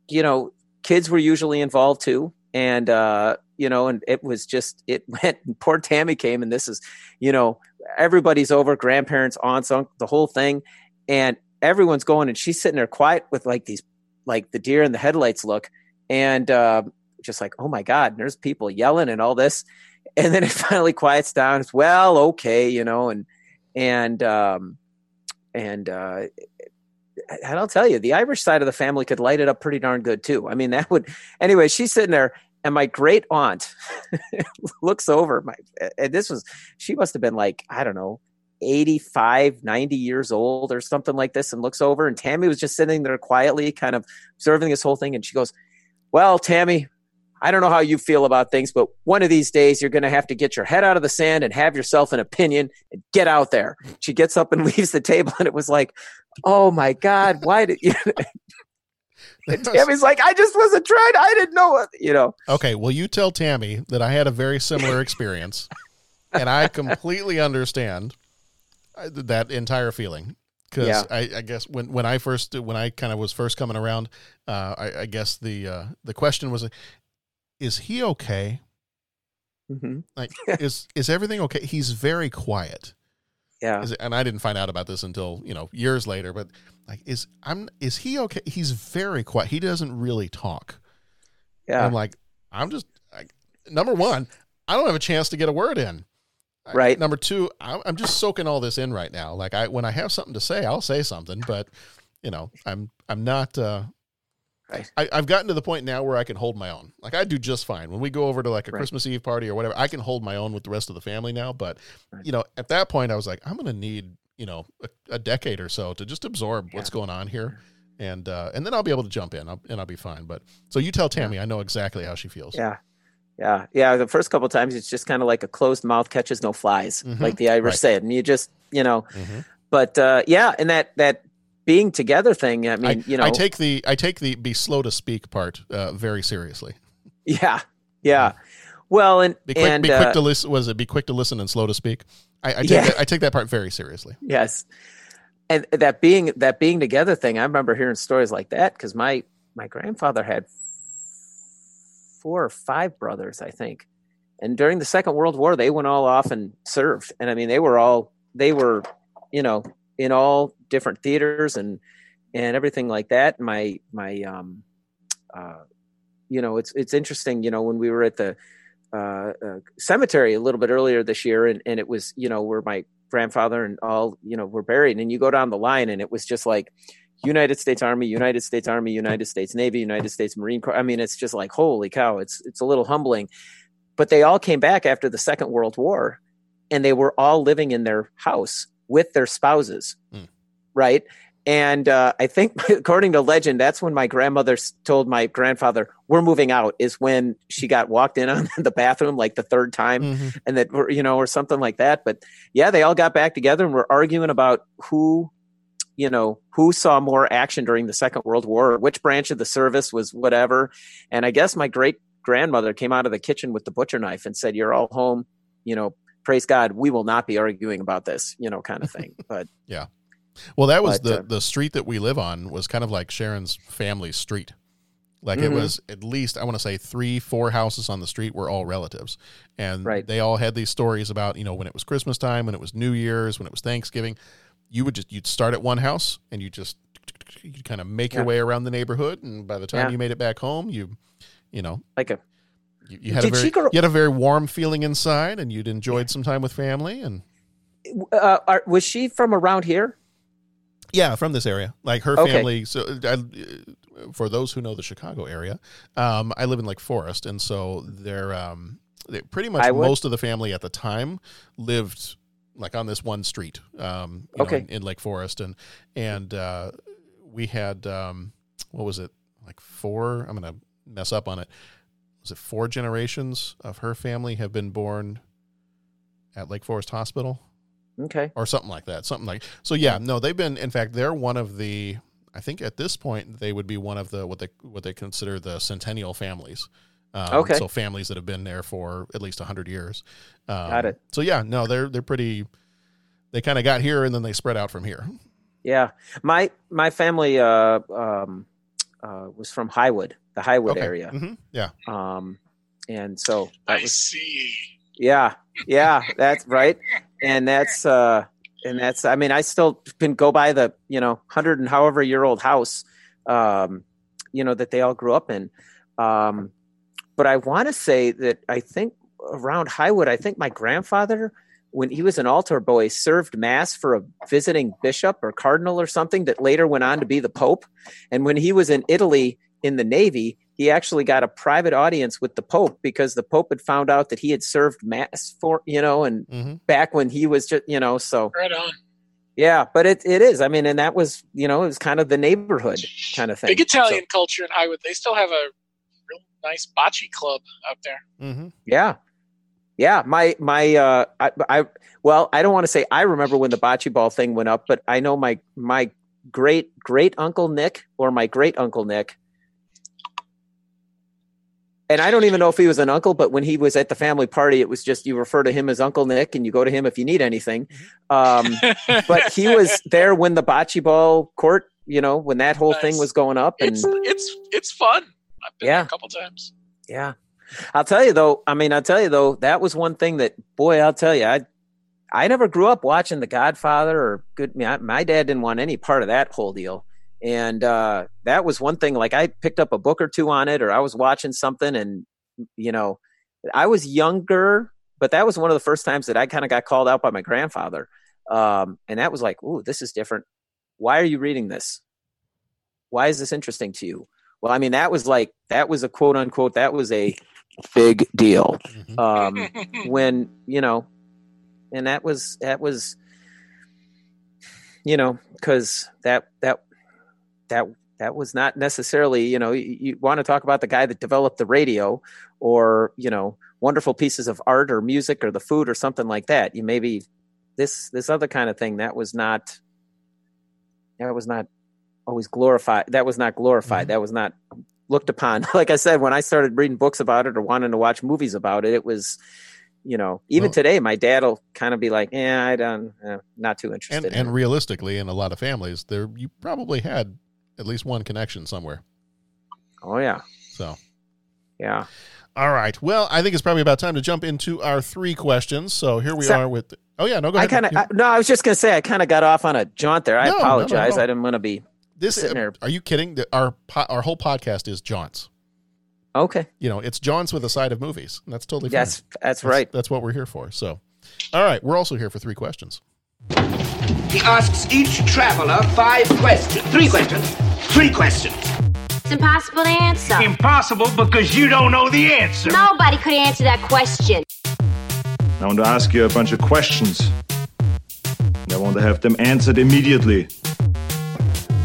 Speaker 3: you know kids were usually involved too and uh you know and it was just it *laughs* went And poor tammy came and this is you know everybody's over grandparents aunts uncle the whole thing. And everyone's going and she's sitting there quiet with like these like the deer in the headlights look. And uh, just like oh my god and there's people yelling and all this. *laughs* And then it *laughs* finally quiets down. It's well okay you know and and um and uh and I'll tell you, the Irish side of the family could light it up pretty darn good too. I mean, that would. Anyway, she's sitting there, and my great aunt *laughs* looks over. My and this was she must have been like I don't know, 85, 90 years old or something like this, and looks over, and Tammy was just sitting there quietly, kind of observing this whole thing, and she goes, "Well, Tammy." I don't know how you feel about things, but one of these days you're going to have to get your head out of the sand and have yourself an opinion and get out there. She gets up and *laughs* leaves the table, and it was like, oh my god, why did you? and *laughs* *laughs* Tammy's like, I just wasn't trying. I didn't know what you know.
Speaker 1: Okay, well, you tell Tammy that I had a very similar experience. *laughs* and I completely understand uh, that entire feeling because
Speaker 3: Yeah.
Speaker 1: I, I guess when when I first when I kind of was first coming around, uh, I, I guess the uh, the question was, is he okay?
Speaker 3: hmm
Speaker 1: Like, is is everything okay? He's very quiet.
Speaker 3: Yeah.
Speaker 1: Is and I didn't find out about this until you know years later. But like, is I'm is he okay? He's very quiet. He doesn't really talk.
Speaker 3: Yeah.
Speaker 1: I'm like, I'm just like, number one, I don't have a chance to get a word in. I-
Speaker 3: Right.
Speaker 1: number two, I'm, I'm just soaking all this in right now. Like I, when I have something to say, I'll say something. But you know, I'm I'm not. uh
Speaker 3: Right.
Speaker 1: I, I've gotten to the point now where I can hold my own. Like I do just fine when we go over to like a
Speaker 3: Right.
Speaker 1: Christmas Eve party or whatever. I can hold my own with the rest of the family now. But you know, at that point, I was like, I'm going to need you know a, a decade or so to just absorb what's going on here, and uh, and then I'll be able to jump in I'll, and I'll be fine. But so you tell Tammy, I know exactly how she feels.
Speaker 3: Yeah. Yeah. Yeah. The first couple times, it's just kind of like a closed mouth catches no flies,
Speaker 1: Mhm.
Speaker 3: like the Irish
Speaker 1: Right.
Speaker 3: said. And you just, you know,
Speaker 1: Mhm.
Speaker 3: but uh, yeah. And that, that being together thing, I mean,
Speaker 1: I,
Speaker 3: you know,
Speaker 1: I take the I take the be slow to speak part uh, very seriously.
Speaker 3: yeah. Yeah. Well, and,
Speaker 1: Be quick,
Speaker 3: and,
Speaker 1: be quick
Speaker 3: uh,
Speaker 1: to listen. Was it be quick to listen and slow to speak? I, I take
Speaker 3: Yeah.
Speaker 1: that, I take that part very seriously.
Speaker 3: Yes. And that being that being together thing, I remember hearing stories like that because my my grandfather had four or five brothers, I think. And during the Second World War, they went all off and served. And I mean, they were all they were, you know, in all different theaters and and everything like that. My my um uh you know, it's it's interesting, you know, when we were at the uh, uh, cemetery a little bit earlier this year, and, and it was you know where my grandfather and all you know were buried, and you go down the line, and it was just like United States Army, United States Army, United States Navy, United States Marine Corps. I mean, it's just like holy cow! It's it's a little humbling, but they all came back after the Second World War, and they were all living in their house with their spouses,
Speaker 1: Hmm.
Speaker 3: right? And uh, I think, *laughs* according to legend, that's when my grandmother told my grandfather, "We're moving out." Is when she got walked in *laughs* on the bathroom like the third time,
Speaker 1: Mhm.
Speaker 3: and that were you know or something like that. But yeah, they all got back together and were arguing about who, you know, who saw more action during the Second World War, which branch of the service was whatever. And I guess my great grandmother came out of the kitchen with the butcher knife and said, "You're all home, you know." Praise God, we will not be arguing about this, you know, kind of thing. *laughs* But
Speaker 1: Yeah. Well, that was
Speaker 3: But,
Speaker 1: the
Speaker 3: uh,
Speaker 1: the street that we live on was kind of like Sharon's family street. Like it
Speaker 3: Mhm.
Speaker 1: was at least I want to say three, four houses on the street were all relatives, and
Speaker 3: Right.
Speaker 1: they all had these stories about you know when it was Christmas time, when it was New Year's, when it was Thanksgiving. You would just you'd start at one house and you just you kind of make your way around the neighborhood, and by the time
Speaker 3: Yeah.
Speaker 1: you made it back home, you you know
Speaker 3: like a
Speaker 1: you, you had a very
Speaker 3: grow-
Speaker 1: you had a very warm feeling inside, and you'd enjoyed some time with family and.
Speaker 3: uh, are, was she from around here?
Speaker 1: Yeah, from this area. Like her
Speaker 3: Okay.
Speaker 1: family. So, I, for those who know the Chicago area, um, I live in Lake Forest, and so they're um, they, pretty much
Speaker 3: would-
Speaker 1: most of the family at the time lived like on this one street. Um, you know, in, in Lake Forest, and and uh, we had um, what was it like four? I'm gonna mess up on it. Was it four generations of her family have been born at Lake Forest Hospital?
Speaker 3: Okay.
Speaker 1: or something like that. Something like so. Yeah, no, they've been. In fact, they're one of the. I think at this point they would be one of the what they what they consider the centennial families. Um,
Speaker 3: Okay.
Speaker 1: So families that have been there for at least hundred years. Um,
Speaker 3: Got it.
Speaker 1: So yeah, no, they're they're pretty. They kind of got here and then they spread out from here.
Speaker 3: Yeah, my my family uh, um, uh, was from Highwood, the Highwood
Speaker 1: Okay.
Speaker 3: area.
Speaker 1: Mhm. Yeah.
Speaker 3: Um, and so that
Speaker 2: I
Speaker 3: was,
Speaker 2: see.
Speaker 3: yeah, yeah, that's *laughs* right. And that's uh, and that's I mean I still can go by the you know hundred and however year old house, um, you know that they all grew up in. Um, but I want to say that I think around Highwood, I think my grandfather, when he was an altar boy, served mass for a visiting bishop or cardinal or something that later went on to be the pope. And when he was in Italy in the Navy, he actually got a private audience with the pope because the pope had found out that he had served mass for you know, and
Speaker 1: Mhm.
Speaker 3: back when he was just you know, so
Speaker 2: Right on.
Speaker 3: yeah. But it it is. I mean, and that was you know, it was kind of the neighborhood kind of thing.
Speaker 2: Big
Speaker 3: So-
Speaker 2: Italian culture in Highwood. They still have a real nice bocce club out there.
Speaker 1: Mm-hmm.
Speaker 3: Yeah. Yeah, my my uh I, I well, I don't want to say I remember when the bocce ball thing went up, but I know my my great great uncle Nick or my great uncle Nick and I don't even know if he was an uncle, but when he was at the family party, it was just you refer to him as Uncle Nick, and you go to him if you need anything. Um, but he was there when the bocce ball court, you know, when that whole thing was going up, and
Speaker 2: It's it's it's fun. I've been
Speaker 3: Yeah.
Speaker 2: there a couple times.
Speaker 3: Yeah. I'll tell you though, I mean, I'll tell you though, that was one thing that boy, I'll tell you, I I never grew up watching The Godfather or good my, my dad didn't want any part of that whole deal. And uh that was one thing like I picked up a book or two on it or I was watching something and you know, I was younger, but that was one of the first times that I kind of got called out by my grandfather. Um and that was like, "Ooh, this is different. Why are you reading this? Why is this interesting to you?" Well, I mean, that was like that was a quote unquote that was a big deal. Um, *laughs* when you know, and that was that was, you know, because that that that that was not necessarily you know you, you want to talk about the guy that developed the radio or you know wonderful pieces of art or music or the food or something like that. You maybe this this other kind of thing that was not that was not always glorified. That was not glorified. That was not looked upon. *laughs* Like I said, when I started reading books about it or wanting to watch movies about it, it was, you know, even
Speaker 1: Well-
Speaker 3: today, my dad will kind of be like, "Yeah, I don't, eh, not too interested."
Speaker 1: And
Speaker 3: in
Speaker 1: and
Speaker 3: it."
Speaker 1: realistically, in a lot of families, there you probably had at least one connection somewhere.
Speaker 3: oh yeah,
Speaker 1: So
Speaker 3: yeah.
Speaker 1: all right. Well, I think it's probably about time to jump into our three questions. So here we
Speaker 3: So-
Speaker 1: are with. Oh yeah, no, go ahead.
Speaker 3: I kind of no. I was just gonna say I kind of got off on a jaunt there. I
Speaker 1: No, no, no,
Speaker 3: apologize.
Speaker 1: no.
Speaker 3: I didn't want to be
Speaker 1: this.
Speaker 3: sitting there.
Speaker 1: Are you kidding? Our our whole podcast is jaunts.
Speaker 3: Okay,
Speaker 1: You know, it's jaunts with a side of movies. And that's totally fine.
Speaker 3: that's that's right.
Speaker 1: That's what we're here for. So, all right, we're also here for three questions.
Speaker 11: He asks each traveler five questions. Three questions. Three questions.
Speaker 12: It's impossible to answer.
Speaker 11: Impossible because you don't know the answer.
Speaker 12: Nobody could answer that question.
Speaker 13: I want to ask you a bunch of questions. I want to have them answered immediately.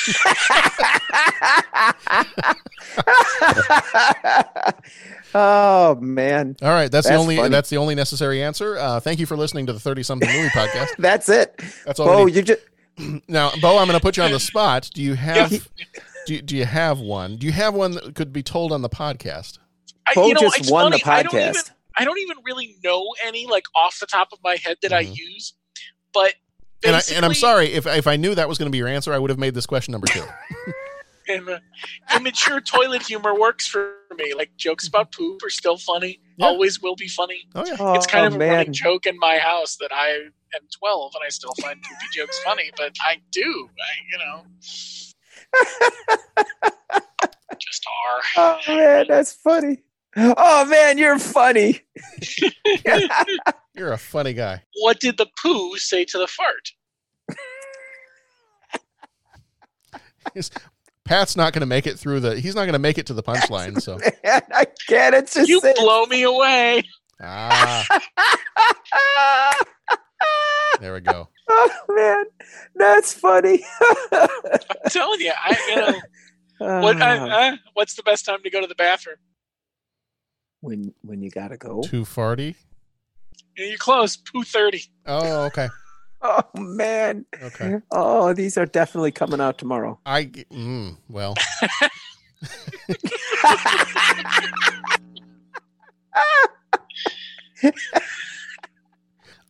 Speaker 2: *laughs*
Speaker 3: oh man,
Speaker 1: All right, that's, the only
Speaker 3: funny.
Speaker 1: that's the only necessary answer. Uh, thank you for listening to the Thirty Something Movie *laughs* Podcast.
Speaker 3: that's it.
Speaker 1: That's all.
Speaker 3: Bo,
Speaker 1: we need.
Speaker 3: you just *clears throat*
Speaker 1: now, Bo, I'm going to put you on the *laughs* spot. Do you have do, you- do you have one? Do you have one that could be told on the podcast?
Speaker 2: I,
Speaker 3: Bo
Speaker 2: you know,
Speaker 3: just
Speaker 2: it's
Speaker 3: won the
Speaker 2: funny, I don't even
Speaker 3: podcast.
Speaker 2: I don't even really know any like off the top of my head that I use, but
Speaker 1: Mm-hmm. And, I, and I'm sorry if if I knew that was going to be your answer, I would have made this question number two. *laughs*
Speaker 2: and, uh, immature toilet humor works for me. Like jokes about poop are still funny.
Speaker 1: Yeah.
Speaker 2: Always will be funny.
Speaker 1: Oh yeah.
Speaker 2: it's kind
Speaker 3: Oh,
Speaker 2: of a
Speaker 3: man.
Speaker 2: running joke in my house that I am 12 and I still find poopy jokes funny, but I do. I, you know, *laughs* just are.
Speaker 3: Oh man, that's funny. Oh man, you're funny. *laughs*
Speaker 1: You're a funny guy.
Speaker 2: What did the poo say to the fart?
Speaker 1: Pat's not going to make it through the. He's not going to make it to the punchline. So
Speaker 3: Man, I can't. It's just
Speaker 2: You
Speaker 3: it.
Speaker 2: blow me away.
Speaker 1: ah, there we go. *laughs*
Speaker 3: Oh man, that's funny.
Speaker 2: I'm telling you, I you know what? I, *laughs* what's the best time to go to the bathroom?
Speaker 3: When when you gotta go.
Speaker 1: Too farty.
Speaker 2: You know, You're close. Two thirty.
Speaker 1: Oh, okay. *laughs*
Speaker 3: Oh man.
Speaker 1: Okay.
Speaker 3: Oh, these are definitely coming out tomorrow.
Speaker 1: I mm, well. *laughs*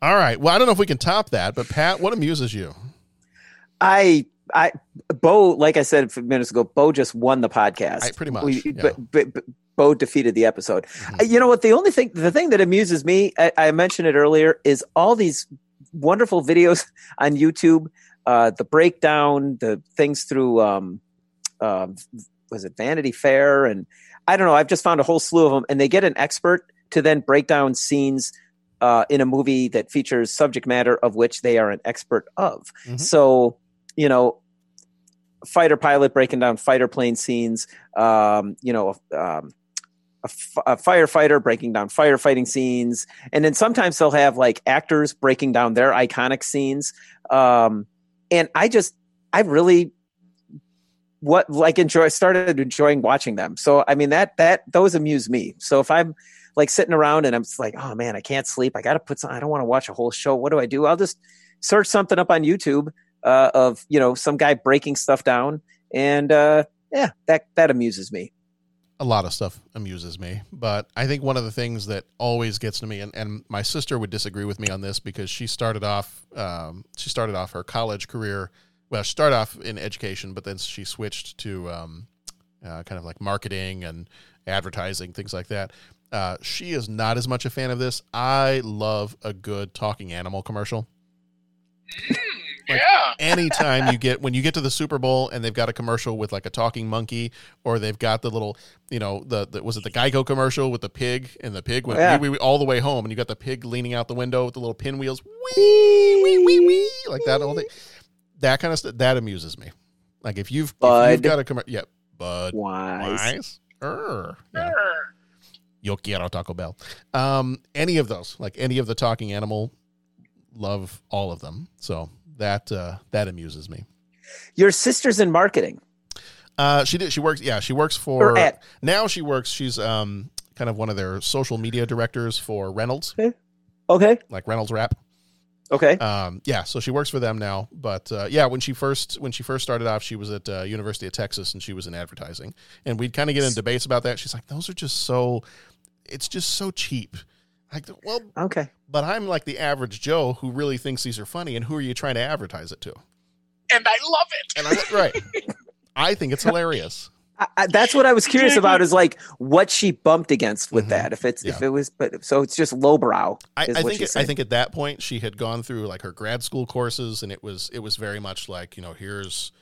Speaker 1: All right. Well, I don't know if we can top that, but Pat, what amuses you?
Speaker 3: I I Bo, like I said a few minutes ago, Bo just won the podcast.
Speaker 1: I- pretty much,
Speaker 3: We-
Speaker 1: yeah.
Speaker 3: But, but, but Bo defeated the episode. Uh, You know what? The only thing, the thing that amuses me, I, I mentioned it earlier, is all these wonderful videos *laughs* on YouTube. Uh, the breakdown, the things through, um, uh, was it Vanity Fair, and I don't know. I've just found a whole slew of them, and they get an expert to then break down scenes uh, in a movie that features subject matter of which they are an expert of.
Speaker 1: Mhm.
Speaker 3: So, you know, fighter pilot breaking down fighter plane scenes. Um, you know, um, a, f- a firefighter breaking down firefighting scenes, and then sometimes they'll have like actors breaking down their iconic scenes. Um, and I just, I really, what like enjoy started enjoying watching them. So I mean that that those amuse me. So if I'm like sitting around and I'm like, oh man, I can't sleep. I got to put some. I don't want to watch a whole show. What do I do? I'll just search something up on YouTube uh, of you know some guy breaking stuff down, and uh, yeah, that that amuses me.
Speaker 1: A lot of stuff amuses me but i think one of the things that always gets to me and, and my sister would disagree with me on this because she started off um, she started off her college career well she started off in education but then she switched to um, uh, kind of like marketing and advertising things like that. Uh, she is not as much a fan of this. I love a good talking animal commercial
Speaker 2: yeah.
Speaker 1: anytime you get when you get to the Super Bowl and they've got a commercial with like a talking monkey, or they've got the little, you know, the, the was it the Geico commercial with the pig and the pig went
Speaker 3: Yeah.
Speaker 1: wee, wee, wee all the way home, and you got the pig leaning out the window with the little pinwheels, wee wee wee wee, like that whole thing. That kind of stuff that amuses me. Like if you've if you've got a commercial, yeah, Bud
Speaker 3: Wise.
Speaker 1: Wise, Err. Yeah. Yo quiero Taco Bell. Um, any of those, like any of the talking animal, love all of them. So that uh, that amuses me.
Speaker 3: Your sister's in marketing.
Speaker 1: Uh, she did. She works. Yeah, she works for.
Speaker 3: Or at-
Speaker 1: now she works. She's um kind of one of their social media directors for Reynolds.
Speaker 3: Okay.
Speaker 1: Like Reynolds Wrap.
Speaker 3: Okay.
Speaker 1: Um, yeah, so she works for them now. But uh, yeah, when she first when she first started off, she was at uh, University of Texas and she was in advertising. And we'd kind of get in debates about that. She's like, "Those are just so, it's just so cheap." Like, well,
Speaker 3: okay.
Speaker 1: But I'm like the average Joe who really thinks these are funny, and who are you trying to advertise it to?
Speaker 2: And I love it.
Speaker 1: And I'm right. *laughs* I think it's hilarious.
Speaker 3: I, I, that's what I was curious about is like what she bumped against with that. If it's if
Speaker 1: Mm-hmm.
Speaker 3: It was, but so it's just lowbrow.
Speaker 1: I, I think
Speaker 3: she's
Speaker 1: I think at that point she had gone through like her grad school courses, and it was it was very much like you know here's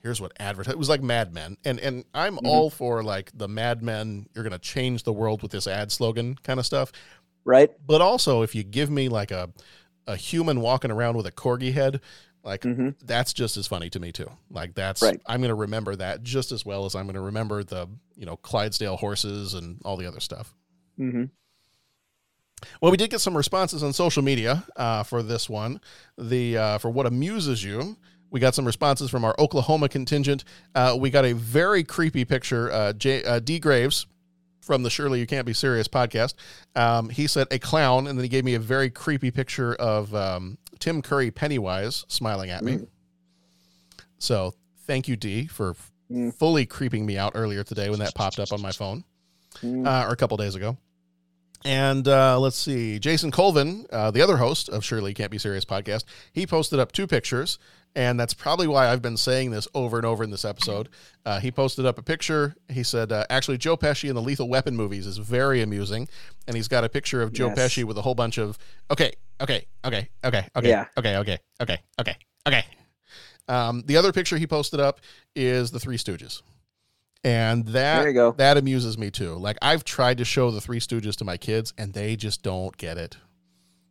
Speaker 1: here's what advertise. It was like Mad Men, and and I'm
Speaker 3: Mm-hmm.
Speaker 1: all for like the Mad Men. You're gonna change the world with this ad slogan kind of stuff,
Speaker 3: right?
Speaker 1: But also if you give me like a a human walking around with a corgi head. Like that's just as funny to me too. Like that's
Speaker 3: Mm-hmm. Right.
Speaker 1: I'm going to remember that just as well as I'm going to remember the you know Clydesdale horses and all the other stuff.
Speaker 3: Mm-hmm.
Speaker 1: Well, we did get some responses on social media uh, for this one. The uh, for what amuses you. We got some responses from our Oklahoma contingent. Uh, we got a very creepy picture. Uh, J, uh, D Graves from the Surely You Can't Be Serious podcast. Um, he said a clown, and then he gave me a very creepy picture of um, Tim Curry Pennywise smiling at me. So thank you, D, for f- fully creeping me out earlier today when that popped up on my phone, uh, or a couple days ago. And uh, let's see, Jason Colvin, uh, the other host of Surely You Can't Be Serious podcast, he posted up two pictures, and that's probably why I've been saying this over and over in this episode. Uh, he posted up a picture. He said, uh, actually, Joe Pesci in the Lethal Weapon movies is very amusing, and he's got a picture of Joe
Speaker 3: Yes.
Speaker 1: Pesci with a whole bunch of okay, okay, okay, okay, okay,
Speaker 3: Yeah.
Speaker 1: okay, okay, okay, okay, okay. Um, the other picture he posted up is the Three Stooges. And that
Speaker 3: There you go.
Speaker 1: that amuses me too. Like I've tried to show the Three Stooges to my kids, and they just don't get it.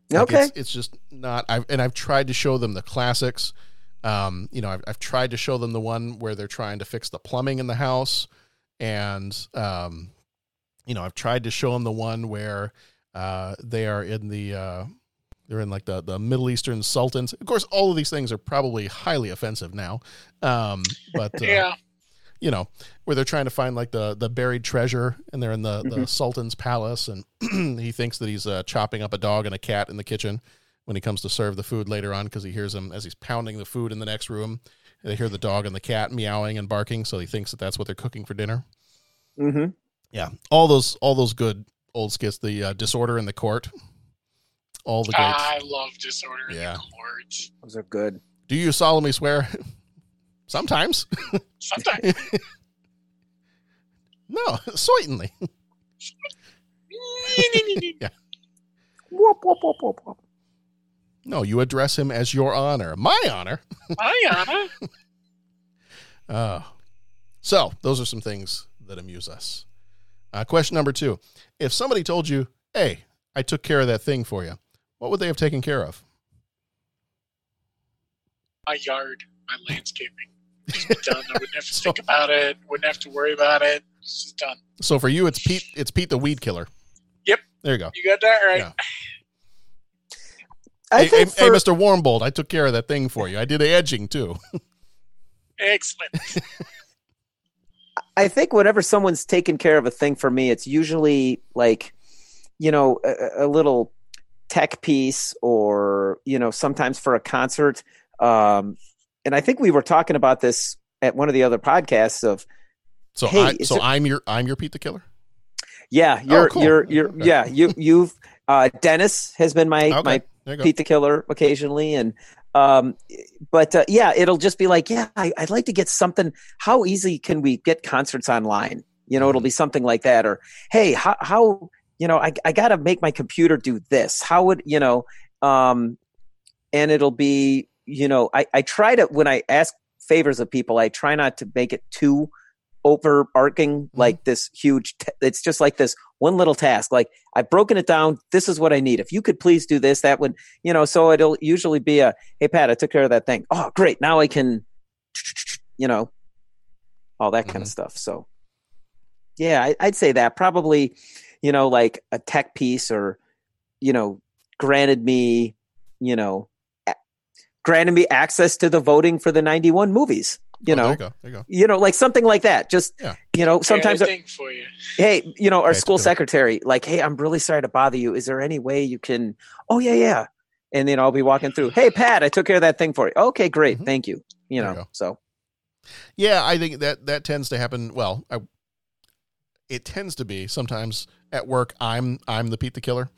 Speaker 1: Like,
Speaker 3: Okay.
Speaker 1: it's, it's just not. I've and I've tried to show them the classics. Um, you know, I've, I've tried to show them the one where they're trying to fix the plumbing in the house, and um, you know, I've tried to show them the one where uh, they are in the uh, they're in like the the Middle Eastern sultans. Of course, all of these things are probably highly offensive now. Um, but *laughs* uh,
Speaker 2: Yeah.
Speaker 1: you know, where they're trying to find like the the buried treasure, and they're in the the
Speaker 3: Mhm.
Speaker 1: Sultan's palace, and *clears throat* he thinks that he's uh, chopping up a dog and a cat in the kitchen when he comes to serve the food later on because he hears him as he's pounding the food in the next room. They hear the dog and the cat meowing and barking, so he thinks that that's what they're cooking for dinner.
Speaker 3: Mm-hmm.
Speaker 1: Yeah, all those all those good old skits. The uh, disorder in the court, all the great.
Speaker 2: I love disorder
Speaker 1: Yeah.
Speaker 2: in the court.
Speaker 3: Those are good.
Speaker 1: Do you solemnly swear? *laughs* Sometimes.
Speaker 2: Sometimes. *laughs*
Speaker 1: no, certainly. *laughs* yeah.
Speaker 3: Whoop, whoop, whoop, whoop, whoop.
Speaker 1: No, you address him as your honor. My honor.
Speaker 2: My honor. *laughs*
Speaker 1: Uh, so, those are some things that amuse us. Uh, question number two If somebody told you, hey, I took care of that thing for you, what would they have taken care of?
Speaker 2: My yard, my landscaping. *laughs* Done. I wouldn't have to think about it. Wouldn't have to worry about it. It's done.
Speaker 1: So for you, it's Pete. It's Pete the weed killer.
Speaker 2: Yep.
Speaker 1: There you go.
Speaker 2: You got that right.
Speaker 1: Yeah.
Speaker 3: I
Speaker 1: hey, hey,
Speaker 3: think
Speaker 1: hey,
Speaker 3: for-
Speaker 1: Mr. Warmbold, I took care of that thing for you. I did the edging too. *laughs*
Speaker 2: Excellent.
Speaker 3: I think whenever someone's taken care of a thing for me, it's usually like, you know, a, a little tech piece or, you know, sometimes for a concert. Um, and I think we were talking about this at one of the other podcasts of,
Speaker 1: So
Speaker 3: Hey,
Speaker 1: I, so
Speaker 3: there...
Speaker 1: I'm your I'm your Pete the killer.
Speaker 3: yeah, you're,
Speaker 1: Oh, cool.
Speaker 3: you're, you're, yeah, you, you've, uh, Dennis has been my,
Speaker 1: Okay,
Speaker 3: my
Speaker 1: there you go.
Speaker 3: Pete the Killer occasionally. And, um, but, uh, yeah, it'll just be like, yeah, I, I'd like to get something. How easy can we get concerts online? You know, it'll be something like that. Or, hey, how, how, you know, I, I got to make my computer do this. How would, you know, um, and it'll be, you know, I, I try to, when I ask favors of people, I try not to make it too overarching, mm-hmm. like this huge, t- it's just like this one little task. Like I've broken it down. This is what I need. If you could please do this, that would, you know, so it'll usually be a, Hey Pat, I took care of that thing. Oh, great. Now I can, you know, all that kind of mm-hmm. stuff. So yeah, I, I'd say that probably, you know, like a tech piece or, you know, granted me, you know, a- granted me access to the voting for the 91 movies, you
Speaker 1: Oh,
Speaker 3: know,
Speaker 1: there you go. There you go.
Speaker 3: you know, like something like that. Just, you know, sometimes,
Speaker 2: I think for you.
Speaker 3: hey, you know, our
Speaker 1: Okay,
Speaker 3: school secretary, like, hey, I'm really sorry to bother you. Is there any way you can? Oh yeah, yeah. And then I'll be walking through. Hey, Pat, I took care of that thing for you. Okay, great, thank you. You
Speaker 1: Mm-hmm. There
Speaker 3: know,
Speaker 1: go.
Speaker 3: so
Speaker 1: Yeah, I think that that tends to happen. Well, I, it tends to be sometimes at work. I'm I'm the Pete the killer,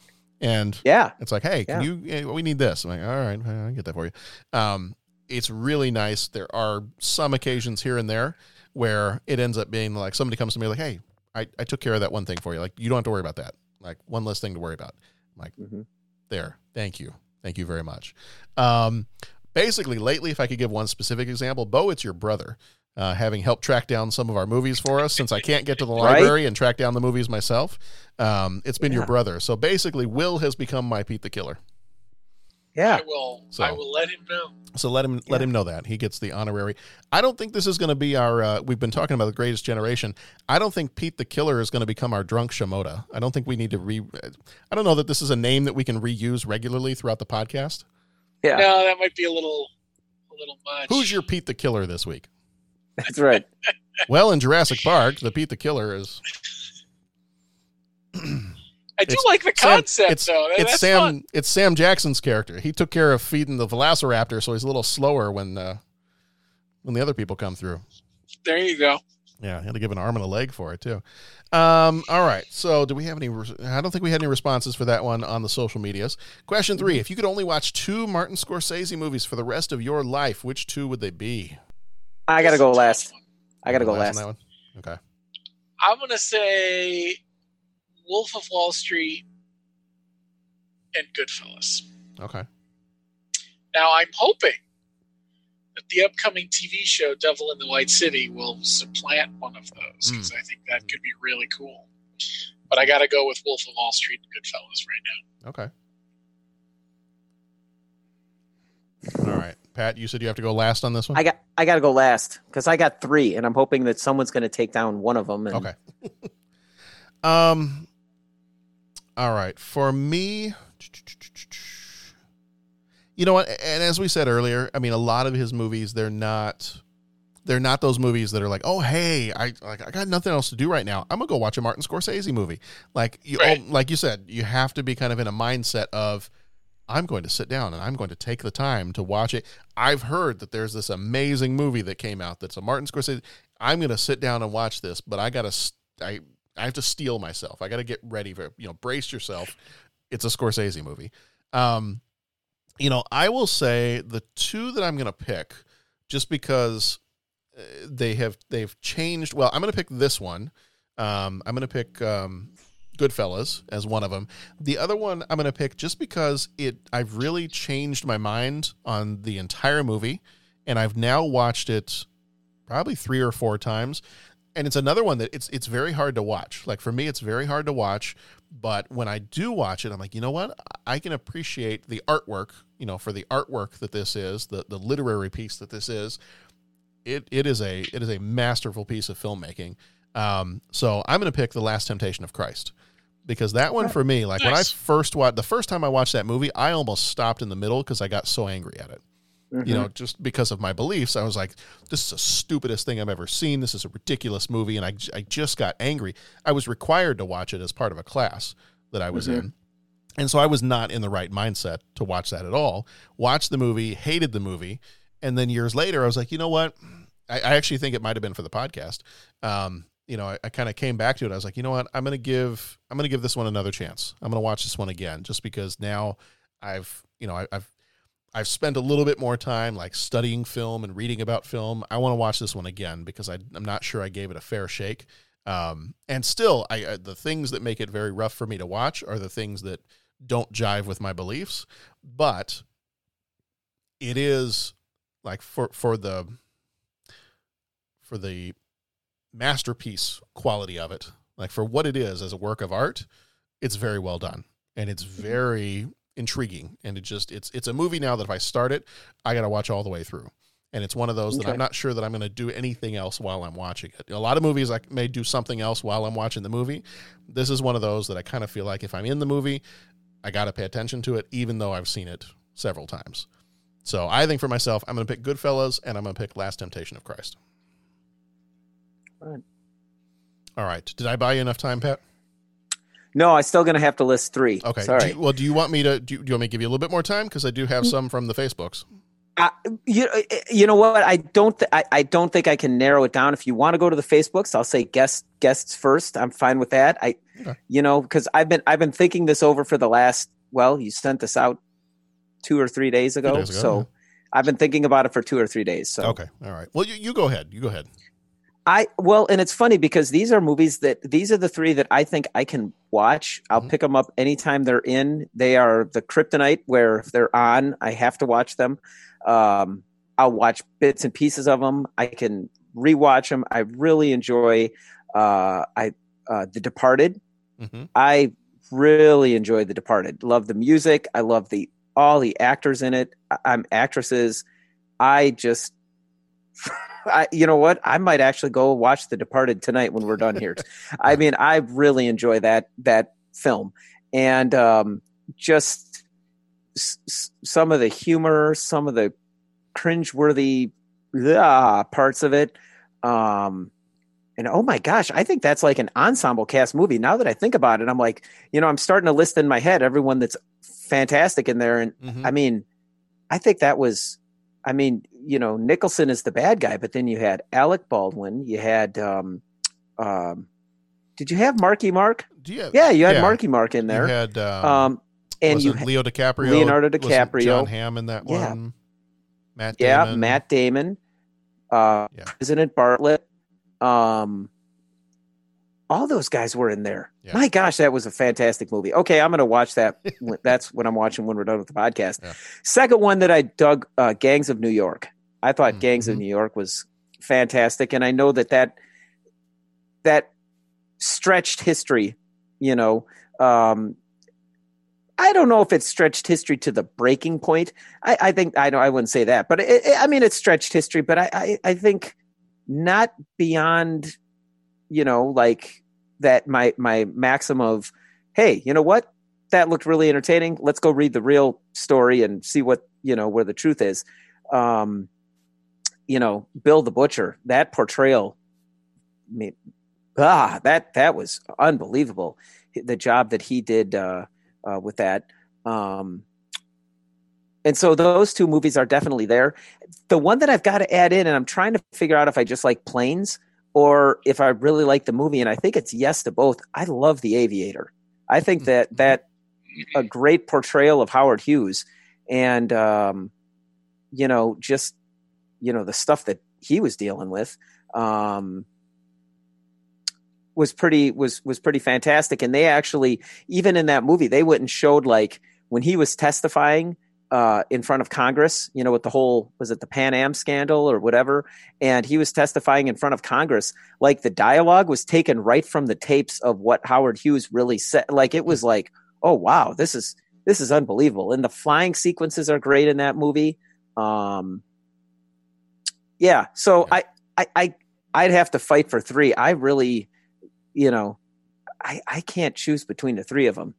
Speaker 1: and
Speaker 3: yeah,
Speaker 1: it's like, hey, can
Speaker 3: Yeah.
Speaker 1: you? We need this. I'm like, all right, I will get that for you. Um, it's really nice. There are some occasions here and there where it ends up being like somebody comes to me like, hey, I, I took care of that one thing for you. Like you don't have to worry about that. Like one less thing to worry about. I'm like,
Speaker 3: Mm-hmm.
Speaker 1: there. Thank you. Thank you very much. Um, basically, lately, if I could give one specific example, Bo, it's your brother. Uh, having helped track down some of our movies for us since I can't get to the *laughs*
Speaker 3: Right?
Speaker 1: library and track down the movies myself. Um, it's been your brother. So basically, Will has become my Pete the Killer.
Speaker 3: Yeah.
Speaker 2: I will.
Speaker 1: So-
Speaker 2: I will let him know.
Speaker 1: So let him let him know that he gets the honorary. I don't think this is going to be our. Uh, we've been talking about the Greatest Generation. I don't think Pete the Killer is going to become our drunk Shimoda. I don't think we need to re. I don't know that this is a name that we can reuse regularly throughout the podcast.
Speaker 3: Yeah,
Speaker 2: No, that might be a little, a little much.
Speaker 1: Who's your Pete the Killer this week?
Speaker 3: that's right.
Speaker 1: Well, in Jurassic Park, the Pete the Killer is. *laughs*
Speaker 2: I do
Speaker 1: It's
Speaker 2: like the
Speaker 1: Sam-
Speaker 2: concept
Speaker 1: it's,
Speaker 2: though.
Speaker 1: It's
Speaker 2: That's
Speaker 1: Sam.
Speaker 2: fun.
Speaker 1: It's Sam Jackson's character. He took care of feeding the Velociraptor, so he's a little slower when uh, when the other people come through.
Speaker 2: There you go.
Speaker 1: Yeah, had to give an arm and a leg for it too. Um, all right. So, do we have any? res- I don't think we had any responses for that one on the social medias. Question three: If you could only watch two Martin Scorsese movies for the rest of your life, which two would they be?
Speaker 3: I gotta go last. I gotta go
Speaker 1: on
Speaker 3: last.
Speaker 1: that one. Okay.
Speaker 2: I'm gonna say Wolf of Wall Street and Goodfellas.
Speaker 1: Okay.
Speaker 2: Now I'm hoping that the upcoming TV show Devil in the White City will supplant one of those because I think that could be really cool. But I got to go with Wolf of Wall Street and Goodfellas right now.
Speaker 1: Okay. All right, Pat. You said you have to go last on this one.
Speaker 3: I got I got to go last because I got three, and I'm hoping that someone's going to take down one of them. And
Speaker 1: Okay. *laughs* Um. All right. For me, you know what? And as we said earlier, I mean, a lot of his movies, they're not, they're not those movies that are like, oh, hey, I like, I got nothing else to do right now. I'm gonna go watch a Martin Scorsese movie. Like you,
Speaker 2: Right.
Speaker 1: Oh, like you said, you have to be kind of in a mindset of. I'm going to sit down and I'm going to take the time to watch it. I've heard that there's this amazing movie that came out that's a Martin Scorsese. I'm going to sit down and watch this, but I got to I I have to steel myself. I got to get ready for, you know, brace yourself. It's a Scorsese movie. Um you know, I will say the two that I'm going to pick just because uh, they have they've changed. Well, I'm going to pick this one. Um I'm going to pick um Goodfellas as one of them. The other one I'm going to pick just because it I've really changed my mind on the entire movie and I've now watched it probably 3 or 4 times and it's another one that it's it's very hard to watch. Like for me it's very hard to watch, but when I do watch it I'm like, "You know what? I can appreciate the artwork, you know, for the artwork that this is, the the literary piece that this is." it it is a it is a masterful piece of filmmaking. Um, so I'm going to pick the Last Temptation of Christ because that one for me, like when I first watched the first time I watched that movie, I almost stopped in the middle because I got so angry at it. You know, just because of my beliefs, I was like, "This is the stupidest thing I've ever seen. This is a ridiculous movie," and I, I just got angry. I was required to watch it as part of a class that I was
Speaker 14: Mhm.
Speaker 1: in, and so I was not in the right mindset to watch that at all. Watched the movie, hated the movie, and then years later, I was like, you know what? I, I actually think it might have been for the podcast. Um, you know, I, I kind of came back to it. I was like, you know what? I'm gonna give I'm gonna give this one another chance. I'm gonna watch this one again, just because now I've you know I, I've I've spent a little bit more time like studying film and reading about film. I want to watch this one again because I, I'm not sure I gave it a fair shake. Um, and still, I, I the things that make it very rough for me to watch are the things that don't jive with my beliefs. But it is like for for the for the masterpiece quality of it, like for what it is as a work of art, it's very well done and it's very intriguing and it just it's it's a movie now that if I start it, I got to watch all the way through. And it's one of those that I'm not sure that I'm going to do anything else while I'm watching it. A lot of movies I may do something else while I'm watching the movie. This is one of those that I kind of feel like if I'm in the movie, I got to pay attention to it even though I've seen it several times. So I think for myself, I'm going to pick Goodfellas and I'm going to pick Last Temptation of Christ.
Speaker 3: Right.
Speaker 1: All right. Did I buy you enough time, Pat?
Speaker 3: No, I'm still going to have to list three.
Speaker 1: Okay.
Speaker 3: Sorry.
Speaker 1: Do you- well, do you want me to do you, do you want me to give you a little bit more time because I do have mm. some from the Facebooks.
Speaker 3: I, you, you know what? I don't. Th- I, I don't think I can narrow it down. If you want to go to the Facebooks, I'll say guest guests first. I'm fine with that. I, you know, because I've been I've been thinking this over for the last. Well, you sent this out two or three days ago,
Speaker 1: days ago,
Speaker 3: so
Speaker 1: yeah.
Speaker 3: I've been thinking about it for two or three days. So
Speaker 1: Okay. All right. Well, you, you go ahead. You go ahead.
Speaker 3: I well, and it's funny because these are movies that these are the three that I think I can watch. I'll
Speaker 1: Mm-hmm.
Speaker 3: pick them up anytime they're in. They are the kryptonite where if they're on, I have to watch them. Um, I'll watch bits and pieces of them. I can rewatch them. I really enjoy. Uh, I uh, The Departed.
Speaker 1: Mm-hmm.
Speaker 3: I really enjoyed The Departed. Love the music. I love the all the actors in it. I- I'm actresses. I just *laughs* I, you know what? I might actually go watch The Departed tonight when we're done here. *laughs* I mean, I really enjoy that that film, and um, just s- s- some of the humor, some of the cringeworthy ah, parts of it. Um, and oh my gosh, I think that's like an ensemble cast movie. Now that I think about it, I'm like, you know, I'm starting to list in my head everyone that's fantastic in there. And I mean, I think that was, I mean, you know, Nicholson is the bad guy, but then you had Alec Baldwin, you had, um, um, did you have Marky Mark?
Speaker 1: Yeah,
Speaker 3: yeah, you had
Speaker 1: yeah.
Speaker 3: Marky Mark in
Speaker 1: You
Speaker 3: there.
Speaker 1: had, um,
Speaker 3: um, and you
Speaker 1: it
Speaker 3: ha-
Speaker 1: Leo DiCaprio,
Speaker 3: Leonardo DiCaprio,
Speaker 1: Jon Hamm in that
Speaker 3: Yeah.
Speaker 1: one. Matt
Speaker 3: yeah, Matt Damon, uh, President Bartlet, um, all those guys were in there. My gosh, that was a fantastic movie. Okay, I'm going to watch that. *laughs* That's what I'm watching when we're done with the podcast. Second one that I dug, uh, Gangs of New York. I thought Gangs of New York was fantastic, and I know that that that stretched history. You know, um, I don't know if it's stretched history to the breaking point. I, I think I know I wouldn't say that, but it, it- I mean it's stretched history. But I, I, I think not beyond, you know, like that. My my maxim of, hey, you know what? That looked really entertaining. Let's go read the real story and see what you know where the truth is. Um, you know, Bill the Butcher. That portrayal, I mean, ah, that that was unbelievable. The job that he did uh, uh, with that. Um, and so those two movies are definitely there. The one that I've got to add in, and I'm trying to figure out if I just like planes or if I really like the movie, and I think it's yes to both. I love The Aviator. I think that that a great portrayal of Howard Hughes, and um, you know, just you know the stuff that he was dealing with. Um, was pretty was was pretty fantastic and they actually even in that movie they went and showed like when he was testifying uh in front of congress you know with the whole was it the pan am scandal or whatever and he was testifying in front of congress like the dialogue was taken right from the tapes of what howard hughes really said like it was like oh wow this is this is unbelievable and the flying sequences are great in that movie um Yeah. So I, I, I, I'd have to fight for three. I really, you know, I, I can't choose between the three of them.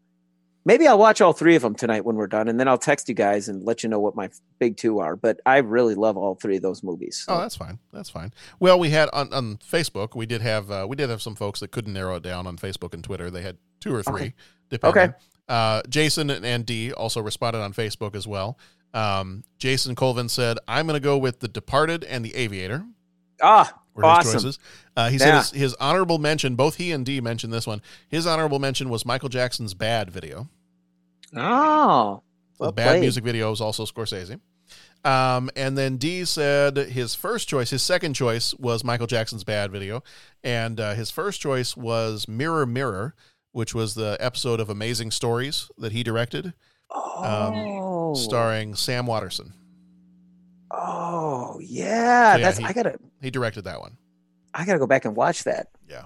Speaker 3: Maybe I'll watch all three of them tonight when we're done, and then I'll text you guys and let you know what my big two are. But I really love all three of those movies.
Speaker 1: Oh, that's fine. That's fine. Well, we had on, on Facebook, we did have uh, we did have some folks that couldn't narrow it down on Facebook and Twitter. They had two or three,
Speaker 3: Okay.
Speaker 1: depending.
Speaker 3: Okay.
Speaker 1: Uh, Jason and, and D also responded on Facebook as well. Um, Jason Colvin said, "I'm going to go with The Departed and The Aviator."
Speaker 3: Ah,
Speaker 1: were his choices. Uh, he said his, his honorable mention, both he and D mentioned this one. His honorable mention was Michael Jackson's Bad video.
Speaker 3: Oh,
Speaker 1: The bad
Speaker 3: played.
Speaker 1: music video is also Scorsese. Um, and then D said his first choice, his second choice was Michael Jackson's Bad video, and uh, his first choice was Mirror Mirror, which was the episode of Amazing Stories that he directed,
Speaker 3: Oh.
Speaker 1: um, starring Sam Waterston.
Speaker 3: Oh yeah,
Speaker 1: So, yeah,
Speaker 3: that's
Speaker 1: he-
Speaker 3: I gotta
Speaker 1: He directed that one.
Speaker 3: I gotta go back and watch that.
Speaker 1: Yeah.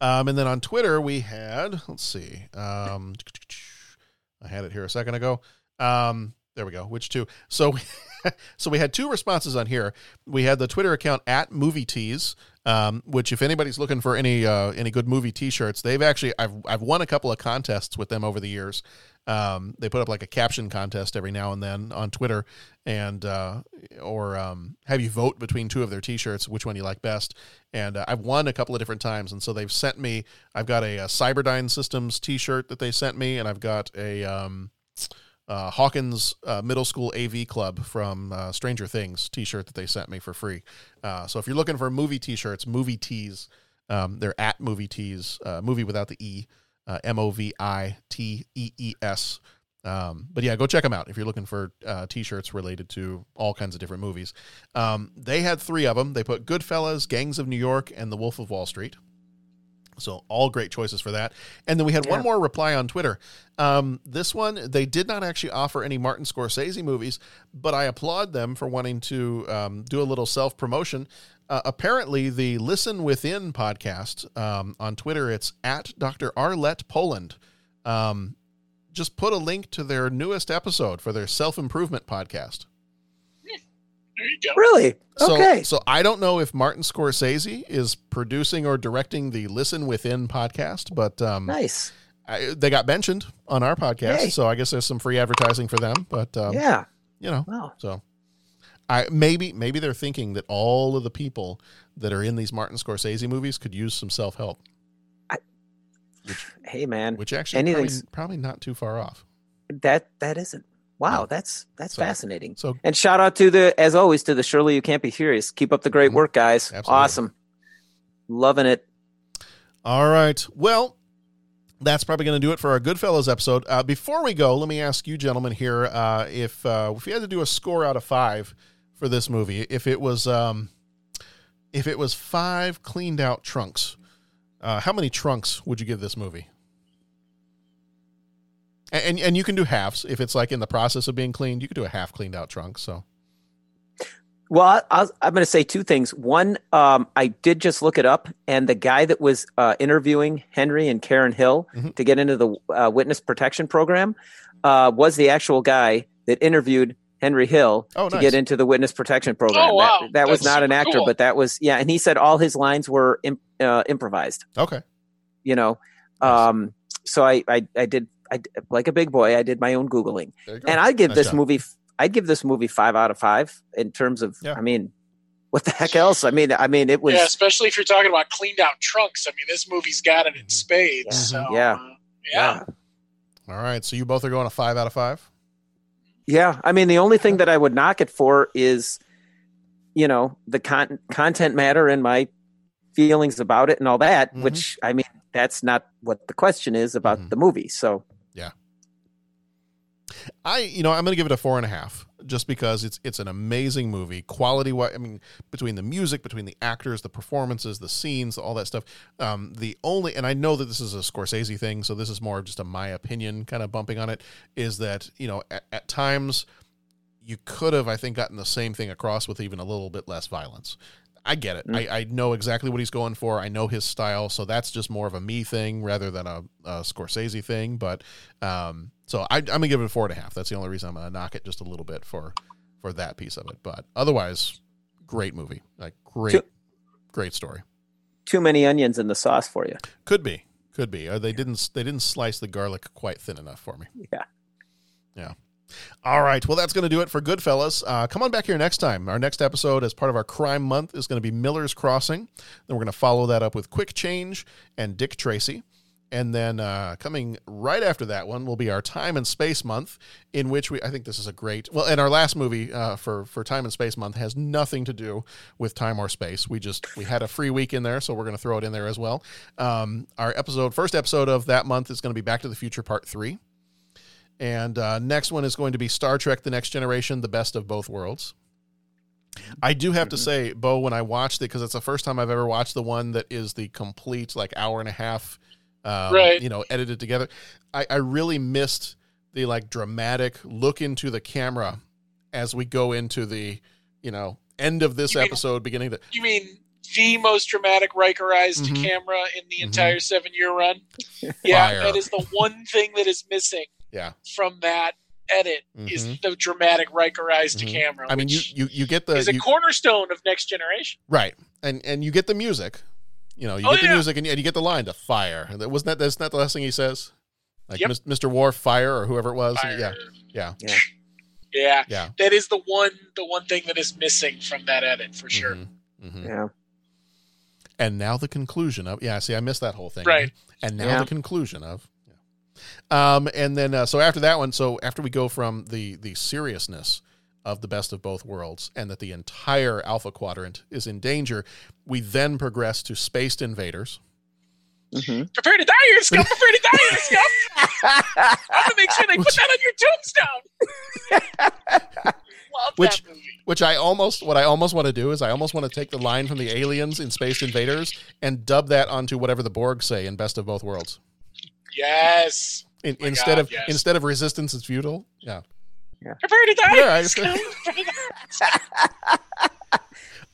Speaker 1: Um, and then on Twitter we had, let's see, um, I had it here a second ago. Um, there we go. Which two? So, *laughs* so we had two responses on here. We had the Twitter account at Movie Tees, um, which if anybody's looking for any uh, any good movie T-shirts, they've actually I've I've won a couple of contests with them over the years. Um, they put up like a caption contest every now and then on Twitter, and uh, or um, have you vote between two of their T-shirts, which one you like best. And uh, I've won a couple of different times, and so they've sent me. I've got a, uh Cyberdyne Systems T-shirt that they sent me, and I've got a um, uh, Hawkins uh, Middle School AV Club from uh, Stranger Things T-shirt that they sent me for free. Uh, so if you're looking for movie T-shirts, movie tees, um, they're at movie tees, uh, movie without the e, uh, M O V I T E E S. Um, but yeah, go check them out if you're looking for T-shirts related to all kinds of different movies. Um, they had three of them. They put Goodfellas, Gangs of New York, and The Wolf of Wall Street. So all great choices for that. And then we had one more reply on Twitter. Um, this one they did not actually offer any Martin Scorsese movies, but I applaud them for wanting to um, do a little self promotion. Uh, apparently, the Listen Within podcast um, on Twitter, it's at Dr. Arlette Poland. Um, just put a link to their newest episode for their self improvement podcast.
Speaker 2: There you go.
Speaker 3: Really?
Speaker 1: So,
Speaker 3: Okay.
Speaker 1: So I don't know if Martin Scorsese is producing or directing the Listen Within podcast, but um,
Speaker 3: nice.
Speaker 1: I, they got mentioned on our podcast,
Speaker 3: Hey.
Speaker 1: so I guess there's some free advertising for them. But um,
Speaker 3: yeah.
Speaker 1: you know,
Speaker 3: Wow.
Speaker 1: so I maybe maybe they're thinking that all of the people that are in these Martin Scorsese movies could use some self help,
Speaker 3: Hey man,
Speaker 1: which actually probably,
Speaker 3: anything's
Speaker 1: probably not too far off.
Speaker 3: that that isn't. Wow, that's that's
Speaker 1: So-
Speaker 3: fascinating.
Speaker 1: so-
Speaker 3: and shout out to the as always to the Shirley You Can't Be Furious. Keep up the great work, guys.
Speaker 1: Mm-hmm. Absolutely.
Speaker 3: Awesome. Loving it.
Speaker 1: All right. Well, that's probably going to do it for our Goodfellas episode. Uh, before we go, let me ask you, gentlemen, here uh, if uh, if you had to do a score out of five for this movie, if it was um, if it was five cleaned out trunks, uh, how many trunks would you give this movie? And, and and you can do halves if it's like in the process of being cleaned. You could do a half cleaned out trunk. So
Speaker 3: Well, I, I, I'm going to say two things. One, um, I did just look it up, and the guy that was uh, interviewing Henry and Karen Hill
Speaker 1: Mm-hmm.
Speaker 3: to get into the uh, witness protection program uh, was the actual guy that interviewed Henry Hill
Speaker 1: Oh,
Speaker 3: to
Speaker 1: nice.
Speaker 3: get into the witness protection program.
Speaker 2: Oh, wow.
Speaker 3: That, that was not an actor,
Speaker 2: cool.
Speaker 3: but that was yeah. And he said all his lines were imp, uh, improvised.
Speaker 1: okay,
Speaker 3: You know, um, so I, I I did I like a big boy. I did my own googling,
Speaker 1: go.
Speaker 3: and I'd give
Speaker 1: Nice
Speaker 3: this
Speaker 1: job.
Speaker 3: movie I'd give this movie five out of five in terms of
Speaker 1: Yeah.
Speaker 3: I mean what the heck else I mean I mean it was
Speaker 2: yeah, especially if you're talking about cleaned out trunks. I mean, this movie's got it in spades. So,
Speaker 3: Yeah.
Speaker 2: uh, yeah.
Speaker 1: all right. So you both are going a five out of five.
Speaker 3: yeah I mean the only thing that I would knock it for is you know the con- content matter and my feelings about it and all that
Speaker 1: Mhm.
Speaker 3: which I mean that's not what the question is about
Speaker 1: Mhm.
Speaker 3: the movie so
Speaker 1: I, you know, I'm going to give it a four and a half, just because it's it's an amazing movie, quality. I mean, between the music, between the actors, the performances, the scenes, all that stuff. Um, the only, and I know that this is a Scorsese thing, so this is more just a my opinion kind of bumping on it. Is that you know at, at times you could have, I think, gotten the same thing across with even a little bit less violence. I get it. I, I know exactly what he's going for. I know his style, so that's just more of a me thing rather than a, a Scorsese thing. But um, so I, I'm gonna give it a four and a half. That's the only reason I'm gonna knock it just a little bit for for that piece of it. But otherwise, great movie. Like great,
Speaker 3: Too-
Speaker 1: great story.
Speaker 3: Too many onions in the sauce for you.
Speaker 1: Could be, could be. Or they didn't they didn't slice the garlic quite thin enough for me.
Speaker 3: Yeah.
Speaker 1: Yeah. All right. Well, that's going to do it for Goodfellas. Uh, come on back here next time. Our next episode, as part of our crime month, is going to be Miller's Crossing. Then we're going to follow that up with Quick Change and Dick Tracy. And then uh, coming right after that one will be our Time and Space Month, in which we I think this is a great well. And our last movie uh, for for Time and Space Month has nothing to do with time or space. We just we had a free week in there, so we're going to throw it in there as well. Um, our episode, first episode of that month, is going to be Back to the Future Part Three. And uh, next one is going to be Star Trek: The Next Generation, the best of both worlds. I do have to say, Bo, when I watched it, because it's the first time I've ever watched the one that is the complete like hour and a half, um,
Speaker 2: Right.
Speaker 1: you know, edited together. I, I really missed the like dramatic look into the camera as we go into the, you know, end of this
Speaker 2: You mean-
Speaker 1: episode, beginning to
Speaker 2: You mean the most dramatic Rikerized
Speaker 1: Mhm.
Speaker 2: camera in the entire seven year run? Yeah,
Speaker 1: Fire.
Speaker 2: that is the one thing that is missing
Speaker 1: yeah.
Speaker 2: from that edit is
Speaker 1: Mhm.
Speaker 2: the dramatic Rikerized
Speaker 1: Mhm.
Speaker 2: To camera.
Speaker 1: I mean, you you you get the
Speaker 2: is a
Speaker 1: you-
Speaker 2: cornerstone of Next Generation.
Speaker 1: Right. And and you get the music. You know, you
Speaker 2: Oh,
Speaker 1: get the
Speaker 2: yeah.
Speaker 1: music and you, and you get the line to fire. That wasn't that that's not the last thing he says? Like
Speaker 2: Yep.
Speaker 1: Mr. Worf fire or whoever it was.
Speaker 2: Fire.
Speaker 1: Yeah. Yeah.
Speaker 3: Yeah.
Speaker 2: Yeah,
Speaker 1: Yeah.
Speaker 2: that is the one the one thing that is missing from that edit for sure.
Speaker 1: Mhm.
Speaker 3: Yeah.
Speaker 1: And now the conclusion of yeah, see I missed that whole thing.
Speaker 2: Right.
Speaker 1: And now
Speaker 3: Yeah.
Speaker 1: the conclusion of yeah. Um and then uh, so after that one, so after we go from the the seriousness of the best of both worlds and that the entire alpha quadrant is in danger, we then progress to spaced invaders.
Speaker 3: Mm-hmm.
Speaker 2: Prepare to die, here, scum! *laughs* Prepare to die, here, scum! I'm gonna make sure they put that on your tombstone. *laughs* Love
Speaker 1: which
Speaker 2: that movie.
Speaker 1: which I almost what I almost want to do is I almost want to take the line from the aliens in Spaced Invaders and dub that onto whatever the Borg say in Best of Both Worlds.
Speaker 2: Yes.
Speaker 1: In,
Speaker 2: my
Speaker 1: instead
Speaker 2: God,
Speaker 1: of
Speaker 2: yes.
Speaker 1: instead of resistance is futile. Yeah.
Speaker 2: Prepare to die,
Speaker 1: Yeah, I-
Speaker 2: scum! *laughs*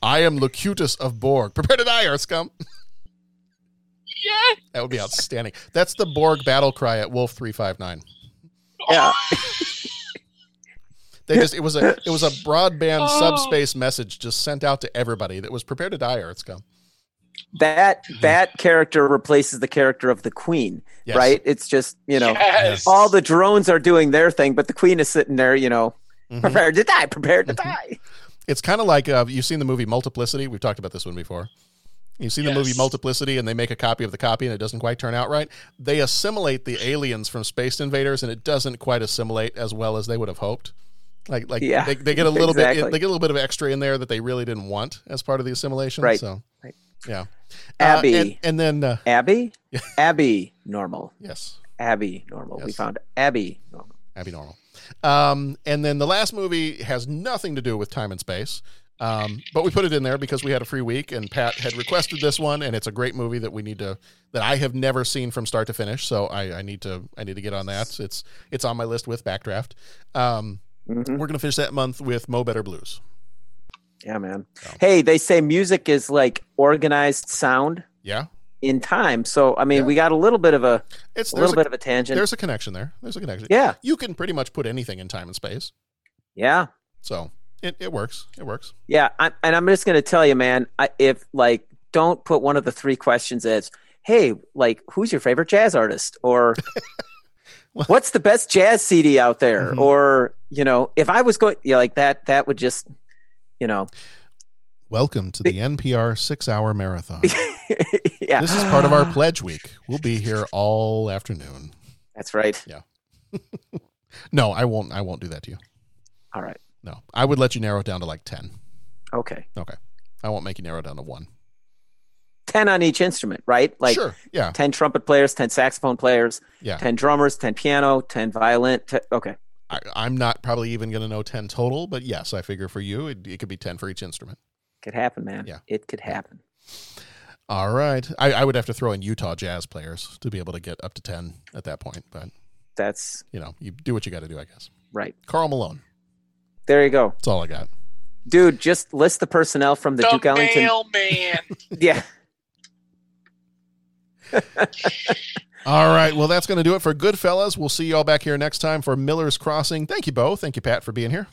Speaker 1: I am Locutus of Borg. Prepare to die, Earth scum.
Speaker 2: yeah.
Speaker 1: That would be outstanding. That's the Borg battle cry at Wolf three five nine.
Speaker 3: Yeah. *laughs*
Speaker 1: They just it was a it was a *laughs* broadband
Speaker 2: Oh.
Speaker 1: subspace message just sent out to everybody that was prepare to die, Earth scum.
Speaker 3: That *laughs* that character replaces the character of the queen,
Speaker 1: Yes.
Speaker 3: right? It's just you know
Speaker 2: Yes.
Speaker 3: all the drones are doing their thing, but the queen is sitting there, you know,
Speaker 1: Mhm.
Speaker 3: prepared to die, prepared to die.
Speaker 1: It's kind of like uh, you've seen the movie Multiplicity. We've talked about this one before. You've seen the movie Multiplicity, and they make a copy of the copy, and it doesn't quite turn out right. They assimilate the aliens from Spaced Invaders, and it doesn't quite assimilate as well as they would have hoped. Like, like
Speaker 3: Yeah,
Speaker 1: they, they get a little bit, *laughs* they get a little bit of extra in there that they really didn't want as part of the assimilation.
Speaker 3: Right.
Speaker 1: So,
Speaker 3: Right.
Speaker 1: Yeah.
Speaker 3: Abby.
Speaker 1: Uh, and, and then, uh,
Speaker 3: Abby, *laughs* Abby, normal.
Speaker 1: yes,
Speaker 3: Abby, normal. We found Abby, normal.
Speaker 1: Abby Normal. Um, and then the last movie has nothing to do with time and space. Um, but we put it in there because we had a free week and Pat had requested this one and it's a great movie that we need to that I have never seen from start to finish. So I, I need to I need to get on that. It's it's on my list with Backdraft. Um,
Speaker 3: Mhm.
Speaker 1: we're gonna finish that month with Mo Better Blues.
Speaker 3: Yeah, man. Hey, they say music is like organized sound
Speaker 1: Yeah.
Speaker 3: in time. So I mean, we got a little bit of a
Speaker 1: It's
Speaker 3: a little bit of a tangent.
Speaker 1: There's a connection there. There's a connection.
Speaker 3: Yeah.
Speaker 1: You can pretty much put anything in time and space.
Speaker 3: yeah.
Speaker 1: So it, it works. It works.
Speaker 3: Yeah, I, and I'm just going to tell you, man. I, if like, don't put one of the three questions as, "Hey, like, who's your favorite jazz artist?" or *laughs* "What's the best jazz CD out there?"
Speaker 1: Mm-hmm.
Speaker 3: or you know, if I was going, yeah, like that, that would just, you know,
Speaker 1: Welcome to the NPR six hour marathon. *laughs*
Speaker 3: yeah.
Speaker 1: This is part of our pledge week. We'll be here all afternoon.
Speaker 3: That's right.
Speaker 1: Yeah. *laughs* no, I won't. I won't do that to you.
Speaker 3: All right.
Speaker 1: No, I would let you narrow it down to like ten.
Speaker 3: Okay.
Speaker 1: Okay. I won't make you narrow it down to one.
Speaker 3: Ten on each instrument, right? Like,
Speaker 1: Sure, yeah.
Speaker 3: Ten trumpet players, ten saxophone players,
Speaker 1: Yeah.
Speaker 3: ten drummers, ten piano, ten violin. Ten, okay.
Speaker 1: I, I'm not probably even going to know ten total, but yes, I figure for you it, it could be ten for each instrument.
Speaker 3: Could happen, man.
Speaker 1: Yeah.
Speaker 3: It could happen.
Speaker 1: All right. I, I would have to throw in Utah jazz players to be able to get up to ten at that point, but
Speaker 3: That's
Speaker 1: you know, you do what you got to do, I guess.
Speaker 3: right.
Speaker 1: Karl Malone.
Speaker 3: There you go.
Speaker 1: That's all I got.
Speaker 3: Dude, just list the personnel from the,
Speaker 2: The
Speaker 3: Duke Ellington.
Speaker 2: mailman. *laughs*
Speaker 3: Yeah. *laughs*
Speaker 1: All right. Well, that's going to do it for Goodfellas. We'll see you all back here next time for Miller's Crossing. Thank you, Bo. Thank you, Pat, for being here.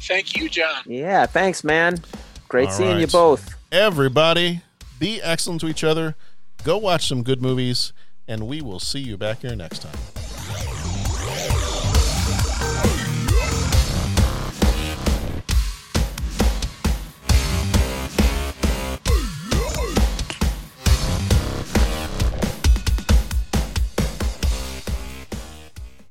Speaker 2: Thank you, John.
Speaker 3: Yeah. Thanks, man. Great
Speaker 1: All
Speaker 3: seeing you both.
Speaker 1: Everybody, be excellent to each other. Go watch some good movies, and we will see you back here next time.